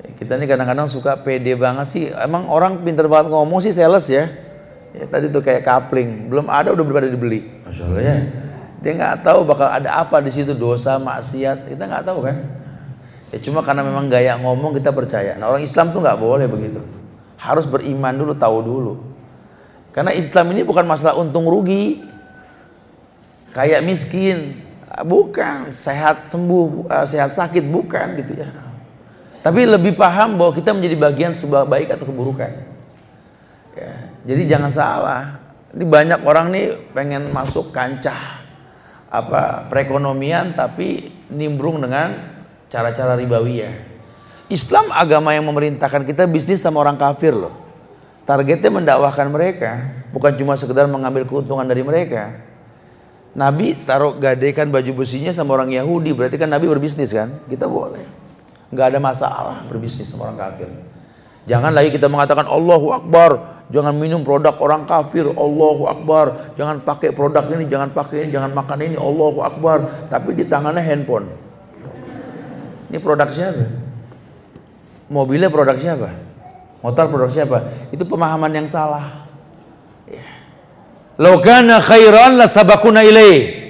Ya, kita ini kadang-kadang suka pede banget sih. Emang orang pinter banget ngomong sih sales ya. Ya tadi tuh kayak kapling, belum ada udah pada dibeli. Masya Allah ya. Dia nggak tahu bakal ada apa di situ dosa, maksiat. Kita nggak tahu kan? Ya cuma karena memang gaya ngomong kita percaya. Nah orang Islam tuh nggak boleh begitu. Harus beriman dulu, tahu dulu. Karena Islam ini bukan masalah untung rugi. Kayak miskin, bukan. Sehat sembuh, eh, sehat sakit, bukan gitu ya. Tapi lebih paham bahwa kita menjadi bagian sebuah baik atau keburukan. Ya, jadi jangan salah. Ini banyak orang nih pengen masuk kancah apa perekonomian tapi nimbrung dengan cara-cara ribawi ya. Islam agama yang memerintahkan kita bisnis sama orang kafir loh. Targetnya mendakwahkan mereka, bukan cuma sekedar mengambil keuntungan dari mereka. Nabi taruh gadekan baju besinya sama orang Yahudi, berarti kan Nabi berbisnis kan? Kita boleh. Nggak ada masalah berbisnis sama orang kafir. Jangan lagi kita mengatakan Allahu Akbar, Jangan minum produk orang kafir. Allahu Akbar. Jangan pakai produk ini, jangan pakai ini, jangan makan ini. Allahu Akbar. Tapi di tangannya handphone. Ini produk siapa? Mobilnya produk siapa? Motor produk siapa? Itu pemahaman yang salah. Ya. Logana khairan la sabakuna ilaih.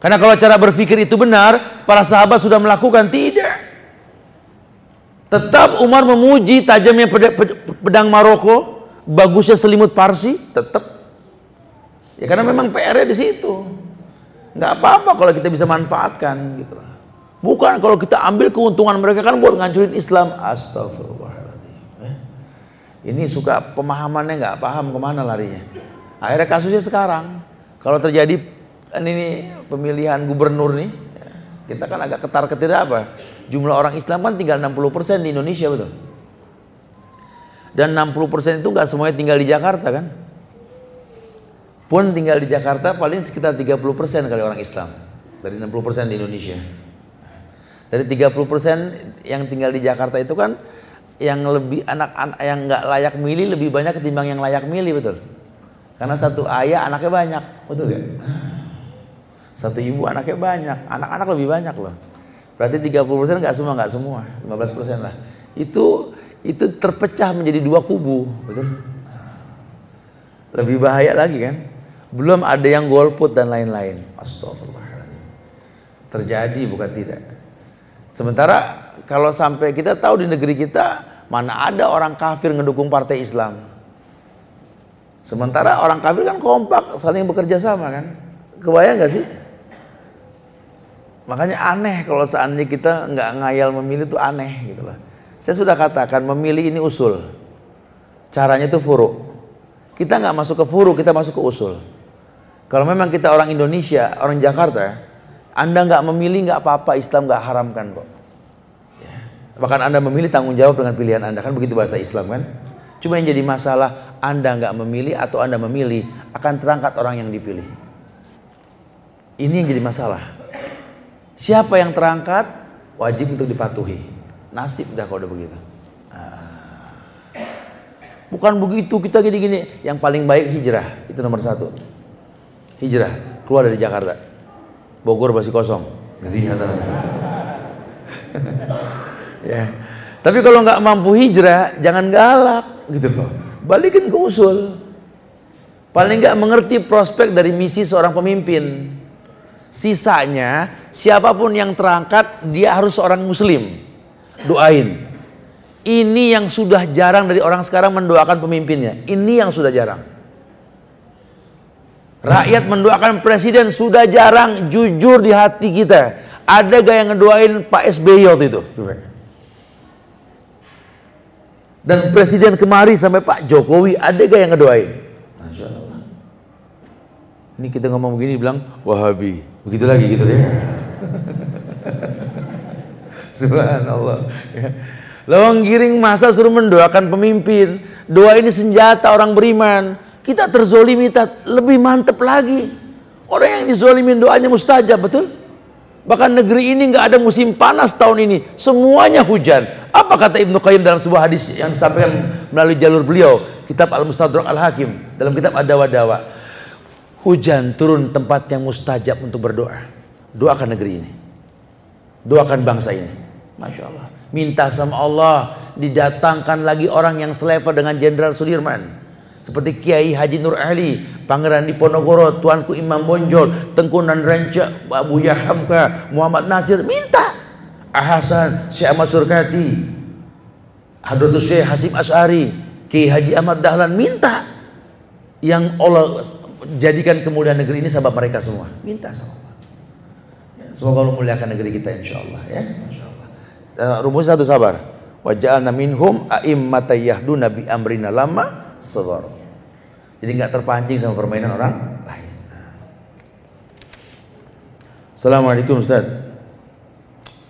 Karena kalau cara berpikir itu benar, para sahabat sudah melakukan tidak. Tetap Umar memuji tajamnya pedang Maroko, bagusnya selimut Parsi tetap ya karena memang PR-nya di situ. Nggak apa-apa kalau kita bisa manfaatkan gitu. Bukan kalau kita ambil keuntungan mereka kan buat ngancurin Islam. Astagfirullahaladzim eh? ini suka pemahamannya nggak paham ke mana larinya. Akhirnya kasusnya sekarang. Kalau terjadi ini pemilihan gubernur nih ya, kita kan agak ketar ketir apa? Jumlah orang Islam kan tinggal 60% di Indonesia betul dan 60% itu nggak semuanya tinggal di Jakarta kan? Pun tinggal di Jakarta paling sekitar 30% kali orang Islam dari 60% di Indonesia. Dari 30% yang tinggal di Jakarta itu kan yang lebih anak-anak yang nggak layak milih lebih banyak ketimbang yang layak milih betul. Karena satu ayah anaknya banyak, betul gak? Satu ibu anaknya banyak, anak-anak lebih banyak loh. Berarti 30% nggak semua, nggak semua, 15% lah. Itu itu terpecah menjadi dua kubu, betul? Lebih bahaya lagi kan? Belum ada yang golput dan lain-lain. Astagfirullahaladzim. Terjadi bukan tidak. Sementara kalau sampai kita tahu di negeri kita mana ada orang kafir ngedukung partai Islam. Sementara orang kafir kan kompak saling bekerja sama kan. Kebayang gak sih? Makanya aneh kalau seandainya kita nggak ngayal memilih itu aneh gitu loh. Saya sudah katakan memilih ini usul. Caranya itu furu. Kita nggak masuk ke furu, kita masuk ke usul. Kalau memang kita orang Indonesia, orang Jakarta, Anda nggak memilih nggak apa-apa, Islam nggak haramkan kok. Ya. Bahkan Anda memilih tanggung jawab dengan pilihan Anda kan begitu bahasa Islam kan. Cuma yang jadi masalah Anda nggak memilih atau Anda memilih akan terangkat orang yang dipilih. Ini yang jadi masalah. Siapa yang terangkat wajib untuk dipatuhi. Nasib dah kalau udah begitu. Ah. Bukan begitu kita gini-gini. Yang paling baik hijrah itu nomor satu. Hijrah keluar dari Jakarta. Bogor masih kosong. Jadi <laughs> ya. Tapi kalau nggak mampu hijrah, jangan galak gitu loh. Balikin ke usul. Paling nggak mengerti prospek dari misi seorang pemimpin. Sisanya, siapa pun yang terangkat, dia harus seorang muslim. Doain. Ini yang sudah jarang dari orang sekarang mendoakan pemimpinnya. Ini yang sudah jarang. Rakyat mendoakan presiden sudah jarang jujur di hati kita. Ada gak yang ngedoain Pak SBY waktu itu? Dan presiden kemari sampai Pak Jokowi ada gak yang ngedoain? Ini kita ngomong begini bilang Wahabi. Begitu lagi gitu ya. <laughs> Subhanallah. Ya. Lawang giring masa suruh mendoakan pemimpin. Doa ini senjata orang beriman. Kita terzolimi lebih mantep lagi. Orang yang dizolimin doanya mustajab, betul? Bahkan negeri ini nggak ada musim panas tahun ini. Semuanya hujan. Apa kata Ibnu Qayyim dalam sebuah hadis yang disampaikan melalui jalur beliau, kitab Al-Mustadrak Al-Hakim, dalam kitab Ad-Dawa Hujan turun tempat yang mustajab untuk berdoa. Doakan negeri ini. Doakan bangsa ini. Masya Allah. Minta sama Allah didatangkan lagi orang yang selevel dengan Jenderal Sudirman seperti Kiai Haji Nur Ali, Pangeran Diponegoro, Tuanku Imam Bonjol, Tengku Nanranca, Abu Yahamka, Muhammad Nasir, minta. Ahasan, Syekh Ahmad Surkati, Hadratus Syekh Hasim As'ari, Kiai Haji Ahmad Dahlan, minta. Yang Allah jadikan kemuliaan negeri ini sabab mereka semua. Minta sama Allah. Ya, semoga Allah muliakan negeri kita insya Allah ya. Insya Allah. Uh, rumus satu sabar. Waja'alna minhum a'immata yahduna bi amrina lama sabar. Jadi nggak terpancing sama permainan orang lain. Assalamualaikum Ustaz.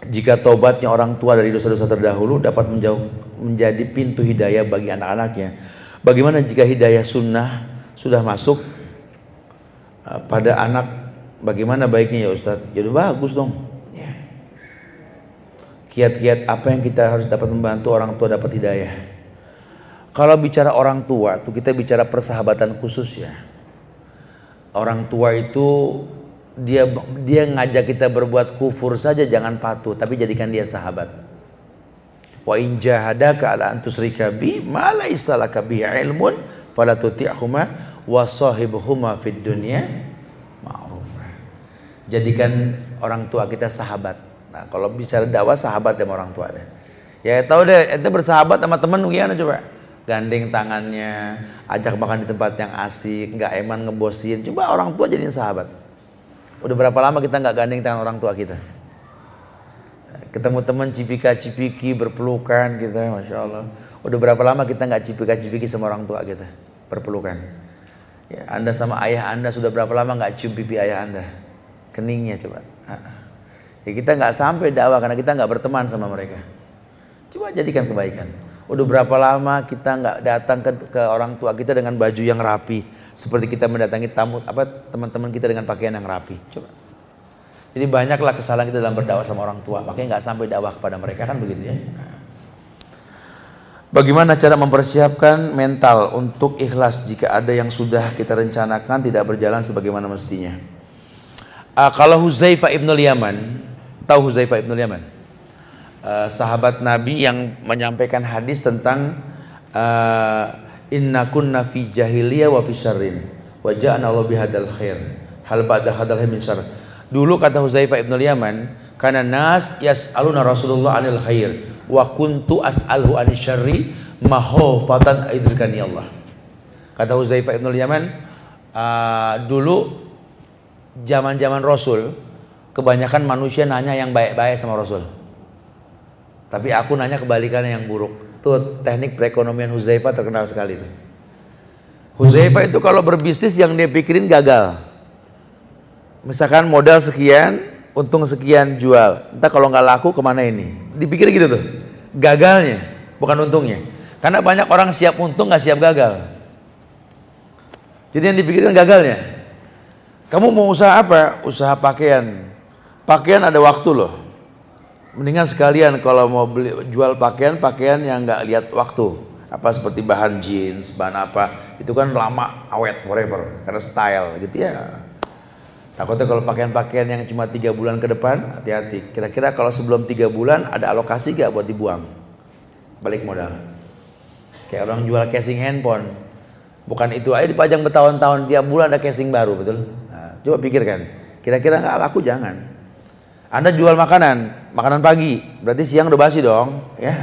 Jika taubatnya orang tua dari dosa-dosa terdahulu dapat menjauh, menjadi pintu hidayah bagi anak-anaknya. Bagaimana jika hidayah sunnah sudah masuk uh, pada anak? Bagaimana baiknya ya Ustaz? Jadi ya bagus dong. Kiat-kiat apa yang kita harus dapat membantu orang tua dapat hidayah? Kalau bicara orang tua, tuh kita bicara persahabatan khusus ya. Orang tua itu dia dia ngajak kita berbuat kufur saja jangan patuh, tapi jadikan dia sahabat. Wa in jahadaka ala an tusyrika bi ma laisa laka bi ilmun fala tuti'huma wa sahibhuma fid dunya ma'ruf. Jadikan orang tua kita sahabat. Nah, kalau bicara dakwah sahabat sama orang tua deh. Ya tahu deh, itu bersahabat sama teman gimana coba? gandeng tangannya, ajak makan di tempat yang asik, nggak eman ngebosin. Coba orang tua jadiin sahabat. Udah berapa lama kita nggak gandeng tangan orang tua kita? Ketemu teman cipika-cipiki berpelukan gitu, masya Allah. Udah berapa lama kita nggak cipika-cipiki sama orang tua kita berpelukan? Ya, anda sama ayah anda sudah berapa lama nggak cium pipi ayah anda? Keningnya coba. Ya kita nggak sampai dakwah karena kita nggak berteman sama mereka. Coba jadikan kebaikan. Udah berapa lama kita nggak datang ke, ke orang tua kita dengan baju yang rapi, seperti kita mendatangi tamu apa teman-teman kita dengan pakaian yang rapi. Coba. Jadi banyaklah kesalahan kita dalam berdakwah sama orang tua, makanya nggak sampai dakwah kepada mereka kan begitu ya. Bagaimana cara mempersiapkan mental untuk ikhlas jika ada yang sudah kita rencanakan tidak berjalan sebagaimana mestinya? Uh, kalau Huzaifah ibn Yaman, tahu Huzaifah ibn Yaman? uh, sahabat Nabi yang menyampaikan hadis tentang uh, inna kunna fi jahiliyah wa fi syarrin wa ja'ana Allah bihadal khair. Hal ba'da hadal min syarr. Dulu kata Huzaifah ibn Yaman karena nas yas'aluna Rasulullah anil khair wa kuntu as'alhu anil syarri mahofatan aidrikani Allah. Kata Huzaifah ibn Yaman uh, dulu zaman-zaman Rasul kebanyakan manusia nanya yang baik-baik sama Rasul tapi aku nanya kebalikannya yang buruk. Tuh teknik perekonomian Huzaifah terkenal sekali. Tuh. Huzaifah itu kalau berbisnis yang dia pikirin gagal. Misalkan modal sekian, untung sekian jual. Entah kalau nggak laku ke mana ini? Dipikir gitu tuh. Gagalnya, bukan untungnya. Karena banyak orang siap untung nggak siap gagal. Jadi yang dipikirin gagalnya. Kamu mau usaha apa? Usaha pakaian. Pakaian ada waktu loh. Mendingan sekalian kalau mau beli jual pakaian, pakaian yang nggak lihat waktu. Apa seperti bahan jeans, bahan apa, itu kan lama, awet, forever, karena style gitu ya. Takutnya kalau pakaian-pakaian yang cuma tiga bulan ke depan, hati-hati. Kira-kira kalau sebelum tiga bulan ada alokasi gak buat dibuang? Balik modal. Kayak orang jual casing handphone. Bukan itu aja dipajang bertahun-tahun, tiap bulan ada casing baru, betul? Nah, coba pikirkan. Kira-kira nggak laku jangan. Anda jual makanan, makanan pagi, berarti siang udah basi dong. Ya,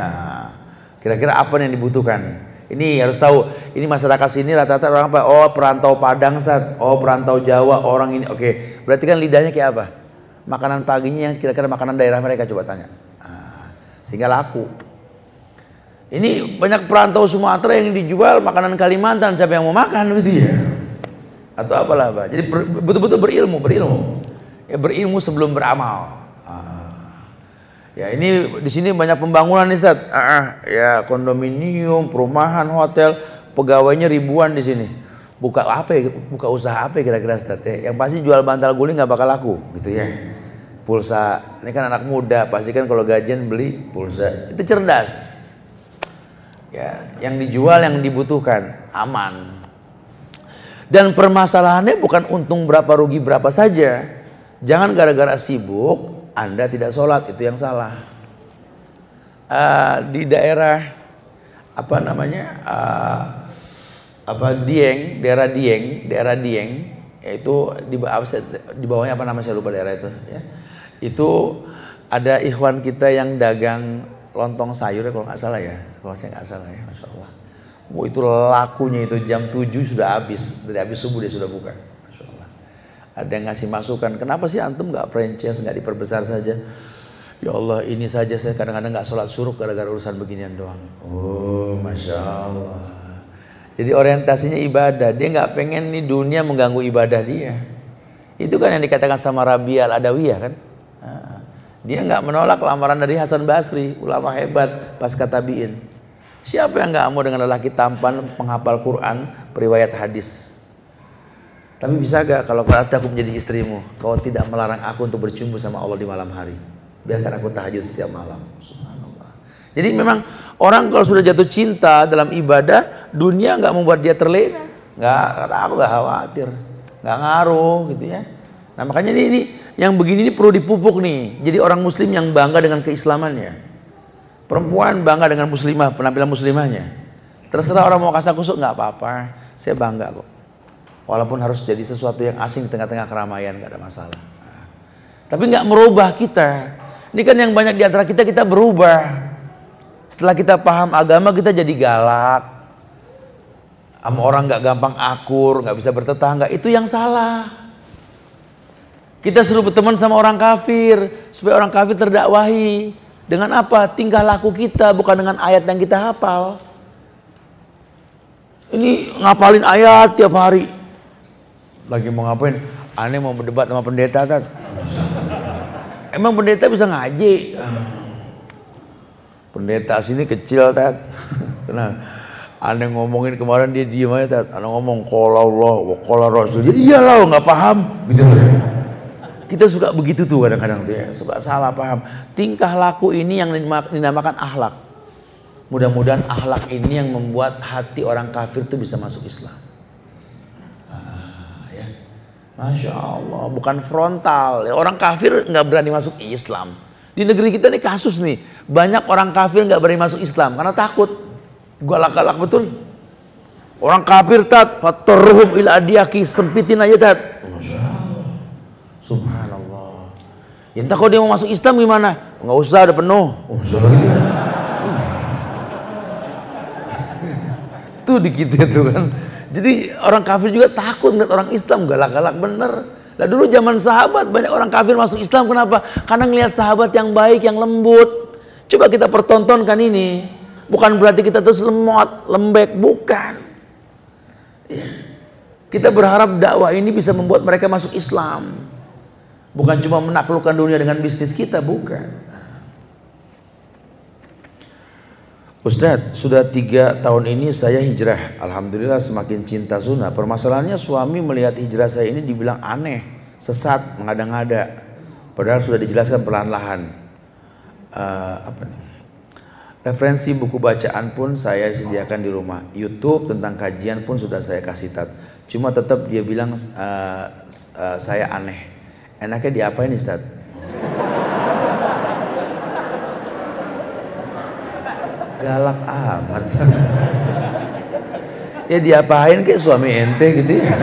kira-kira apa yang dibutuhkan? Ini harus tahu. Ini masyarakat sini rata-rata orang apa? Oh perantau Padang, Ustaz. Oh perantau Jawa, orang ini. Oke, berarti kan lidahnya kayak apa? Makanan paginya yang kira-kira makanan daerah mereka coba tanya. Nah, sehingga laku. Ini banyak perantau Sumatera yang dijual makanan Kalimantan. Siapa yang mau makan gitu ya? Atau apalah, Pak. Jadi betul-betul berilmu, berilmu. Ya berilmu sebelum beramal. Ya ini di sini banyak pembangunan nih Ustaz. Ah, ah, ya kondominium, perumahan, hotel, pegawainya ribuan di sini. Buka apa ya? Buka usaha apa kira-kira Ustaz? Ya, yang pasti jual bantal guling nggak bakal laku gitu ya. Pulsa, ini kan anak muda, pasti kan kalau gajian beli pulsa. Itu cerdas. Ya, yang dijual yang dibutuhkan aman. Dan permasalahannya bukan untung berapa rugi berapa saja. Jangan gara-gara sibuk anda tidak sholat itu yang salah. Uh, di daerah apa namanya uh, apa Dieng, daerah Dieng, daerah Dieng, yaitu di, di bawahnya apa namanya saya lupa daerah itu. Ya. Itu ada ikhwan kita yang dagang lontong sayur ya kalau nggak salah ya, kalau saya nggak salah ya, masya Allah. Oh, itu lakunya itu jam 7 sudah habis, dari habis subuh dia sudah buka ada yang ngasih masukan kenapa sih antum nggak franchise nggak diperbesar saja? Ya Allah ini saja saya kadang-kadang nggak sholat suruh gara-gara urusan beginian doang. Oh masya Allah. Jadi orientasinya ibadah. Dia nggak pengen nih dunia mengganggu ibadah dia. Itu kan yang dikatakan sama Rabi al Adawiyah kan dia nggak menolak lamaran dari Hasan Basri ulama hebat pas katabiin siapa yang nggak mau dengan lelaki tampan penghafal Quran periwayat hadis tapi bisa gak kalau nanti aku menjadi istrimu, kau tidak melarang aku untuk bercumbu sama Allah di malam hari. Biarkan aku tahajud setiap malam. Jadi memang orang kalau sudah jatuh cinta dalam ibadah, dunia nggak membuat dia terlena. Nggak, kata aku nggak khawatir, nggak ngaruh gitu ya. Nah makanya ini, ini yang begini ini perlu dipupuk nih. Jadi orang Muslim yang bangga dengan keislamannya. Perempuan bangga dengan muslimah, penampilan muslimahnya. Terserah orang mau kasar kusuk nggak apa-apa. Saya bangga kok. Walaupun harus jadi sesuatu yang asing di tengah-tengah keramaian, nggak ada masalah. Tapi nggak merubah kita. Ini kan yang banyak di antara kita kita berubah. Setelah kita paham agama kita jadi galak. Sama orang nggak gampang akur, nggak bisa bertetangga. Itu yang salah. Kita suruh berteman sama orang kafir supaya orang kafir terdakwahi. Dengan apa? Tingkah laku kita bukan dengan ayat yang kita hafal. Ini ngapalin ayat tiap hari lagi mau ngapain? Aneh mau berdebat sama pendeta kan? Emang pendeta bisa ngaji? Pendeta sini kecil tat. Kenapa? Aneh ngomongin kemarin dia diem aja tat. Aneh ngomong kola Allah, kola Rasul. Dia iyalah nggak paham. Gitu. Kita suka begitu tuh kadang-kadang tuh ya. Suka salah paham. Tingkah laku ini yang dinamakan ahlak. Mudah-mudahan ahlak ini yang membuat hati orang kafir tuh bisa masuk Islam. Masya Allah, bukan frontal. Ya, orang kafir nggak berani masuk Islam. Di negeri kita ini kasus nih, banyak orang kafir nggak berani masuk Islam karena takut. Galak-galak betul. Orang kafir tat, fatorhum ila adiyaki, sempitin aja tat. Subhanallah. Ya entah kalau dia mau masuk Islam gimana? Nggak usah, udah penuh. Tuh dikit itu kan. Jadi orang kafir juga takut ngeliat orang Islam galak-galak bener. Nah dulu zaman sahabat banyak orang kafir masuk Islam kenapa? Karena ngelihat sahabat yang baik, yang lembut. Coba kita pertontonkan ini. Bukan berarti kita terus lemot, lembek, bukan. Ya. Kita berharap dakwah ini bisa membuat mereka masuk Islam. Bukan cuma menaklukkan dunia dengan bisnis kita, bukan. Ustadz, sudah tiga tahun ini saya hijrah. Alhamdulillah semakin cinta sunnah. Permasalahannya suami melihat hijrah saya ini dibilang aneh, sesat, mengada-ngada. Padahal sudah dijelaskan perlahan-lahan. Uh? Referensi buku bacaan pun saya sediakan di rumah. YouTube tentang kajian pun sudah saya kasih tat. Cuma tetap dia bilang uh, uh, saya aneh. Enaknya diapain Ustaz? Galak amat. <laughs> ya diapain kayak suami ente gitu ya. <laughs>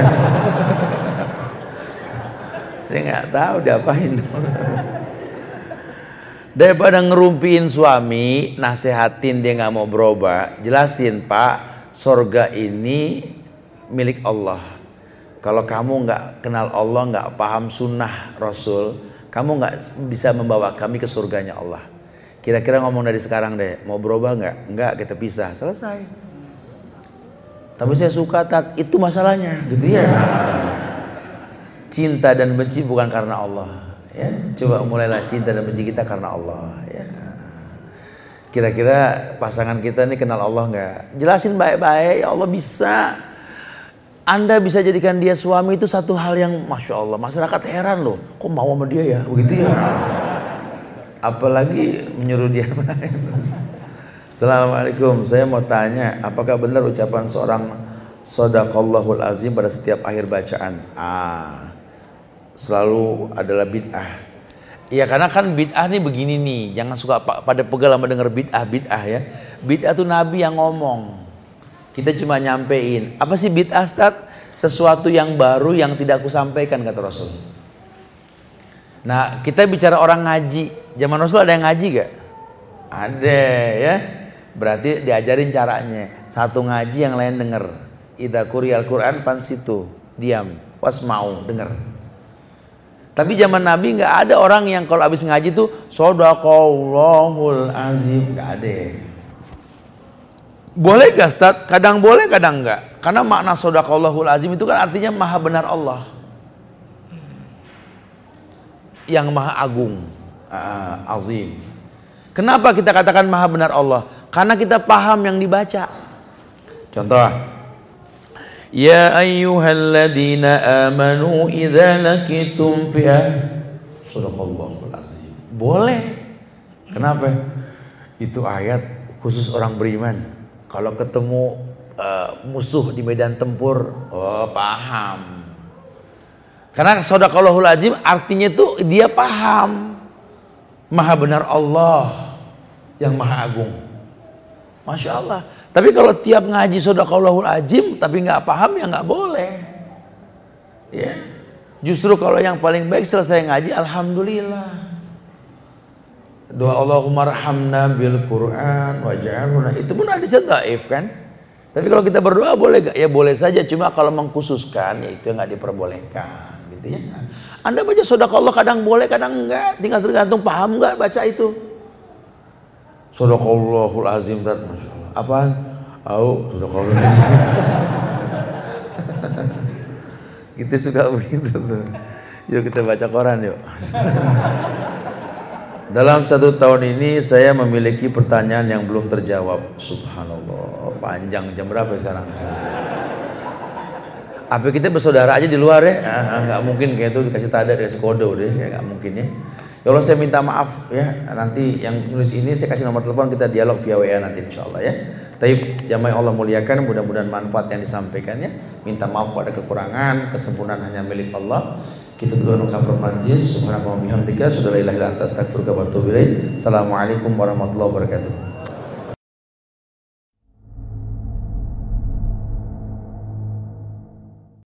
Saya nggak tahu diapain. <laughs> Daripada ngerumpiin suami, nasehatin dia nggak mau berubah, jelasin Pak, sorga ini milik Allah. Kalau kamu nggak kenal Allah, nggak paham sunnah Rasul, kamu nggak bisa membawa kami ke surganya Allah. Kira-kira ngomong dari sekarang deh, mau berubah nggak? Nggak, kita pisah, selesai. Tapi saya suka tat, itu masalahnya, gitu ya. Cinta dan benci bukan karena Allah ya. Coba mulailah cinta dan benci kita karena Allah ya. Kira-kira pasangan kita ini kenal Allah nggak? Jelasin baik-baik ya Allah bisa. Anda bisa jadikan dia suami itu satu hal yang masya Allah masyarakat heran loh. Kok mau sama dia ya? Begitu ya apalagi menyuruh dia <laughs> Assalamualaikum saya mau tanya apakah benar ucapan seorang Sodakallahul azim pada setiap akhir bacaan ah selalu adalah bid'ah. Iya karena kan bid'ah nih begini nih, jangan suka pada pegal sama denger bid'ah bid'ah ya. Bid'ah tuh Nabi yang ngomong. Kita cuma nyampein. Apa sih bid'ah Ustaz? Sesuatu yang baru yang tidak aku sampaikan kata Rasul. Nah kita bicara orang ngaji. Zaman Rasul ada yang ngaji gak? Ada ya. Berarti diajarin caranya. Satu ngaji yang lain denger. Ida kurial Quran pan situ. Diam. Was mau denger. Tapi zaman Nabi nggak ada orang yang kalau habis ngaji tuh sodakallahul azim nggak ada. Boleh gak Ustaz? Kadang boleh, kadang enggak. Karena makna sodakallahul azim itu kan artinya maha benar Allah. Yang maha agung. Uh, azim. Kenapa kita katakan maha benar Allah? Karena kita paham yang dibaca. Contoh, Ya ayyuhalladzina amanu idza lakitum fi'ah Sadaqallahul azim. Boleh. Kenapa? Itu ayat khusus orang beriman. Kalau ketemu uh, musuh di medan tempur, oh paham. Karena sadaqallahul azim artinya itu dia paham. Maha benar Allah yang maha agung. Masya Allah. Tapi kalau tiap ngaji sodakallahul ajim tapi nggak paham ya nggak boleh. Ya. Justru kalau yang paling baik selesai ngaji alhamdulillah. Doa Allahumma rahamna bil Quran waj'alna itu pun hadisnya dhaif kan? Tapi kalau kita berdoa boleh gak? Ya boleh saja cuma kalau mengkhususkan ya itu nggak diperbolehkan gitu ya. Anda baca sodakallah kadang boleh kadang enggak, tinggal tergantung paham nggak baca itu. Sadaqallahul azim Apaan? Au, sudah kalau <laughs> Kita suka begitu tuh. Yuk kita baca koran yuk. <laughs> Dalam satu tahun ini saya memiliki pertanyaan yang belum terjawab. Subhanallah, panjang jam berapa sekarang? Apa kita bersaudara aja di luar ya? Ah, nggak mungkin kayak itu dikasih tanda, dikasih kode udah ya nggak mungkin ya. Ya saya minta maaf ya nanti yang nulis ini saya kasih nomor telepon kita dialog via WA nanti insya Allah ya. Tapi jamaah Allah muliakan mudah-mudahan manfaat yang disampaikannya. Minta maaf pada kekurangan, kesempurnaan hanya milik Allah. Kita dulu kafir majlis subhanallahi wa bihamdika sudah la ilaha illa anta. Assalamualaikum warahmatullahi wabarakatuh.